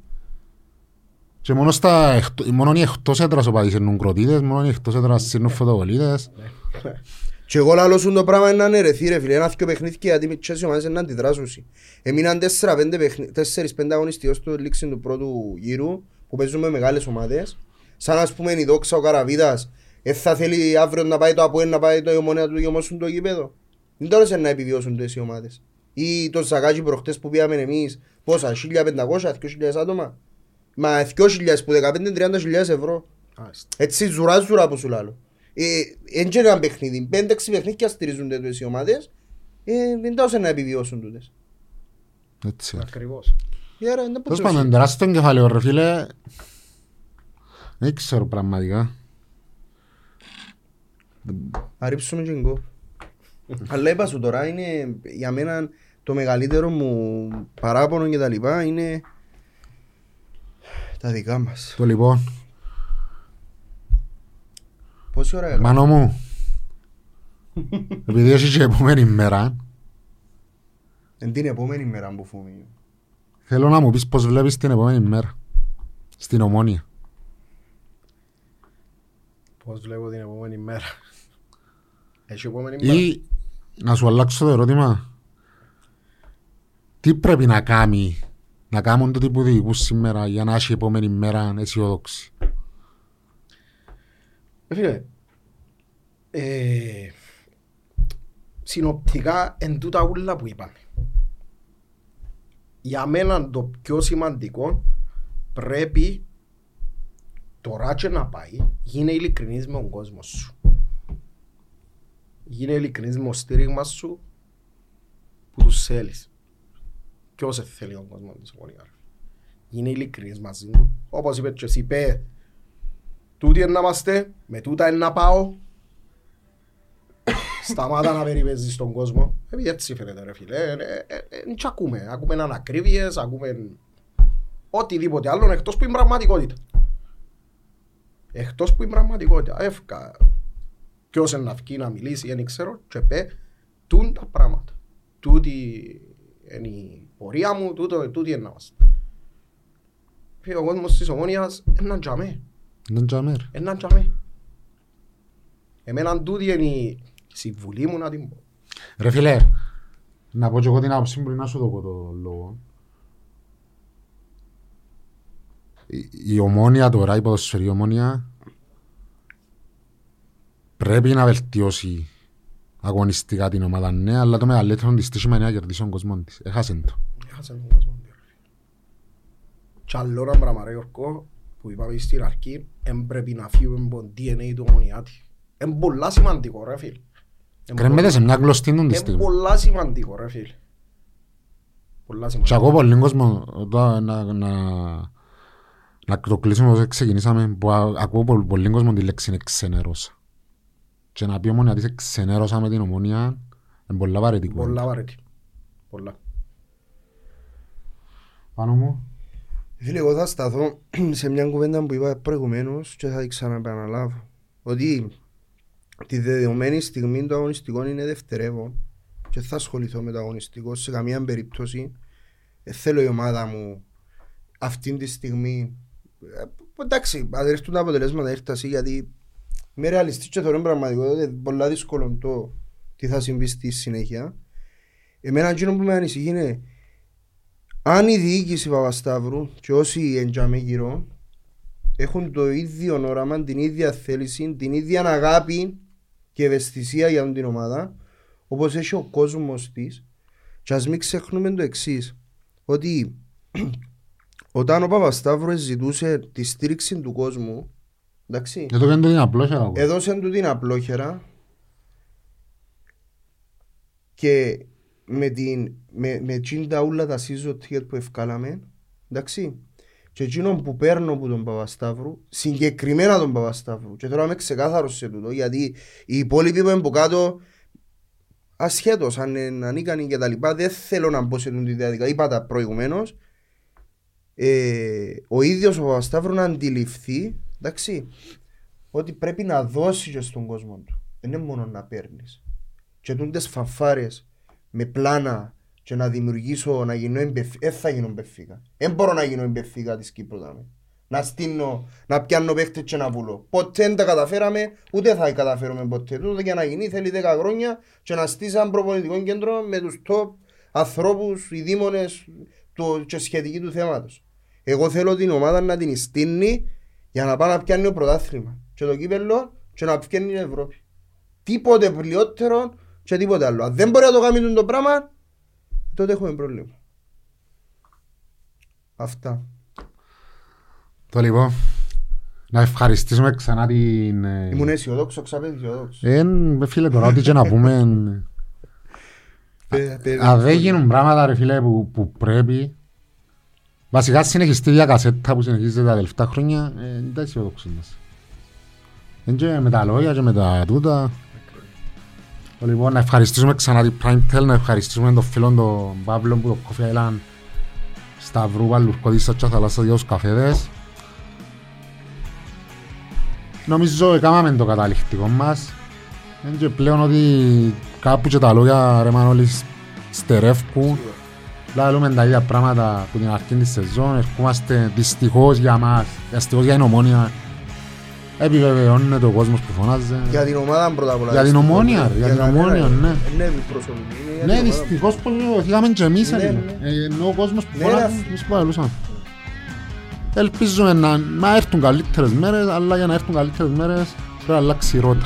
Και μόνο, στα, εκτο- μόνο οι εκτός έδρας οπαδοί σύρνουν κροτίδες, μόνο οι εκτός έδρας σύρνουν φωτοβολίδες. Και εγώ λαλώ σου το πράγμα είναι να νερεθεί ρε φίλε, ένα δυο παιχνίδια γιατί με τις ομάδες να αντιδράσουν. Έμειναν 4-5 αγωνιστικές στο λήξη του πρώτου γύρου που παίζουν με μεγάλες ομάδες. Σαν ας πούμε η Δόξα ο Καραβίδας, ε, θα θέλει αύριο να πάει το Αποέλ να πάει το Ιωμονέα του γεμώσουν το γήπεδο. Δεν τώρα να επιβιώσουν τόσες οι ομάδες. Ή το Ζαγάκι προχτές που πήγαμε εμείς, πόσα, 1500-2000 άτομα. Μα 2.000 που 15-30.000 ευρώ. Άιστα. Έτσι ζουρά ζουρά που σου λάλλω. Εν και ένα παιχνίδι, πέντε-έξι παιχνίδια στηρίζονται τούτες οι ομάδες, ε, δεν τόσο να επιβιώσουν τούτες. Έτσι. Ακριβώς. Ε, άρα, δεν Τέλος μπορείς. πάντων, τεράστιο κεφάλαιο ρε φίλε. Δεν ξέρω πραγματικά. Να ρίψουμε και γκολ. Αλλά είπα σου τώρα, είναι για μένα το μεγαλύτερο μου παράπονο και τα λοιπά είναι τα δικά μας. Το λοιπόν, Πόση ώρα έκανα. Μάνο μου, επειδή έχει και επόμενη μέρα, Εν την επόμενη μέρα που φοβεί. θέλω να μου πεις πώς βλέπεις την επόμενη μέρα. Στην Ομόνια. Πώς βλέπω την επόμενη μέρα. Έχει επόμενη μέρα. Ή να σου αλλάξω το ερώτημα. Τι πρέπει να κάνει, να κάνουν το τύπου διοικούς σήμερα για να έχει επόμενη μέρα αισιόδοξη; Ε, Φίλε, ε, συνοπτικά εν τούτα ούλα που είπαμε. Για μένα το πιο σημαντικό πρέπει τώρα και να πάει γίνε ειλικρινής με τον κόσμο σου. Γίνε ειλικρινής με το στήριγμα σου που τους θέλεις. Ποιος σε θέλει τον κόσμος της ομονίας. ρε. Γίνε ειλικρινής μαζί του. Όπως είπε και εσύ, πέ, τούτοι είναι να είμαστε, με τούτα είναι να πάω. Σταμάτα να περιπέζεις στον κόσμο. Επειδή έτσι φαίνεται ρε φίλε. Ε, ε, ε, ε, Τι ακούμε. Ακούμε ανακρίβειες, ακούμε οτιδήποτε άλλο εκτός που είναι πραγματικότητα. Εκτός που είναι πραγματικότητα. Εύκα. Ποιος είναι να βγει να μιλήσει, δεν ξέρω. Και πέ, τούν τα πράγματα. Τούτη είναι η πορεία μου, τούτο, τούτη είναι να είμαστε. Φίλε, ο κόσμος της ομόνιας είναι να τζαμέ. Δεν τζαμέρ. Έναν τζαμέ. Εμένα τούτη είναι η συμβουλή μου να την πω. Ρε φίλε, να πω και εγώ την άποψη μου πριν να σου δω το λόγο. Η, η ομόνια τώρα, η ποδοσφαιρική ομόνια, πρέπει να βελτιώσει αγωνιστικά την ομάδα, ναι, αλλά το μεγαλύτερο της τύχημα είναι να κερδίσει τον κόσμο της. Έχασε το. Έχασε τον κόσμο. ρε φίλε. Κι άλλο ένα πράγμα ρε Γιώργο, που είπαμε στην αρχή, εν πρέπει να φύγουμε από το DNA του ομονιάτη. Είναι πολλά σημαντικό ρε φίλε. Εν Κρέμεται σε μια γλωστή του τη Είναι στιγμή. πολλά σημαντικό ρε φίλε. Πολλά Και σημαντικό. ακούω πολύ κόσμο, τώρα να, να, να το κλείσουμε όπως ξεκινήσαμε, που α- ακούω πολύ, πολύ κόσμο τη λέξη είναι ξενέρωσα. Και να πει ομόνια της ξενέρωσα με την ομόνια, είναι πολλά βαρετικό. Πολλά βαρέτη. Πολλά. Πάνω μου. Φίλε, εγώ θα σταθώ σε μια κουβέντα που είπα προηγουμένως και θα την ξαναεπαναλάβω. Ότι τη δεδομένη στιγμή το αγωνιστικό είναι δευτερεύον και θα ασχοληθώ με το αγωνιστικό σε καμία περίπτωση. Ε, θέλω η ομάδα μου αυτή τη στιγμή. ε, εντάξει, αν έρθουν τα αποτελέσματα έρθασαι γιατί είμαι ρεαλιστής και θεωρώ πραγματικό ότι είναι πολλά δύσκολο το τι θα συμβεί στη συνέχεια. Εμένα εκείνο που με ανησυχεί είναι αν η διοίκηση Παπασταύρου και όσοι εντιαμέ γύρω έχουν το ίδιο όραμα, την ίδια θέληση, την ίδια αγάπη και ευαισθησία για την ομάδα, όπως έχει ο κόσμος της, και ας μην ξεχνούμε το εξής ότι όταν ο Παπασταύρου ζητούσε τη στήριξη του κόσμου, Εντάξει. Εδώ δεν το είναι απλό χέρα. Έδωσαν του την απλόχερα και με, την, με, με τσιν τα ούλα τα season ticket που ευκάλαμε, εντάξει, και εκείνον που παίρνω από τον Παπασταύρου, συγκεκριμένα τον Παπασταύρου, και τώρα είμαι ξεκάθαρος σε τούτο, γιατί οι υπόλοιποι που είναι από κάτω, ασχέτως αν είναι ανίκανοι και τα λοιπά, δεν θέλω να μπω σε αυτή τη διαδικασία, είπα τα προηγουμένως, ε, ο ίδιος ο Παπασταύρου να αντιληφθεί, εντάξει, ότι πρέπει να δώσει και στον κόσμο του. Δεν είναι μόνο να παίρνεις. Και τούντες φανφάρες με πλάνα και να δημιουργήσω, να γίνω εμπεφ... Δεν θα γίνω μπεφίκα. Δεν μπορώ να γίνω εμπεφίκα της Κύπρου. δάμε. Να στείλω, να πιάνω παίχτες και να πουλώ. Ποτέ δεν τα καταφέραμε, ούτε θα καταφέρουμε ποτέ. Τούτο για να γίνει θέλει 10 χρόνια και να στήσει ένα προπονητικό κέντρο με τους top ανθρώπους, οι δήμονες του, και σχετικοί του θέματος. Εγώ θέλω την ομάδα να την στείλει για να πάει να πιάνει το πρωτάθλημα. Και το κύπελο και να πιάνει την Ευρώπη. Τίποτε πλειότερο και τίποτε άλλο. Αν δεν μπορεί να το κάνει το πράγμα, τότε έχουμε πρόβλημα. Αυτά. Το λοιπόν, να ευχαριστήσουμε ξανά την... ε, Ήμουν αισιοδόξο, ξαπέδι αισιοδόξο. Ε, φίλε τώρα ό,τι και να πούμε... Πε- πε- Αν δεν γίνουν πράγματα ρε φίλε που, που πρέπει Βασικά συνεχιστεί η διακασέτα που συνεχίζεται τα τελευταία χρόνια ε, Δεν τα αισιοδόξος μας. Είναι και με τα λόγια και με τα τούτα. Το Λοιπόν, να ευχαριστήσουμε ξανά την Prime Tel, να ευχαριστήσουμε τον φίλο τον Παύλο που το Coffee Island Σταυρού Βαλουρκώδης στα θαλάσσα για τους καφέδες. Νομίζω έκαναμε το καταληκτικό μας. Είναι και πλέον ότι κάπου και τα λόγια ρε Μανώλη στερεύκουν Λάλουμε τα ίδια πράγματα που την αρχή της σεζόν Ερχόμαστε δυστυχώς για μας Δυστυχώς για την ομόνια Επιβεβαιώνεται ο κόσμος που φωνάζει Για την ομάδα πρώτα απ' όλα. Για την Ομόνια, ρε, για την κανένα, Ομόνια, ναι. Είναι προσωπική, είναι για Ναι την ομάδα. δυστυχώς που βοηθήκαμε και εμείς Ναι, ρε. ναι. Ε, Ενώ ο κόσμος που Ναι, φωνάζει ρε. εμείς που παραλούσαμε Ελπίζουμε να, να έρθουν καλύτερες μέρες αλλά για να έρθουν καλύτερες μέρες πρέπει να αλλάξει η ρότα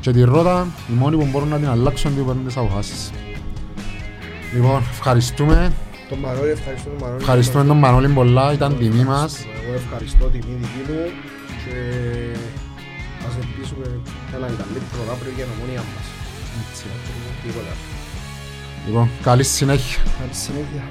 και τη ρότα οι μόνοι που μπορούν να την αλλάξουν είναι οι παίρνουν τις αποφάσεις Λοιπόν, ευχαριστούμε Τον Μανώλη, ευχαριστώ τον Μανώλη. Ευχαριστούμε τον Μανώλη πολλά, ήταν τιμή μας Εγώ ευχαριστώ τιμή δική μου και ας ελπίσουμε έναν καλύτερο αύριο για την ομόνια μας. Τίποτα. Λοιπόν, καλή συνέχεια Καλή συνέχεια.